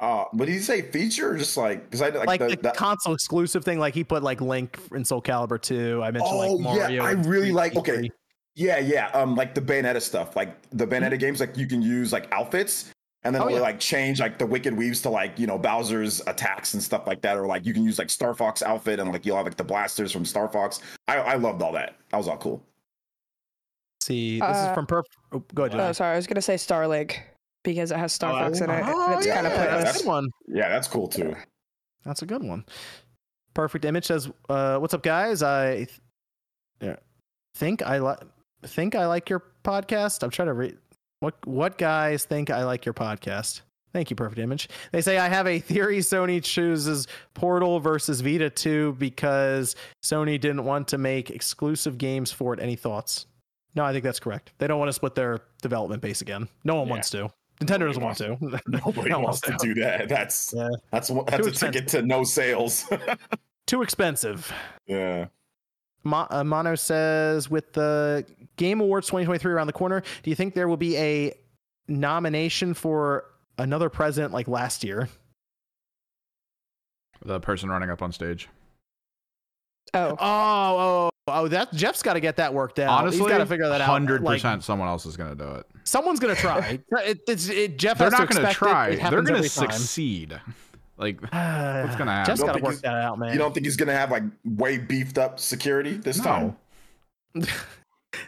Speaker 2: Uh, but did he say feature or just like, because I like,
Speaker 1: Like,
Speaker 2: the,
Speaker 1: the,
Speaker 2: the-
Speaker 1: console exclusive thing, like he put like Link in Soul Calibur 2. I mentioned
Speaker 2: Oh,
Speaker 1: like
Speaker 2: yeah,
Speaker 1: Mario.
Speaker 2: I really like- okay. Yeah, yeah. Um, like the Bayonetta stuff, like the Bayonetta
Speaker 1: Mm-hmm.
Speaker 2: games, like you can use like outfits, and then
Speaker 1: Oh,
Speaker 2: it'll
Speaker 1: yeah.
Speaker 2: like change like the Wicked Weaves to like you know Bowser's attacks and stuff like that, or like you can use like Star Fox outfit and like you'll have like the blasters from Star Fox. I I loved all that. That was all cool.
Speaker 1: See, this is
Speaker 5: Uh,
Speaker 1: from Perf. Oh, go ahead,
Speaker 5: Oh, sorry. I was gonna say Star Starlink because it has Star
Speaker 2: Oh,
Speaker 5: Fox in it.
Speaker 1: Oh,
Speaker 5: and it's kind of
Speaker 2: yeah,
Speaker 1: That's a
Speaker 5: pointless.
Speaker 1: good one.
Speaker 2: Yeah, that's cool too.
Speaker 1: That's a good one. Perfect image says, uh, "What's up, guys? I th- yeah, think I like think I like your podcast. I'm trying to read what what guys think I like your podcast. Thank you, Perfect Image. They say I have a theory. Sony chooses Portal versus Vita 2 because Sony didn't want to make exclusive games for it. Any thoughts? No, I think that's correct. They don't want to split their development base again. No one
Speaker 2: Yeah.
Speaker 1: wants to. Nintendo doesn't want to.
Speaker 2: Nobody
Speaker 1: No one
Speaker 2: wants to do that. That's
Speaker 1: Yeah.
Speaker 2: that's that's
Speaker 1: Too
Speaker 2: a ticket to no sales.
Speaker 1: Too expensive.
Speaker 2: yeah.
Speaker 1: Mo- uh, Mono says, with the Game Awards 2023 around the corner, do you think there will be a nomination for another president like last year?
Speaker 3: The person running up on stage.
Speaker 5: Oh,
Speaker 1: Oh, oh, oh! That Geoff's got to get that worked out.
Speaker 3: Honestly,
Speaker 1: he's got to figure that out.
Speaker 3: Hundred
Speaker 1: Like,
Speaker 3: percent, someone else is gonna do it.
Speaker 1: someone's gonna try. it, it's, it, Geoff
Speaker 3: They're
Speaker 1: has
Speaker 3: not
Speaker 1: to
Speaker 3: gonna
Speaker 1: expect it.
Speaker 3: try.
Speaker 1: It
Speaker 3: They're gonna
Speaker 1: every time.
Speaker 3: succeed. Like
Speaker 1: What's
Speaker 3: gonna happen?
Speaker 1: Geoff's
Speaker 2: Don't
Speaker 1: got to
Speaker 2: think
Speaker 1: work that out, man.
Speaker 2: You don't think he's gonna have like way beefed up security this
Speaker 3: No.
Speaker 2: time?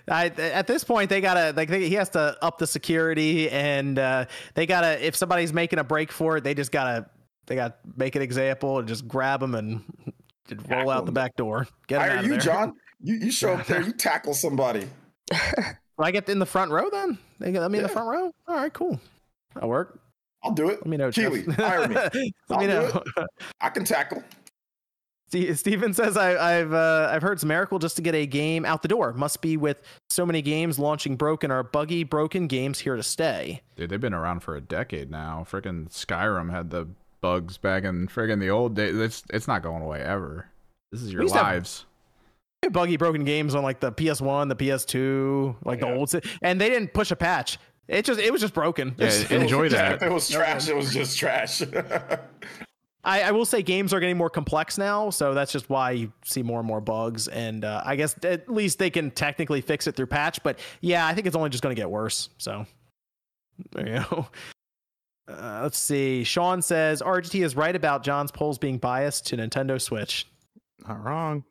Speaker 1: I, at this point, they gotta like they, he has to up the security, and uh, they gotta if somebody's making a break for it, they just gotta they gotta make an example and just grab them and just roll
Speaker 2: Tackle
Speaker 1: out the back door. Get
Speaker 2: Why
Speaker 1: him
Speaker 2: are
Speaker 1: out
Speaker 2: you,
Speaker 1: there.
Speaker 2: John? You you show up there, you tackle somebody.
Speaker 1: Do I get in the front row then? They let me in the front row. All right, cool. That'll work.
Speaker 2: I'll do it.
Speaker 1: Let me know.
Speaker 2: Geoff. Hire me.
Speaker 1: let me
Speaker 2: I'll do
Speaker 1: know.
Speaker 2: I can tackle.
Speaker 1: Ste- Steven says I, I've uh, I've heard it's a miracle just to get a game out the door. Must be with so many games launching broken or buggy broken games here to stay.
Speaker 3: Dude, they've been around for a decade now. Freaking Skyrim had the bugs back in friggin' the old days. It's it's not going away ever. This is your
Speaker 1: We have-
Speaker 3: lives.
Speaker 1: buggy broken games on like the PS1, the PS2, like
Speaker 2: Yeah.
Speaker 1: the old, and they didn't push a patch. It just it was just broken.
Speaker 3: Yeah,
Speaker 1: It's-
Speaker 3: enjoy
Speaker 2: Yeah,
Speaker 3: that.
Speaker 2: It was trash. It was just trash.
Speaker 1: I, I will say games are getting more complex now, so that's just why you see more and more bugs. And uh, I guess at least they can technically fix it through patch. But yeah, I think it's only just going to get worse. So there you go. Uh, let's see. Sean says RGT is right about John's polls being biased to Nintendo Switch.
Speaker 4: Not wrong.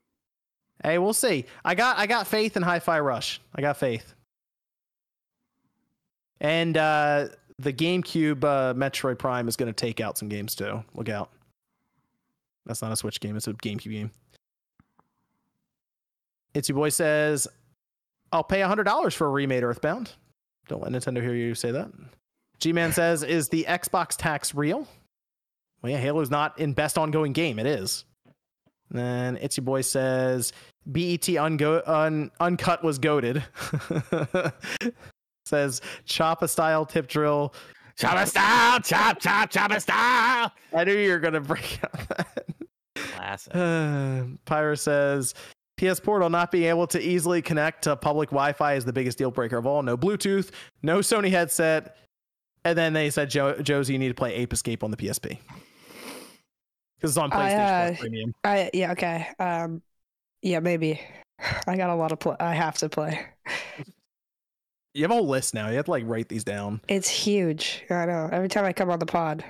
Speaker 1: Hey, we'll see. I got I got faith in Hi-Fi Rush. I got faith. And uh, the GameCube uh, Metroid Prime is going to take out some games too. Look out. That's not a Switch game, it's a GameCube game. It's boy says, I'll pay $100 for a remade Earthbound. Don't let Nintendo hear you say that. G Man says, Is the Xbox tax real? Well, yeah, Halo's not in best ongoing game. It is. And then It's your boy says, BET ungo- un- Uncut was goaded. says, Choppa style tip drill.
Speaker 4: Choppa style, chop, chop, choppa style.
Speaker 1: I knew you were going to break out that.
Speaker 4: Classic.
Speaker 1: Uh, Pyro says PS Portal not being able to easily connect to public Wi-Fi is the biggest deal breaker of all. No Bluetooth, no Sony headset, and then they said, jo- "Josie, you need to play Ape Escape on the PSP because it's on
Speaker 5: I,
Speaker 1: PlayStation
Speaker 5: uh,
Speaker 1: Premium."
Speaker 5: I yeah okay. Um, yeah maybe. I got a lot of play. I have to play.
Speaker 1: You have a whole list now. You have to like write these down,
Speaker 5: It's huge. I know. Every time I come on the pod,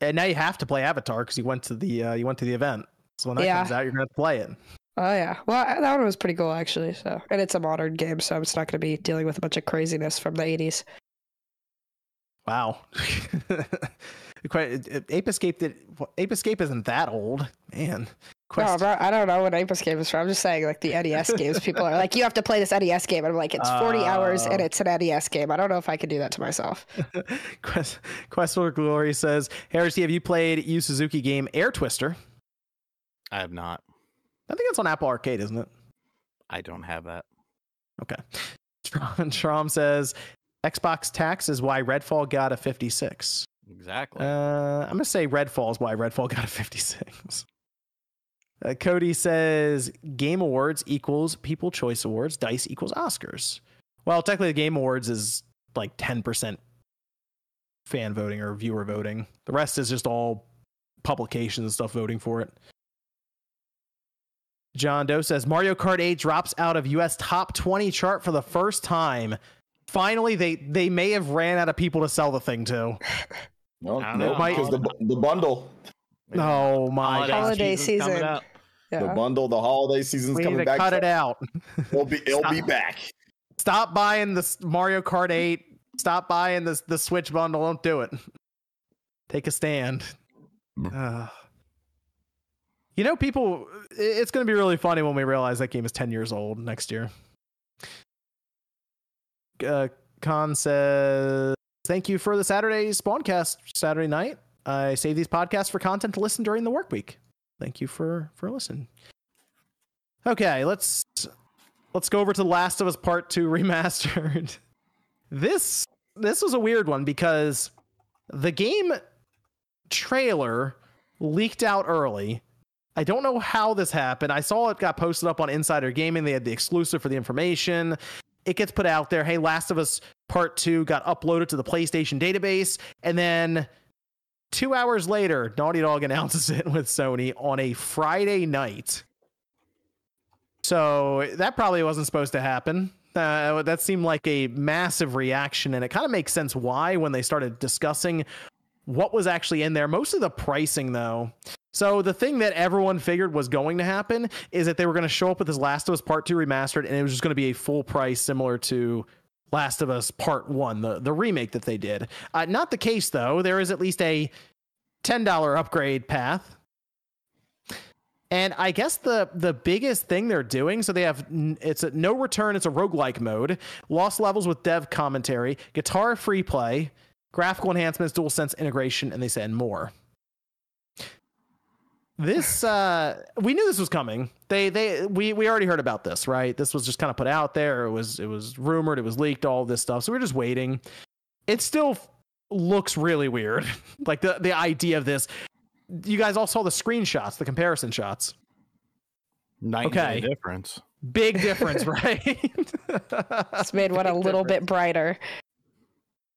Speaker 1: and now you have to play Avatar because you went to the uh, you went to the event. So when that
Speaker 5: Yeah.
Speaker 1: comes out, you're gonna play it.
Speaker 5: Oh yeah, well that one was pretty cool actually. So, and it's a modern game, so it's not going to be dealing with a bunch of craziness from the '80s.
Speaker 1: Wow. Quite, Ape Escape did Ape Escape isn't that old, man.
Speaker 5: No, bro, I don't know what Ape Escape is from. I'm just saying, like the NES games, people are like, you have to play this NES game. And I'm like, it's 40 hours and
Speaker 1: Oh.
Speaker 5: it's an NES game. I don't know if I can do that to myself.
Speaker 1: Quest, Quest for Glory says, Heresy, have you played Yu Suzuki game Air Twister?
Speaker 4: I have not.
Speaker 1: I think it's on Apple Arcade, isn't it?
Speaker 4: I don't have that.
Speaker 1: Okay. Trom, Trom says, Xbox tax is why Redfall got a 56.
Speaker 4: Exactly.
Speaker 1: Uh, I'm going to say Redfall is why Redfall got a 56. Uh, Cody says, Game Awards equals People Choice Awards, DICE equals Oscars. Well, technically, the Game Awards is like 10% fan voting or viewer voting. The rest is just all publications and stuff voting for it. John Doe says Mario Kart 8 drops out of US top 20 chart for the first time. Finally, they they may have ran out of people to sell the thing to.
Speaker 2: No, no, because the the bundle,
Speaker 1: Oh my
Speaker 4: Holiday
Speaker 1: god.
Speaker 5: Holiday
Speaker 4: season's coming
Speaker 5: season.
Speaker 4: Up.
Speaker 2: the bundle, the holiday season's
Speaker 1: We need
Speaker 2: coming
Speaker 1: to
Speaker 2: back.
Speaker 1: cut it out.
Speaker 2: It'll be it'll be back.
Speaker 1: Stop buying the Mario Kart 8. Stop buying the the Switch bundle. Don't do it. Take a stand. Uh, you know, people. It's going to be really funny when we realize that game is 10 years old next year. Uh, Khan says, "Thank you for the Saturday Spawncast Saturday night. I save these podcasts for content to listen during the work week. Thank you for for listening." Okay, let's let's go over to Last of Us Part 2 remastered. this this was a weird one because the game trailer leaked out early. I don't know how this happened. I saw it got posted up on Insider Gaming. They had the exclusive for the information. It gets put out there. Hey, Last of Us Part 2 got uploaded to the PlayStation database. And then two hours later, Naughty Dog announces it with Sony on a Friday night. So that probably wasn't supposed to happen. Uh, that seemed like a massive reaction, and it kind of makes sense why when they started discussing what was actually in there. Mostly the pricing, though. So the thing that everyone figured was going to happen is that they were going to show up with this Last of Us Part Two remastered, and it was just going to be a full price, similar to Last of Us Part One, the the remake that they did. Uh, not the case, though. There is at least a ten dollar upgrade path and I guess the the biggest thing they're doing, so they have it's a no return, it's a roguelike mode, lost levels with dev commentary, guitar free play, graphical enhancements, dual sense integration, and they said more. This uh we knew this was coming. They they we we already heard about this, right? This was just kind of put out there. It was it was rumored, it was leaked, all this stuff. So we're just waiting. It still f- looks really weird. like the the idea of this. You guys all saw the screenshots, the comparison shots.
Speaker 4: Night
Speaker 1: Okay.
Speaker 4: day difference.
Speaker 1: Big difference, right?
Speaker 5: It's made one a little
Speaker 1: difference.
Speaker 5: bit brighter.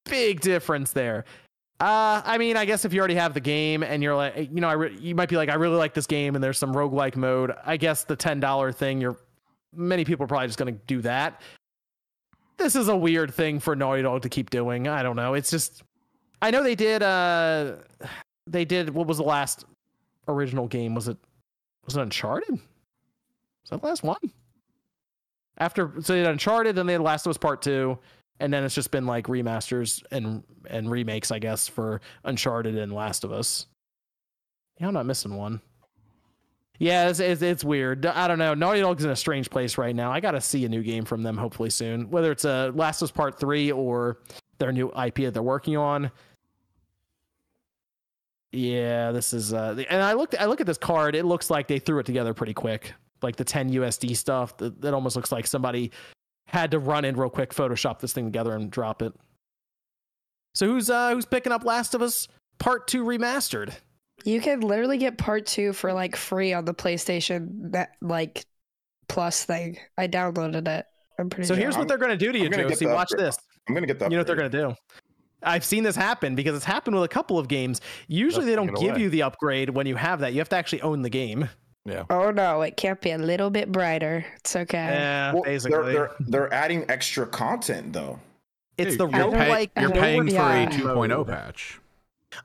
Speaker 1: Big difference there. Uh, I mean, I guess if you already have the game and you're like, you know, I re- you might be like, I really like this game, and there's some roguelike mode. I guess the ten dollar thing, you're many people are probably just gonna do that. This is a weird thing for Naughty Dog to keep doing. I don't know. It's just, I know they did. Uh, they did. What was the last original game? Was it was it Uncharted? Was that the last one? After so they had Uncharted, then they had Last of Us Part Two, and then it's just been like remasters and and remakes, I guess, for Uncharted and Last of Us. Yeah, I'm not missing one. Yeah, it's, it's, it's weird. I don't know. Naughty Dog's in a strange place right now. I got to see a new game from them hopefully soon, whether it's a Last of Us Part Three or their new IP that they're working on. Yeah, this is uh and I looked I look at this card, it looks like they threw it together pretty quick. Like the 10 USD stuff, that almost looks like somebody had to run in real quick, Photoshop this thing together and drop it. So who's uh who's picking up Last of Us Part 2 remastered?
Speaker 5: You can literally get part two for like free on the PlayStation that like plus thing. I downloaded it. I'm pretty sure.
Speaker 1: So
Speaker 5: sure.
Speaker 1: here's what
Speaker 2: I'm-
Speaker 1: they're gonna do to you,
Speaker 2: I'm gonna
Speaker 1: See, watch
Speaker 2: upgrade.
Speaker 1: this.
Speaker 2: I'm gonna get that.
Speaker 1: You know what they're gonna do? I've seen this happen because it's happened with a couple of games. Usually they
Speaker 4: They'll
Speaker 1: don't give
Speaker 4: away.
Speaker 1: you the upgrade when you have that. You have to actually own the game.
Speaker 4: Yeah.
Speaker 5: Oh no, it can't be a little bit brighter. It's okay.
Speaker 1: Yeah,
Speaker 2: Well,
Speaker 1: basically.
Speaker 2: they're, they're they're adding extra content though.
Speaker 1: it's
Speaker 3: Dude,
Speaker 1: the
Speaker 3: you're, pay-
Speaker 1: roguelike.
Speaker 3: you're paying for
Speaker 5: wanna-
Speaker 3: a 2.0 patch.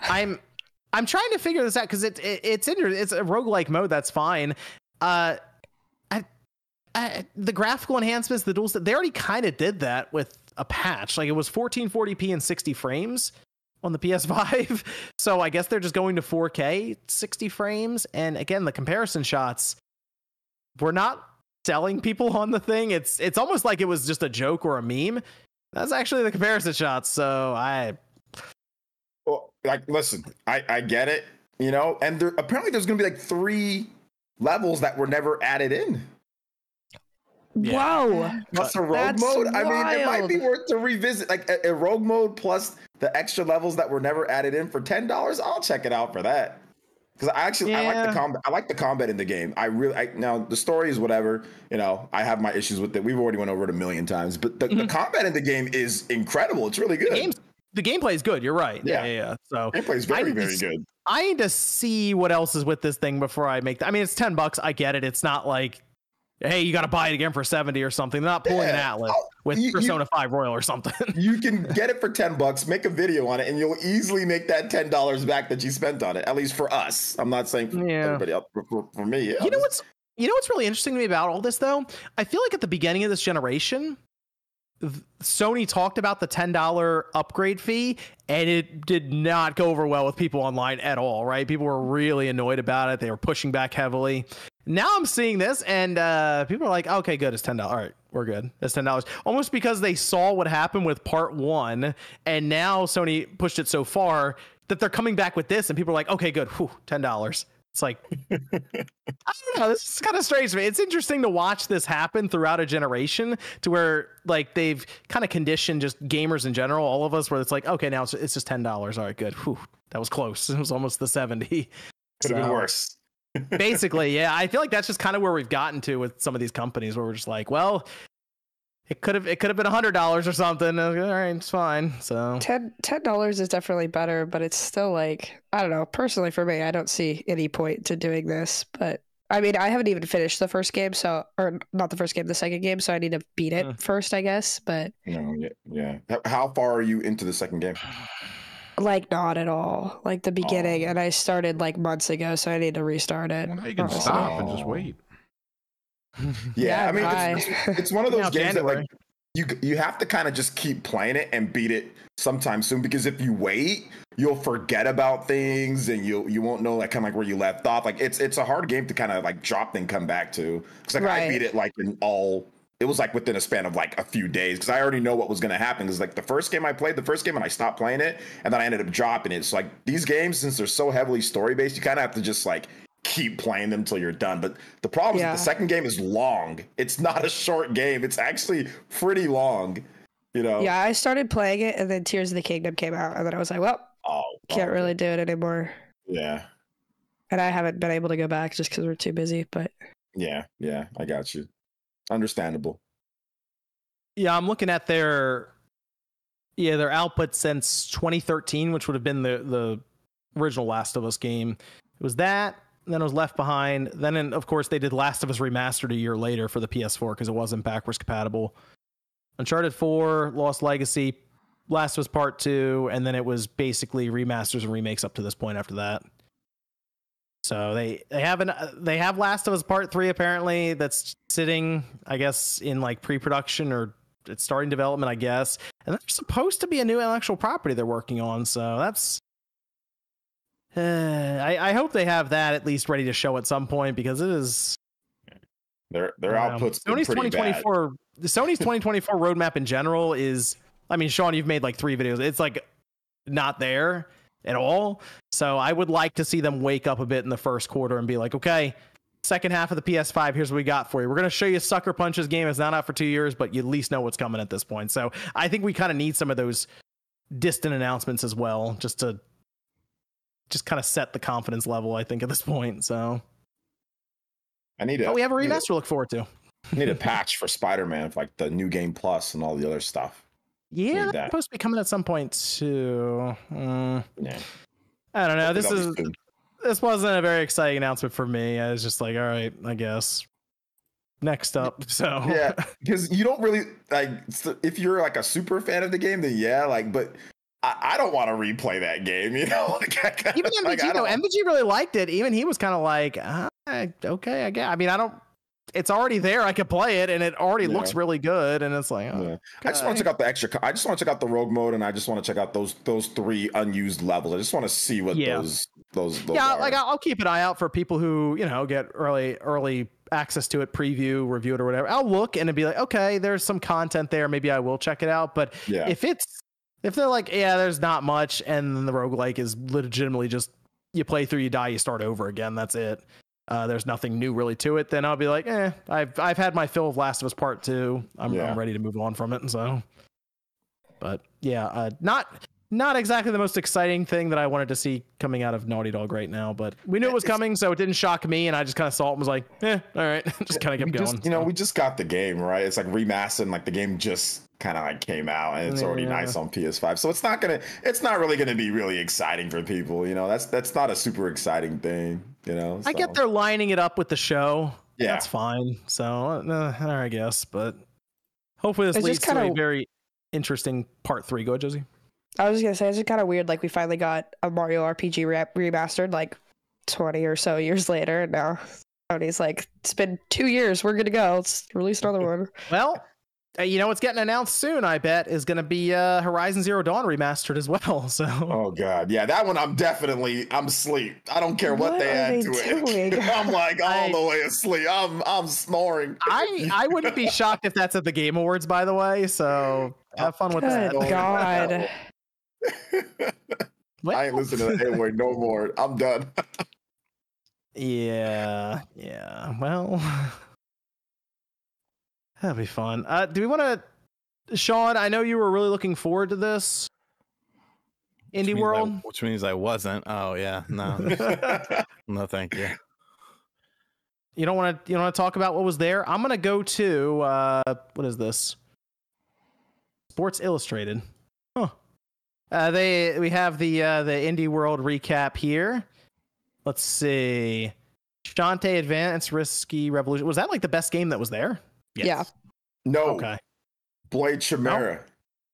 Speaker 1: I'm I'm trying to figure this out because it, it it's inter- it's a roguelike mode. That's fine. Uh, I, I the graphical enhancements, the dual, they already kind of did that with a patch. Like it was 1440p and 60 frames on the PS5. So I guess they're just going to 4K 60 frames. And again, the comparison shots we're not selling people on the thing. It's it's almost like it was just a joke or a meme. That's actually the comparison shots. So I
Speaker 2: Well, like, listen, I I get it, you know, and there apparently there's gonna be like three levels that were never added in.
Speaker 5: Whoa.
Speaker 2: Plus a rogue
Speaker 5: That's
Speaker 2: mode. I mean, it might be worth to revisit, like a, a rogue mode plus the extra levels that were never added in for ten dollars. I'll check it out for that. Because I actually I like the combat. I like the combat in the game. I really I, now the story is whatever. You know, I have my issues with it. We've already went over it a million times, but the, the mm-hmm. combat in the game is incredible. It's really good.
Speaker 1: the game's the gameplay is good. You're right. Yeah,
Speaker 2: Yeah.
Speaker 1: yeah. yeah. So
Speaker 2: Gameplay is
Speaker 1: I
Speaker 2: very
Speaker 1: need to
Speaker 2: very
Speaker 1: s-
Speaker 2: good.
Speaker 1: I need to see what else is with this thing before I make. The, I mean, it's ten bucks. I get it. It's not like, hey, you got to buy it again for seventy or something. They're not pulling an
Speaker 2: Yeah.
Speaker 1: Atlus
Speaker 2: Oh,
Speaker 1: with
Speaker 2: you- you-
Speaker 1: Persona Five Royal or something.
Speaker 2: You can get it for 10 bucks, make a video on it, and you'll easily make that $10 back that you spent on it, at least for us. I'm not saying for
Speaker 1: Yeah.
Speaker 2: everybody else, for, for, for me.
Speaker 1: you know what's you know what's really interesting to me about all this though? I feel like at the beginning of this generation, Sony talked about the ten dollar upgrade fee, and it did not go over well with people online at all. Right? People were really annoyed about it. They were pushing back heavily. Now I'm seeing this, and uh, people are like, "Okay, good. It's ten dollars. All right, we're good. It's ten dollars." Almost because they saw what happened with Part One, and now Sony pushed it so far that they're coming back with this, and people are like, "Okay, good. Whew, ten dollars." It's like I don't know. This is kind of strange to me. It's interesting to watch this happen throughout a generation to where like they've kind of conditioned just gamers in general, all of us, where it's like, okay, now it's, it's just ten dollars. All right, good. Whew, that was close. It was almost the seventy.
Speaker 2: Could have been worse.
Speaker 1: Basically, yeah. I feel like that's just kind of where we've gotten to with some of these companies, where we're just like, well, it could have it could have been a hundred dollars or something. Uh, All right, it's fine. So
Speaker 5: Ten ten dollars is definitely better, but it's still like I don't know. Personally, for me, I don't see any point to doing this. But I mean, I haven't even finished the first game, so or not the first game, the second game, so I need to beat it
Speaker 1: Hmm.
Speaker 5: first, I guess. But
Speaker 2: No, yeah, yeah. How- How far are you into the second game?
Speaker 5: Like, not at all. Like the beginning, oh. and I started like months ago, so I need to restart it.
Speaker 3: Well, now you can
Speaker 5: honestly.
Speaker 3: stop and just wait.
Speaker 2: Yeah, I mean, it's, it's, it's one of those
Speaker 1: Now,
Speaker 2: games that like you you have to kind of just keep playing it and beat it sometime soon because if you wait, you'll forget about things and you you won't know like kind of like where you left off. Like it's it's a hard game to kind of like drop and come back to. Because like I beat it like in all. It was like within a span of like a few days because I already know what was going to happen. Because like the first game I played, the first game, and I stopped playing it, and then I ended up dropping it. So like these games, since they're so heavily story based, you kind of have to just like keep playing them till you're done. But the problem is
Speaker 5: Yeah.
Speaker 2: that the second game is long. It's not a short game. It's actually pretty long. You know.
Speaker 5: Yeah, I started playing it, and then Tears of the Kingdom came out, and then I was like, well,
Speaker 2: Oh.
Speaker 5: can't really do it anymore.
Speaker 2: Yeah.
Speaker 5: And I haven't been able to go back just because we're too busy. But
Speaker 2: Yeah. Yeah. I got you. Understandable.
Speaker 1: Yeah, I'm looking at their yeah their output since 2013, which would have been the the original Last of Us game. It was that, then it was Left Behind, then and of course they did Last of Us remastered a year later for the PS4 because it wasn't backwards compatible. Uncharted 4, Lost Legacy, Last of Us Part 2, and then it was basically remasters and remakes up to this point after that. So they they have an they have Last of Us Part 3 apparently that's sitting I guess in like pre-production or it's starting development, I guess. and there's supposed to be a new intellectual property they're working on. So that's. Uh, I, I hope they have that at least ready to show at some point because it is
Speaker 2: their their
Speaker 1: um,
Speaker 2: outputs.
Speaker 1: Sony's 2024 the Sony's 2024 roadmap in general is I mean Sean you've made like 3 videos. It's like not there at all. So I would like to see them wake up a bit in the first quarter and be like, "Okay, second half of the PS5, here's what we got for you. We're going to show you Sucker Punch's game. It's not out for 2 years, but you at least know what's coming at this point." So I think we kind of need some of those distant announcements as well just to just kind of set the confidence level I think at this point. So
Speaker 2: I need to.
Speaker 1: Oh, we have a remaster to look forward to.
Speaker 2: need a patch for Spider-Man, like the new game plus and all the other stuff.
Speaker 1: Yeah, that's supposed to be coming at some point too. Mm.
Speaker 2: Yeah.
Speaker 1: I don't know. This is this wasn't a very exciting announcement for me. I was just like, all right, I guess. Next up, so
Speaker 2: yeah, because you don't really like if you're like a super fan of the game, then yeah, like, but I, I don't want to replay that game, you know.
Speaker 1: even MVG, like, though, MVG really liked it. Even he was kind of like, ah, okay, I guess. I mean, I don't it's already there. I could play it, and it already yeah. looks really good. And it's like, oh, yeah.
Speaker 2: I just want to check out the extra. I just want to check out the rogue mode, and I just want to check out those those three unused levels. I just want to see what yeah. those, those those.
Speaker 1: yeah,
Speaker 2: are.
Speaker 1: like I'll keep an eye out for people who you know get early early access to it, preview, review it, or whatever. I'll look and it'll be like, okay, there's some content there. Maybe I will check it out. But yeah. if it's if they're like, yeah, there's not much, and the roguelike is legitimately just you play through, you die, you start over again. That's it uh, there's nothing new really to it, then I'll be like, eh, I've I've had my fill of Last of Us Part Two. I'm, yeah. I'm ready to move on from it. And so, but yeah, uh, not not exactly the most exciting thing that I wanted to see coming out of Naughty Dog right now, but we knew it was coming, so it didn't shock me, and I just kind of saw it and was like, eh, all right, just kind of kept
Speaker 2: just,
Speaker 1: going.
Speaker 2: You know, we just got the game right. It's like remastered, like the game just kind of like came out and it's yeah. already nice on PS5. So it's not gonna, it's not really gonna be really exciting for people. You know, that's that's not a super exciting thing. You know,
Speaker 1: so. I get they're lining it up with the show. Yeah, that's fine. So uh, I guess, but hopefully this it's leads kinda, to a very interesting part three. Go, Josie.
Speaker 5: I was just gonna say it's just kind of weird. Like we finally got a Mario RPG re- remastered, like twenty or so years later, and now Sony's like, it's been two years. We're gonna go. Let's release another one.
Speaker 1: well, you know what's getting announced soon? I bet is going to be uh, Horizon Zero Dawn remastered as well. So,
Speaker 2: oh god, yeah, that one I'm definitely I'm asleep. I don't care what, what they add they to doing? it. I'm like all I, the way asleep. I'm I'm snoring.
Speaker 1: I I wouldn't be shocked if that's at the Game Awards, by the way. So have fun with
Speaker 5: Good
Speaker 1: that.
Speaker 5: God.
Speaker 2: I ain't listening to the that no more. I'm done.
Speaker 1: yeah, yeah. Well. That'd be fun. Uh, do we want to, Sean? I know you were really looking forward to this. Indie World,
Speaker 4: I, which means I wasn't. Oh yeah, no, no, thank you.
Speaker 1: You don't want to. You don't want to talk about what was there. I'm gonna go to uh, what is this? Sports Illustrated. Huh. Uh, they we have the uh, the Indie World recap here. Let's see. Shantae Advance Risky Revolution. Was that like the best game that was there?
Speaker 5: Yes. Yeah.
Speaker 2: No. Okay. Blade Chimera.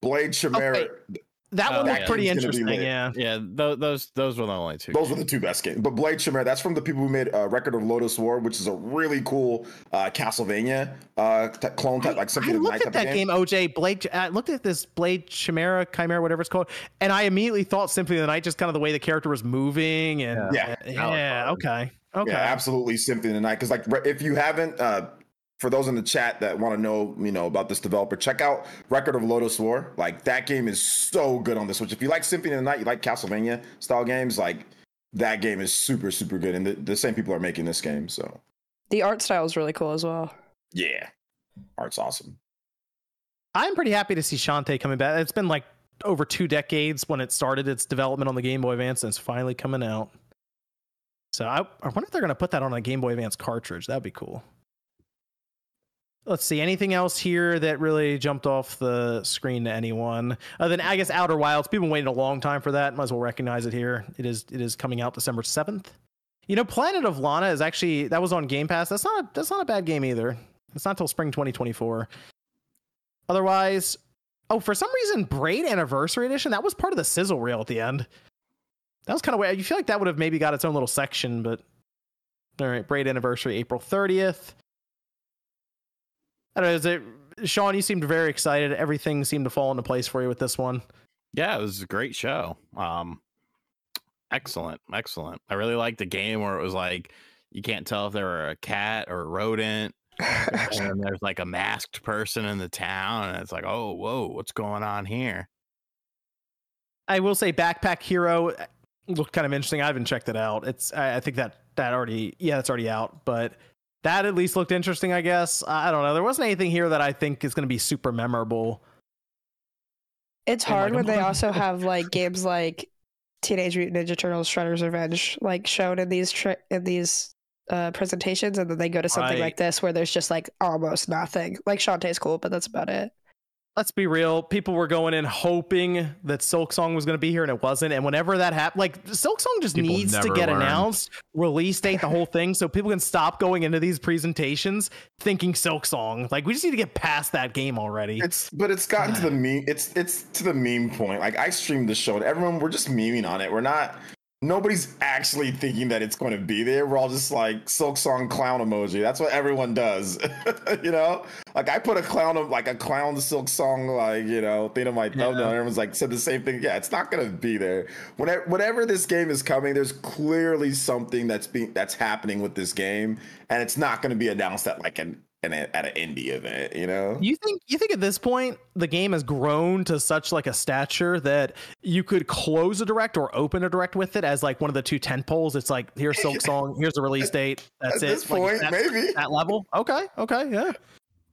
Speaker 2: Blade Chimera. Okay.
Speaker 1: That one was yeah. pretty interesting. Yeah,
Speaker 4: yeah. Th- those those were the only two.
Speaker 2: Those were the two best games. But Blade Chimera, that's from the people who made uh, Record of Lodoss War, which is a really cool uh, Castlevania uh, clone type, like something.
Speaker 1: I looked at that game. game. OJ Blade. I looked at this Blade Chimera, Chimera, whatever it's called, and I immediately thought Symphony of the Night, just kind of the way the character was moving, and
Speaker 2: yeah,
Speaker 1: yeah, yeah okay, okay, yeah,
Speaker 2: absolutely Symphony of the Night. Because like, if you haven't uh, for those in the chat that want to know, you know, about this developer, check out Record of Lodoss War. Like that game is so good on the Switch. If you like Symphony of the Night, you like Castlevania style games, like that game is super, super good. And the, the same people are making this game. So
Speaker 5: the art style is really cool as well.
Speaker 2: Yeah. Art's awesome.
Speaker 1: I'm pretty happy to see Shantae coming back. It's been like over two decades when it started its development on the Game Boy Advance, and it's finally coming out. So I, I wonder if they're going to put that on a Game Boy Advance cartridge. That'd be cool let's see anything else here that really jumped off the screen to anyone? Other than i guess outer wilds. People waiting a long time for that. Might as well recognize it here. It is it is coming out december 7th you know planet of lana is actually that was on game pass. That's not a, that's not a bad game either. It's not till spring 2024 otherwise oh for some reason braid anniversary edition that was part of the sizzle reel at the end. That was kind of weird. You feel like that would have maybe got its own little section but all right braid anniversary april 30th I don't know. Is it Sean, you seemed very excited. Everything seemed to fall into place for you with this one.
Speaker 4: Yeah, it was a great show. Um, excellent, excellent. I really liked the game where it was like you can't tell if they were a cat or a rodent. and then there's like a masked person in the town, and it's like, oh, whoa, what's going on here?
Speaker 1: I will say, Backpack Hero uh, looked kind of interesting. I haven't checked it out. It's I, I think that that already yeah, it's already out, but that at least looked interesting. I guess I don't know. There wasn't anything here that I think is going to be super memorable.
Speaker 5: It's hard like when they also have like games like Teenage Mutant Ninja Turtles: Shredder's Revenge, like shown in these tri- in these uh, presentations, and then they go to something right. like this where there's just like almost nothing. Like Shantae's cool, but that's about it
Speaker 1: let's be real. People were going in hoping that Silk Song was going to be here, and it wasn't. And whenever that happened, like Silk Song just people needs to get learn. announced, release date, the whole thing, so people can stop going into these presentations thinking Silk Song. Like we just need to get past that game already.
Speaker 2: It's but it's gotten to the meme. It's it's to the meme point. Like I streamed the show, and everyone we're just memeing on it. We're not nobody's actually thinking that it's going to be there. We're all just like silk song clown emoji. That's what everyone does, you know. Like I put a clown of like a clown silk song like you know thing on my thumbnail. Yeah. Everyone's like said the same thing. Yeah, it's not going to be there. Whenever whenever this game is coming, there's clearly something that's being that's happening with this game, and it's not going to be announced at like an at an indie event, you know?
Speaker 1: You think you think at this point the game has grown to such like a stature that you could close a direct or open a direct with it as like one of the two tent poles? It's like here's Silk Song, here's the release date. That's
Speaker 2: at
Speaker 1: it.
Speaker 2: This point,
Speaker 1: like,
Speaker 2: maybe
Speaker 1: that level. Okay, okay, yeah.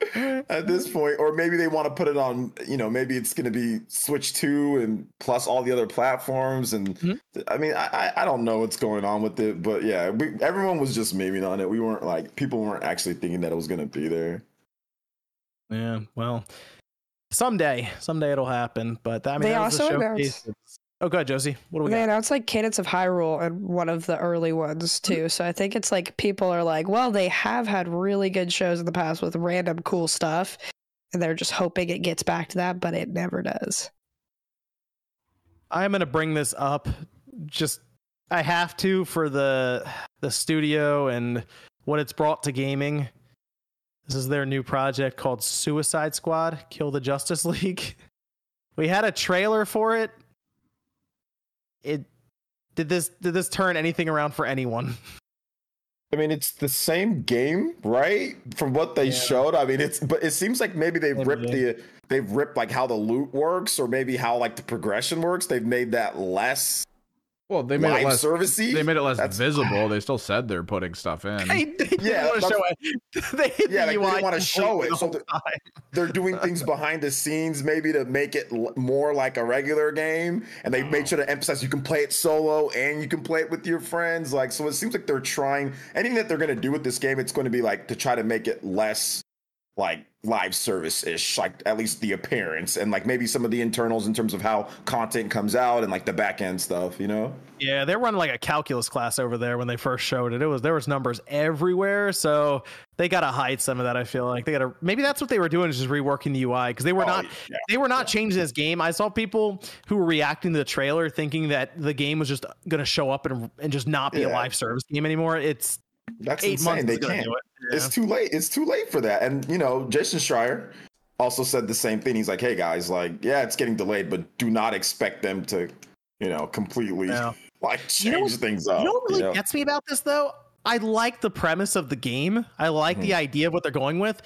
Speaker 2: at this point, or maybe they want to put it on. You know, maybe it's going to be Switch Two and plus all the other platforms. And mm-hmm. I mean, I I don't know what's going on with it, but yeah, we, everyone was just memeing on it. We weren't like people weren't actually thinking that it was going to be there.
Speaker 1: Yeah, well, someday, someday it'll happen. But I mean,
Speaker 5: they also the announced
Speaker 1: Oh, good, Josie. What do we
Speaker 5: they
Speaker 1: got?
Speaker 5: announced like Cadence of Hyrule and one of the early ones too. Mm. So I think it's like people are like, well, they have had really good shows in the past with random cool stuff, and they're just hoping it gets back to that, but it never does.
Speaker 1: I'm gonna bring this up. Just I have to for the the studio and what it's brought to gaming. This is their new project called Suicide Squad: Kill the Justice League. We had a trailer for it it did this did this turn anything around for anyone?
Speaker 2: I mean, it's the same game, right? From what they yeah. showed. I mean, it's but it seems like maybe they've ripped the they've ripped like how the loot works, or maybe how like the progression works. They've made that less
Speaker 3: well, they made
Speaker 2: Live
Speaker 3: it less
Speaker 2: servicey.
Speaker 3: They made it less That's, visible. They still said they're putting stuff in.
Speaker 1: They, they yeah, want to show it.
Speaker 2: They yeah, the like, they want to show it. So they're, they're, doing things behind the scenes, maybe to make it more like a regular game. And they made oh. sure to emphasize you can play it solo and you can play it with your friends. Like, so it seems like they're trying anything that they're going to do with this game. It's going to be like to try to make it less like live service ish, like at least the appearance and like maybe some of the internals in terms of how content comes out and like the back end stuff, you know?
Speaker 1: Yeah, they're running like a calculus class over there when they first showed it. It was there was numbers everywhere, so they gotta hide some of that. I feel like they gotta maybe that's what they were doing is just reworking the UI because they were oh, not yeah, they were not changing this game. I saw people who were reacting to the trailer thinking that the game was just gonna show up and and just not be yeah. a live service game anymore. It's
Speaker 2: that's eight insane. They can't. It. Yeah. It's too late. It's too late for that. And you know, Jason Schreier also said the same thing. He's like, "Hey guys, like, yeah, it's getting delayed, but do not expect them to, you know, completely yeah. like change you know, things up."
Speaker 1: You know what really
Speaker 2: you know?
Speaker 1: gets me about this though? I like the premise of the game. I like mm-hmm. the idea of what they're going with.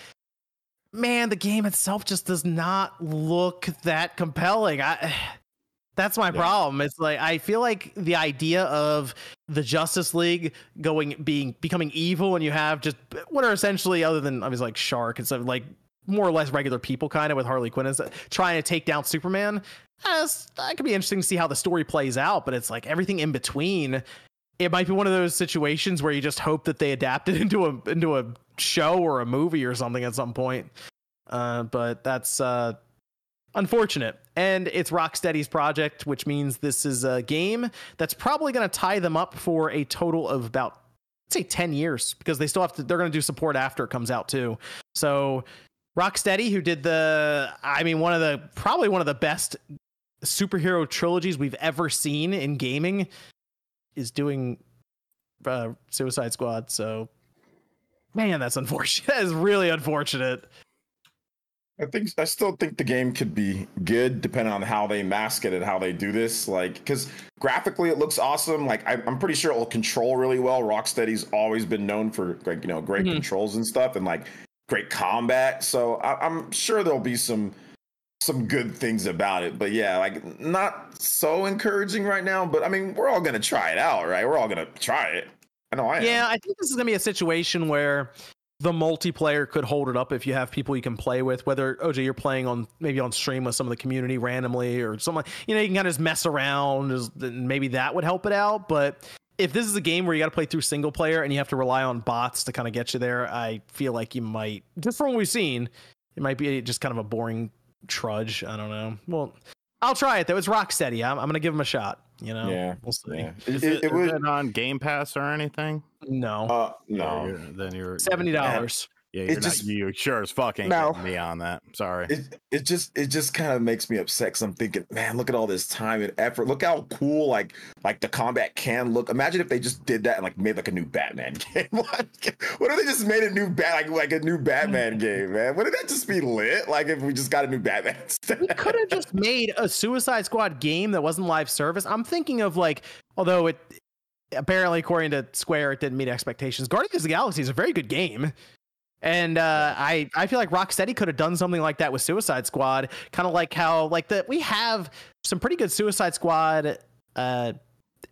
Speaker 1: Man, the game itself just does not look that compelling. I that's my yeah. problem. It's like I feel like the idea of the Justice League going being becoming evil and you have just what are essentially other than I was like Shark and stuff like more or less regular people kind of with Harley Quinn is trying to take down Superman. As, that could be interesting to see how the story plays out, but it's like everything in between. It might be one of those situations where you just hope that they adapt it into a into a show or a movie or something at some point. Uh, but that's uh, unfortunate. And it's Rocksteady's project, which means this is a game that's probably going to tie them up for a total of about let's say 10 years because they still have to they're going to do support after it comes out too. So Rocksteady who did the I mean one of the probably one of the best superhero trilogies we've ever seen in gaming is doing uh, Suicide Squad. So man, that's unfortunate. That is really unfortunate.
Speaker 2: I think I still think the game could be good depending on how they mask it and how they do this. Like, because graphically it looks awesome. Like, I, am pretty sure it'll control really well. Rocksteady's always been known for like you know great mm-hmm. controls and stuff, and like great combat. So I, I'm sure there'll be some some good things about it. But yeah, like not so encouraging right now. But I mean, we're all gonna try it out, right? We're all gonna try it. I know I
Speaker 1: Yeah,
Speaker 2: am.
Speaker 1: I think this is gonna be a situation where the multiplayer could hold it up if you have people you can play with. Whether OJ you're playing on maybe on stream with some of the community randomly or something, you know, you can kind of just mess around. Maybe that would help it out. But if this is a game where you got to play through single player and you have to rely on bots to kind of get you there, I feel like you might just from what we've seen, it might be just kind of a boring trudge. I don't know. Well, I'll try it though. It's Rocksteady. I'm, I'm gonna give him a shot. You know,
Speaker 2: yeah,
Speaker 1: we'll see.
Speaker 4: Yeah. Is, it, it, is it on Game Pass or anything?
Speaker 1: No,
Speaker 2: uh, no.
Speaker 4: You're, then you're
Speaker 1: seventy dollars.
Speaker 4: Yeah, you're it just you sure as fucking no. me on that. Sorry.
Speaker 2: It it just it just kind of makes me upset because I'm thinking, man, look at all this time and effort. Look how cool like like the combat can look. Imagine if they just did that and like made like a new Batman game. what if they just made a new bat like like a new Batman game, man? Wouldn't that just be lit? Like if we just got a new Batman.
Speaker 1: we could have just made a Suicide Squad game that wasn't live service. I'm thinking of like, although it apparently according to Square it didn't meet expectations. Guardians of the Galaxy is a very good game. And uh, I I feel like Rocksteady could have done something like that with Suicide Squad, kind of like how like that we have some pretty good Suicide Squad uh,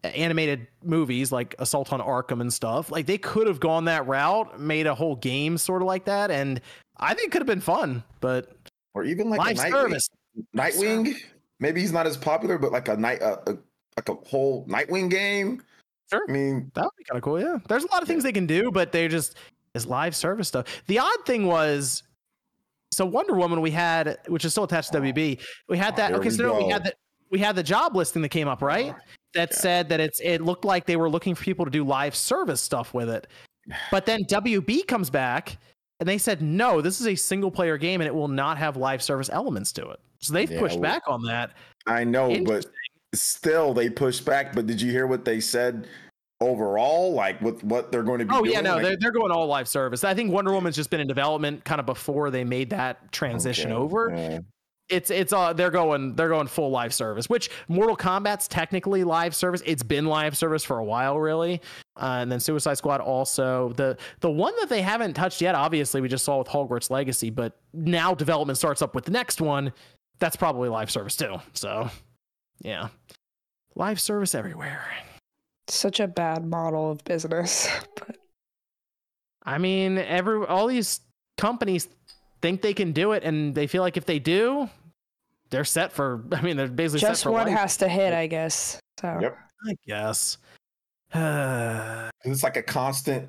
Speaker 1: animated movies like Assault on Arkham and stuff. Like they could have gone that route, made a whole game sort of like that, and I think it could have been fun. But
Speaker 2: or even like Nightwing, service. Nightwing. Maybe he's not as popular, but like a night uh, a, like a whole Nightwing game.
Speaker 1: Sure.
Speaker 2: I mean,
Speaker 1: that would be kind of cool. Yeah. There's a lot of things they can do, but they just is live service stuff. The odd thing was, so Wonder Woman we had, which is still attached to WB, we had oh, that. okay, we so we had that. We had the job listing that came up, right? That yeah. said that it's it looked like they were looking for people to do live service stuff with it. But then WB comes back and they said, no, this is a single player game and it will not have live service elements to it. So they've yeah, pushed well, back on that.
Speaker 2: I know, but still they pushed back. But did you hear what they said overall, like with what they're going to be.
Speaker 1: Oh yeah, no,
Speaker 2: like,
Speaker 1: they're they're going all live service. I think Wonder Woman's just been in development kind of before they made that transition okay, over. Yeah. It's it's uh they're going they're going full live service, which Mortal Kombat's technically live service. It's been live service for a while, really. Uh, and then Suicide Squad also the the one that they haven't touched yet. Obviously, we just saw with Hogwarts Legacy, but now development starts up with the next one. That's probably live service too. So, yeah, live service everywhere
Speaker 5: such a bad model of business. But
Speaker 1: I mean, every all these companies think they can do it, and they feel like if they do, they're set for. I mean, they're basically
Speaker 5: just
Speaker 1: one
Speaker 5: life. has to hit, I guess. So
Speaker 2: yep,
Speaker 1: I guess.
Speaker 2: it's like a constant,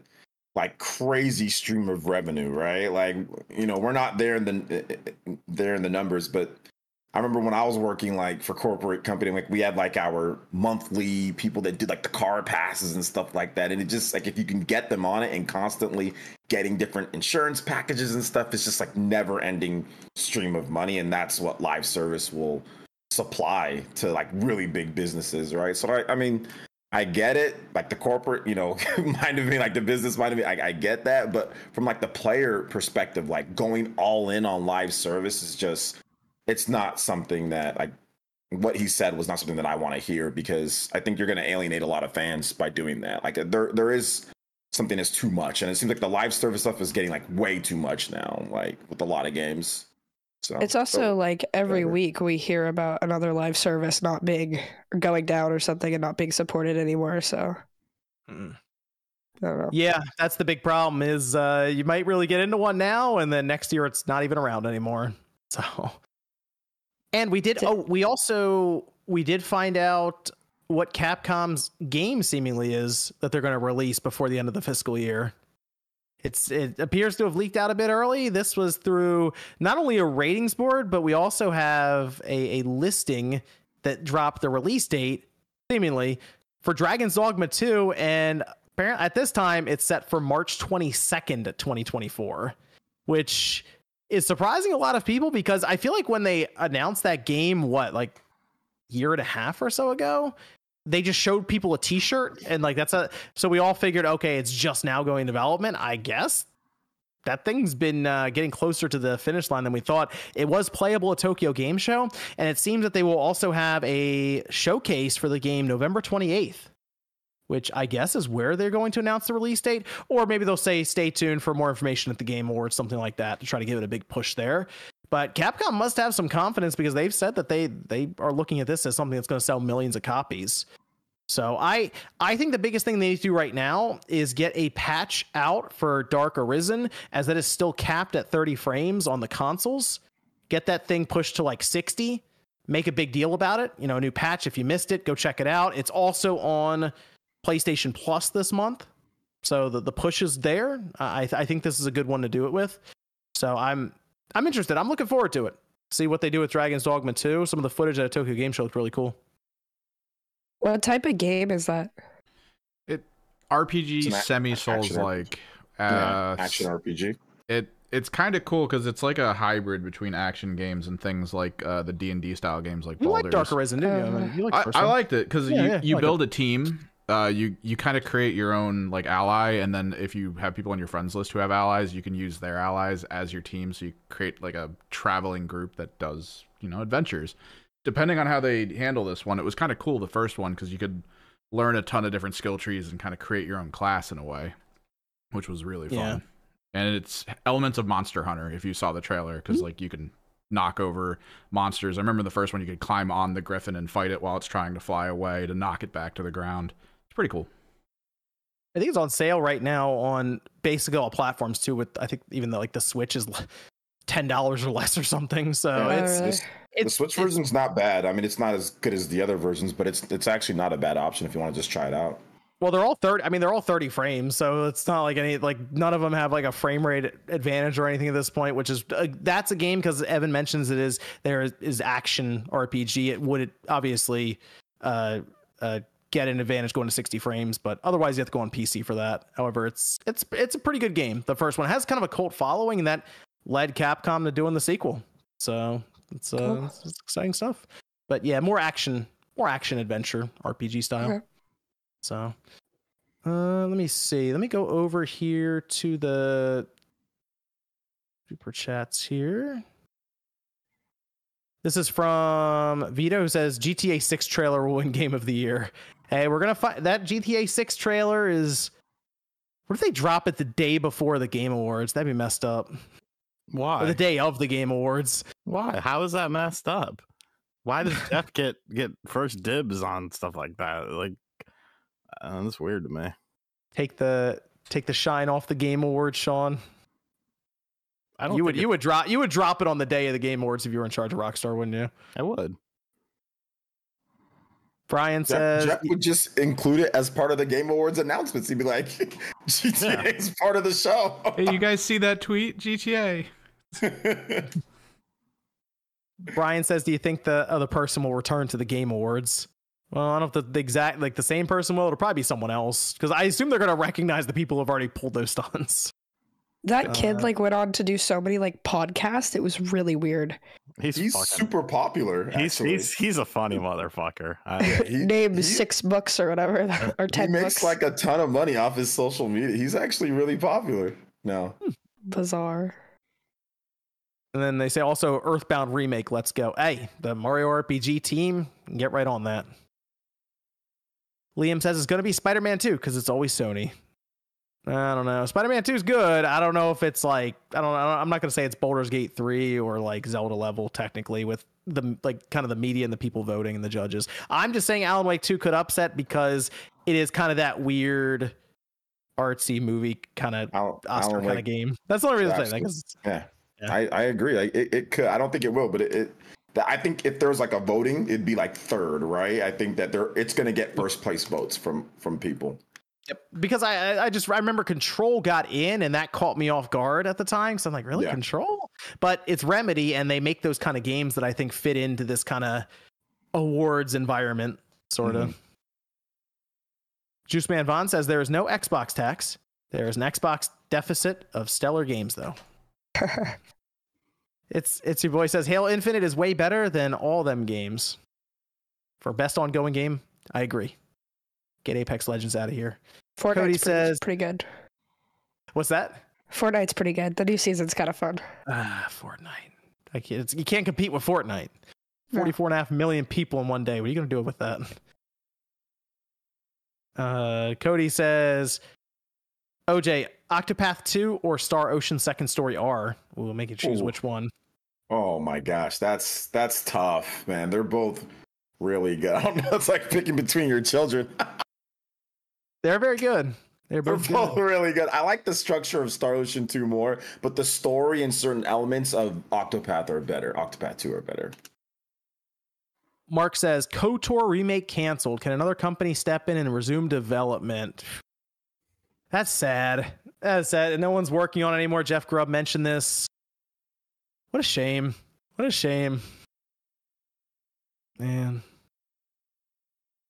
Speaker 2: like crazy stream of revenue, right? Like you know, we're not there in the eh, eh, eh, there in the numbers, but I remember when I was working like for corporate company, like we had like our monthly people that did like the car passes and stuff like that. And it just like if you can get them on it and constantly getting different insurance packages and stuff, it's just like never ending stream of money. And that's what live service will supply to like really big businesses, right? So I, I mean, I get it, like the corporate, you know, mind of me, like the business mind of me, I, I get that. But from like the player perspective, like going all in on live service is just it's not something that like what he said was not something that I want to hear because I think you're going to alienate a lot of fans by doing that. Like there there is something that's too much, and it seems like the live service stuff is getting like way too much now. Like with a lot of games.
Speaker 5: So it's also so, like every whatever. week we hear about another live service not being going down or something and not being supported anymore. So.
Speaker 1: Mm. Yeah, that's the big problem. Is uh, you might really get into one now, and then next year it's not even around anymore. So and we did. Oh, we also we did find out what Capcom's game seemingly is that they're going to release before the end of the fiscal year. It's it appears to have leaked out a bit early. This was through not only a ratings board, but we also have a, a listing that dropped the release date seemingly for Dragon's Dogma 2 and apparently at this time it's set for March 22nd, 2024, which is surprising a lot of people because I feel like when they announced that game, what like year and a half or so ago, they just showed people a T-shirt and like that's a so we all figured okay, it's just now going development. I guess that thing's been uh, getting closer to the finish line than we thought. It was playable at Tokyo Game Show, and it seems that they will also have a showcase for the game November 28th, which I guess is where they're going to announce the release date. Or maybe they'll say, stay tuned for more information at the Game Awards, something like that, to try to give it a big push there. But Capcom must have some confidence because they've said that they they are looking at this as something that's going to sell millions of copies. So I I think the biggest thing they need to do right now is get a patch out for Dark Arisen as that is still capped at 30 frames on the consoles. Get that thing pushed to like 60. Make a big deal about it. You know, a new patch. If you missed it, go check it out. It's also on PlayStation Plus this month. So the, the push is there. I, I think this is a good one to do it with. So I'm I'm interested. I'm looking forward to it. See what they do with Dragon's Dogma 2. Some of the footage at a Tokyo Game Show looked really cool.
Speaker 5: What type of game is that?
Speaker 3: It RPG semi Souls like uh,
Speaker 2: yeah, action RPG.
Speaker 3: It it's kind of cool because it's like a hybrid between action games and things like uh, the D and D style games like
Speaker 1: you
Speaker 3: Baldur's.
Speaker 1: like Dark Arisen, didn't you? I, mean, you
Speaker 3: I, I liked it because yeah, you,
Speaker 1: yeah,
Speaker 3: you
Speaker 1: like
Speaker 3: build
Speaker 1: it.
Speaker 3: a team. Uh, you you kind of create your own like ally, and then if you have people on your friends list who have allies, you can use their allies as your team. So you create like a traveling group that does you know adventures. Depending on how they handle this one, it was kind of cool the first one because you could learn a ton of different skill trees and kind of create your own class in a way, which was really fun.
Speaker 1: Yeah.
Speaker 3: And it's elements of Monster Hunter if you saw the trailer because like you can knock over monsters. I remember the first one you could climb on the griffin and fight it while it's trying to fly away to knock it back to the ground. It's pretty cool.
Speaker 1: I think it's on sale right now on basically all platforms too. With I think even the like the Switch is ten dollars or less or something. So
Speaker 2: Yeah,
Speaker 1: it's
Speaker 5: really?
Speaker 2: This- the
Speaker 1: it's
Speaker 2: Switch version's not bad. I mean, it's not as good as the other versions, but it's it's actually not a bad option if you want to just try it out.
Speaker 1: well, they're all thirty. I mean, they're all thirty frames, so it's not like any like none of them have like a frame rate advantage or anything at this point. Which is uh, that's a game because Evan mentions it is there is, is action RPG. It would obviously uh, uh, get an advantage going to 60 frames, but otherwise you have to go on PC for that. However, it's it's it's a pretty good game. The first one has kind of a cult following, and that led Capcom to doing the sequel. So it's uh,
Speaker 5: Cool.
Speaker 1: it's, it's exciting stuff. But yeah, more action, more action adventure RPG style.
Speaker 5: Okay.
Speaker 1: So uh, let me see. Let me go over here to the super chats here. This is from Vito who says GTA 6 trailer will win game of the year. Hey, we're gonna find that GTA 6 trailer is what if they drop it the day before the game awards? That'd be messed up. Or
Speaker 4: Why?
Speaker 1: the day of the game awards.
Speaker 4: Why? How is that messed up? Why does Geoff get get first dibs on stuff like that? Like, uh, that's weird to me.
Speaker 1: Take the take the shine off the game awards, Sean.
Speaker 4: I don't.
Speaker 1: You would you would drop you would drop it on the day of the game awards if you were in charge of Rockstar, wouldn't you?
Speaker 4: I would.
Speaker 1: Brian
Speaker 2: Jeff,
Speaker 1: says
Speaker 2: Geoff would just include it as part of the Game Awards announcements. He'd be like, GTA
Speaker 4: Yeah.
Speaker 2: is part of the show.
Speaker 3: Hey, you guys see that tweet? GTA.
Speaker 1: Brian says, "Do you think the other person will return to the Game Awards?" Well, I don't know if the, the exact like the same person will. It'll probably be someone else because I assume they're gonna recognize the people who've already pulled those stunts.
Speaker 5: That kid
Speaker 1: Uh,
Speaker 5: like went on to do so many like podcasts. It was really weird.
Speaker 4: He's,
Speaker 2: he's
Speaker 4: fucking.
Speaker 2: super popular.
Speaker 4: he's, he's he's a funny motherfucker. I,
Speaker 2: He-
Speaker 5: Name
Speaker 2: he-
Speaker 5: six books or whatever, or ten.
Speaker 2: He makes
Speaker 5: books.
Speaker 2: like a ton of money off his social media. He's actually really popular now. Hmm.
Speaker 5: Bizarre.
Speaker 1: And then they say also Earthbound remake. Let's go. Hey, the Mario RPG team, get right on that. Liam says it's going to be Spider Man 2 because it's always Sony. I don't know. Spider Man 2 is good. I don't know if it's like, I don't know. I'm not going to say it's Baldur's Gate 3 or like Zelda level technically with the like kind of the media and the people voting and the judges. I'm just saying Alan Wake 2 could upset because it is kind of that weird artsy movie kind of
Speaker 2: Alan-
Speaker 1: Oscar kind of game. That's the only reason I'm saying that.
Speaker 2: Yeah,
Speaker 1: Yeah.
Speaker 2: I, I agree. Like, it, it could. I don't think it will, but it, it. I think if there was like a voting, it'd be like third, right? I think that there it's going to get first place votes from from people.
Speaker 1: Yep. Because I I- just I remember Control got in and that caught me off guard at the time. So I'm like, really
Speaker 2: Yeah.
Speaker 1: Control? But it's Remedy and they make those kind of games that I think fit into this kind of awards environment, sort of. Mm-hmm. Juice Man Vaughn says there is no Xbox tax. There is an Xbox deficit of stellar games though. It's it's your boy says Halo Infinite is way better than all them games. For best ongoing game, I agree.
Speaker 5: Get Apex Legends out of here.
Speaker 1: Fortnite's
Speaker 5: Cody
Speaker 1: pretty,
Speaker 5: says-
Speaker 1: pretty good.
Speaker 5: What's that? Fortnite's pretty good. The new season's kind of fun.
Speaker 1: Ah, Fortnite. I can't, it's, you can't compete with Fortnite.
Speaker 5: No.
Speaker 1: 44 and a half million people in one day. What are you going to do with that? Uh, Cody says, OJ, Octopath 2 or Star Ocean Second Story R? We'll make you choose
Speaker 2: Ooh.
Speaker 1: which one.
Speaker 2: Oh my gosh, that's that's tough, man. They're both really good. I don't know. It's like picking between your children.
Speaker 1: They're very good. They're
Speaker 2: They're
Speaker 1: both
Speaker 2: both
Speaker 1: good.
Speaker 2: really good. I like the structure of Star Ocean 2 more, but the story and certain elements of Octopath are better. Octopath 2 are better.
Speaker 1: Mark says, KOTOR remake canceled. Can another company step in and resume development? That's sad. That's sad. And no one's working on it anymore. Jeff Grubb mentioned this. What a shame. What a shame. Man.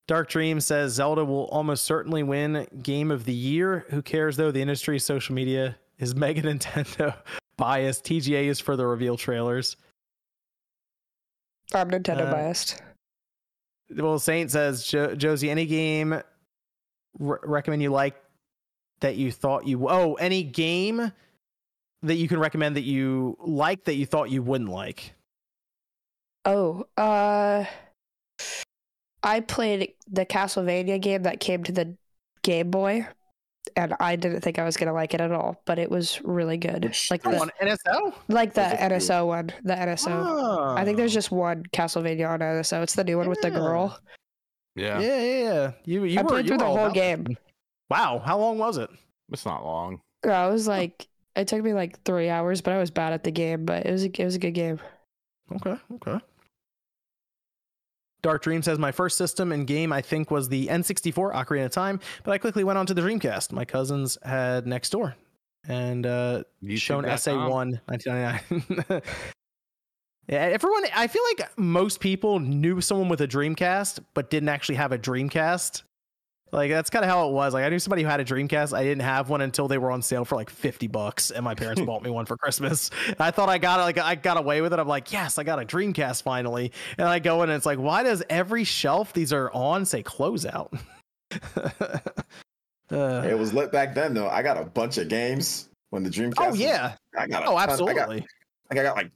Speaker 1: Dark Dream says Zelda will almost certainly win Game of the Year. Who cares though? The industry social media is mega Nintendo biased. TGA is for the reveal trailers.
Speaker 5: I'm Nintendo
Speaker 1: Uh,
Speaker 5: biased.
Speaker 1: Well, Saint says, jo- Josie, any game re- recommend you like that you thought you oh any game that you can recommend that you like that you thought you wouldn't like.
Speaker 5: Oh, uh, I played the Castlevania game that came to the Game Boy, and I didn't think I was gonna like it at all, but it was really good.
Speaker 2: Which-
Speaker 5: like the
Speaker 1: on NSO.
Speaker 5: like the
Speaker 2: There's a.
Speaker 5: NSO one, the NSO. Oh. I think there's ah. just one Castlevania on NSO. It's the new one with the girl.
Speaker 3: Yeah,
Speaker 1: yeah, yeah, yeah. You you
Speaker 5: I
Speaker 1: were
Speaker 5: played
Speaker 1: you
Speaker 5: through
Speaker 1: were
Speaker 5: the whole game.
Speaker 1: that. Wow, how long was it?
Speaker 3: it's not long.
Speaker 5: I was like, it took me like three hours, but I was bad at the game. But it was a, it was a good game.
Speaker 1: Okay, okay. Dark Dream says my first system and game I think was the N64 Ocarina of Time, but I quickly went on to the Dreamcast. My cousins had next door and uh shown SA1 1999. yeah, everyone I feel like most people knew someone with a Dreamcast but didn't actually have a Dreamcast. Like that's kind of how it was. Like I knew somebody who had a Dreamcast. I didn't have one until they were on sale for like 50 bucks and my parents bought me one for Christmas. I thought I got it like I got away with it. I'm like, "Yes, I got a Dreamcast finally." And I go in and it's like, "Why does every shelf these are on say closeout?" uh,
Speaker 2: It was lit back then, though. I got a bunch of games when the Dreamcast.
Speaker 1: oh
Speaker 2: was-
Speaker 1: yeah.
Speaker 2: I got.
Speaker 1: Oh,
Speaker 2: ton- I got,
Speaker 1: absolutely.
Speaker 2: like I got like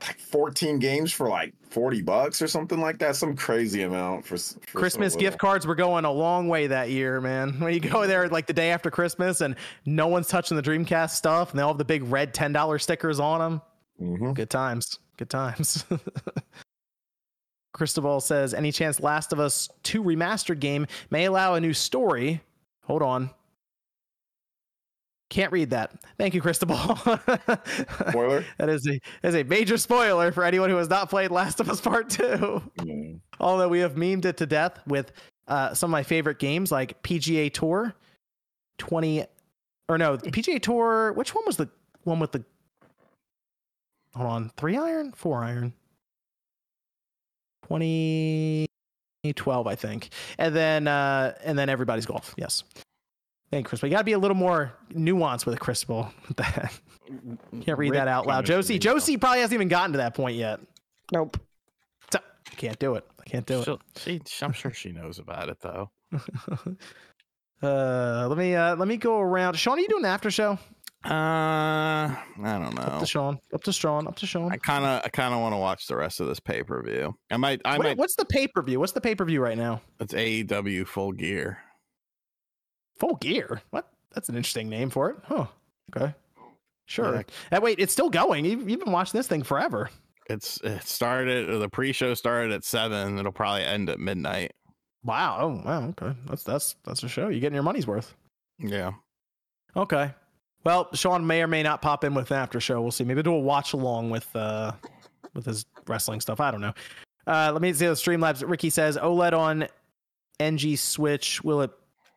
Speaker 2: like 14 games for like 40 bucks or something like that. Some crazy amount for, for
Speaker 1: Christmas gift cards were going a long way that year, man. When you go there like the day after Christmas and no one's touching the Dreamcast stuff and they all have the big red $10 stickers on them.
Speaker 2: Mhm.
Speaker 1: Good times. Good times. Cristobal says, any chance Last of Us 2 remastered game may allow a new story? Hold on. Can't read that. Thank you, Cristobal.
Speaker 2: Spoiler.
Speaker 1: that is a that is a major spoiler for anyone who has not played Last of Us Part 2
Speaker 2: Mm.
Speaker 1: although we have memed it to death with uh, some of my favorite games like PGA Tour 20 or no, PGA Tour, which one was the one with the Hold on, 3 iron, 4 iron. 2012 I think. And then uh and then everybody's golf. Yes. Thank you, Chris. But you got to be a little more nuanced with a crystal. with that. Can't read that out loud. Josie, Josie probably hasn't even gotten to that point yet.
Speaker 5: Nope.
Speaker 1: So, can't do it. I can't do it.
Speaker 4: She'll- she, I'm sure she knows about it though.
Speaker 1: uh, let me uh, let me go around. Sean, are you doing an after show?
Speaker 4: Uh, I don't know.
Speaker 1: Up
Speaker 4: know.
Speaker 1: to Sean. Up to Sean. Up to Sean.
Speaker 4: I kind of, I kind of want to watch the rest of this pay per view. I might, I
Speaker 1: What-
Speaker 4: might.
Speaker 1: what's the pay per view? What's the pay per view right now?
Speaker 4: It's AEW Full Gear.
Speaker 1: Full Gear. What? That's an interesting name for it. Huh. Okay. Sure.
Speaker 4: Yeah.
Speaker 1: Uh, wait, it's still going. You've, you've been watching this thing forever.
Speaker 4: It's it started. The pre-show started at seven. It'll probably end at midnight.
Speaker 1: Wow. Oh, wow. Okay. That's that's that's a show. You're getting your money's worth.
Speaker 4: Yeah.
Speaker 1: Okay. Well, Sean may or may not pop in with an after show. We'll see. Maybe do a watch along with uh with his wrestling stuff. I don't know. Uh let me see the Streamlabs. Ricky says OLED on NG Switch. Will it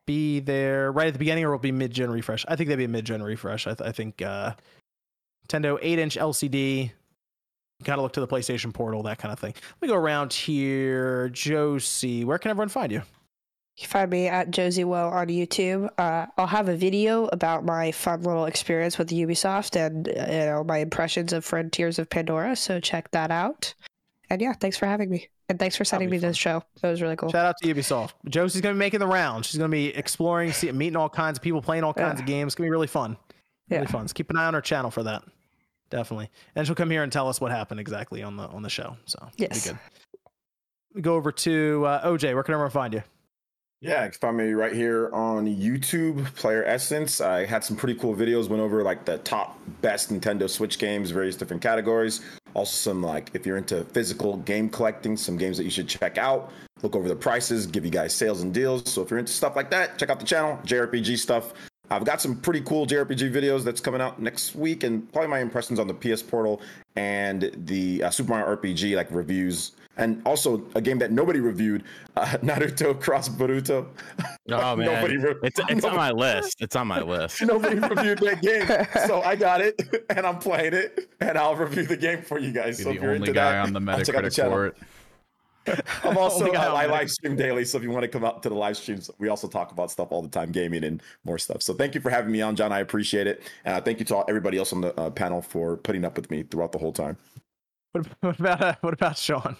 Speaker 1: be there right at the beginning or will be mid gen refresh? I think that'd be a mid gen refresh. I, th- I think uh Nintendo 8 inch LCD. Gotta look to the PlayStation portal, that kind of thing. Let me go around here. Josie, where can everyone find you?
Speaker 5: You can find me at Josie Woah on YouTube. Uh, I'll have a video about my fun little experience with Ubisoft and uh, you know my impressions of Frontiers of Pandora. So check that out. And yeah, thanks for having me, and thanks for sending me to the show. That was really cool.
Speaker 1: Shout out to Ubisoft. Josie's gonna be making the round. She's gonna be exploring, see, meeting all kinds of people, playing all kinds
Speaker 5: Yeah.
Speaker 1: of games. It's gonna be really fun. Really fun. So keep an eye on our channel for that. Definitely. And she'll come here and tell us what happened exactly on the on the show. So
Speaker 5: Yes.
Speaker 1: be good. We go over to uh, OJ. Where can everyone find you?
Speaker 2: Yeah, you can find me right here on YouTube, Playeressence. I had some pretty cool videos, went over like the top best Nintendo Switch games, various different categories. Also, some like if you're into physical game collecting, some games that you should check out. Look over the prices, give you guys sales and deals. So if you're into stuff like that, check out the channel, JRPG stuff. I've got some pretty cool JRPG videos that's coming out next week, and probably my impressions on the PS Portal and the uh, Super Mario RPG like reviews, and also a game that nobody reviewed, uh, Naruto Cross Boruto.
Speaker 4: Oh man,
Speaker 2: Nobody re-
Speaker 4: it's it's on my list. It's on my list.
Speaker 2: Nobody reviewed that game, so I got it, and I'm playing it, and I'll review the game for you guys.
Speaker 3: Be
Speaker 2: so
Speaker 3: the
Speaker 2: if you're
Speaker 3: only
Speaker 2: into
Speaker 3: guy
Speaker 2: that,
Speaker 3: on the
Speaker 2: I'll check out the
Speaker 3: Metacritic for it.
Speaker 2: I'm also
Speaker 1: Only guy
Speaker 2: uh, I live stream daily, so if you want to come out to the live streams, we also talk about stuff all the time, gaming and more stuff. So thank you for having me on, John. I appreciate it, and uh, thank you to all, everybody else on the uh, panel for putting up with me throughout the whole time.
Speaker 1: What, what about uh, what about Sean?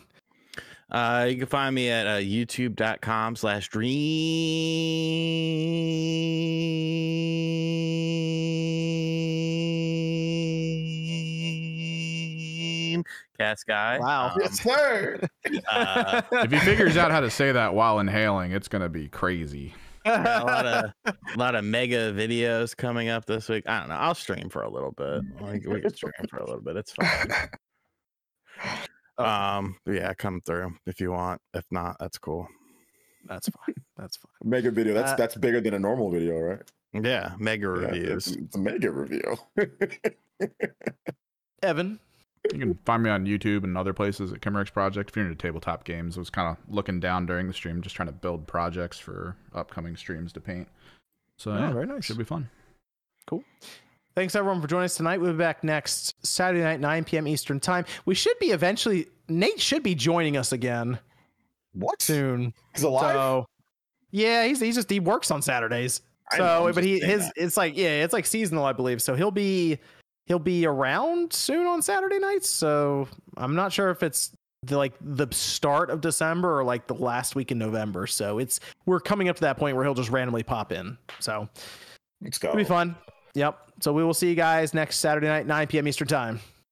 Speaker 4: Uh, you can find me at uh, youtube.com slash dream cast guy.
Speaker 1: Wow.
Speaker 4: Um,
Speaker 2: sir.
Speaker 4: uh,
Speaker 3: If he figures out how to say that while inhaling, it's gonna be crazy.
Speaker 4: got a lot of a lot of mega videos coming up this week. I don't know. I'll stream for a little bit. Like, we can stream for a little bit. It's fine. Um, yeah, come through if you want. If not, that's cool.
Speaker 1: That's fine. That's fine.
Speaker 2: Mega video. That's
Speaker 1: Uh,
Speaker 2: that's bigger than a normal video, right?
Speaker 4: Yeah, mega
Speaker 2: Yeah,
Speaker 4: reviews.
Speaker 2: it's, it's a mega review.
Speaker 1: Evan.
Speaker 3: You can find me on YouTube and other places at Kimerex Projekt. If you're into tabletop games, I was kind of looking down during the stream, just trying to build projects for upcoming streams to paint. So
Speaker 1: Oh,
Speaker 3: yeah,
Speaker 1: very nice.
Speaker 3: Should be fun. Cool.
Speaker 1: Thanks everyone for joining us tonight. We'll be back next Saturday night, 9 p.m. Eastern time. We should be eventually. Nate should be joining us again
Speaker 2: what?
Speaker 1: soon.
Speaker 2: He's alive.
Speaker 1: So yeah, he's he's just he works on Saturdays. So, but he his
Speaker 2: that.
Speaker 1: it's like yeah, it's like seasonal, I believe. So he'll be he'll be around soon on Saturday nights. So I'm not sure if it's the like the start of December or like the last week in November. So it's we're coming up to that point where he'll just randomly pop in. So
Speaker 2: Let's go.
Speaker 1: it'll be fun. Yep. So we will see you guys next Saturday night, 9 p.m. Eastern time.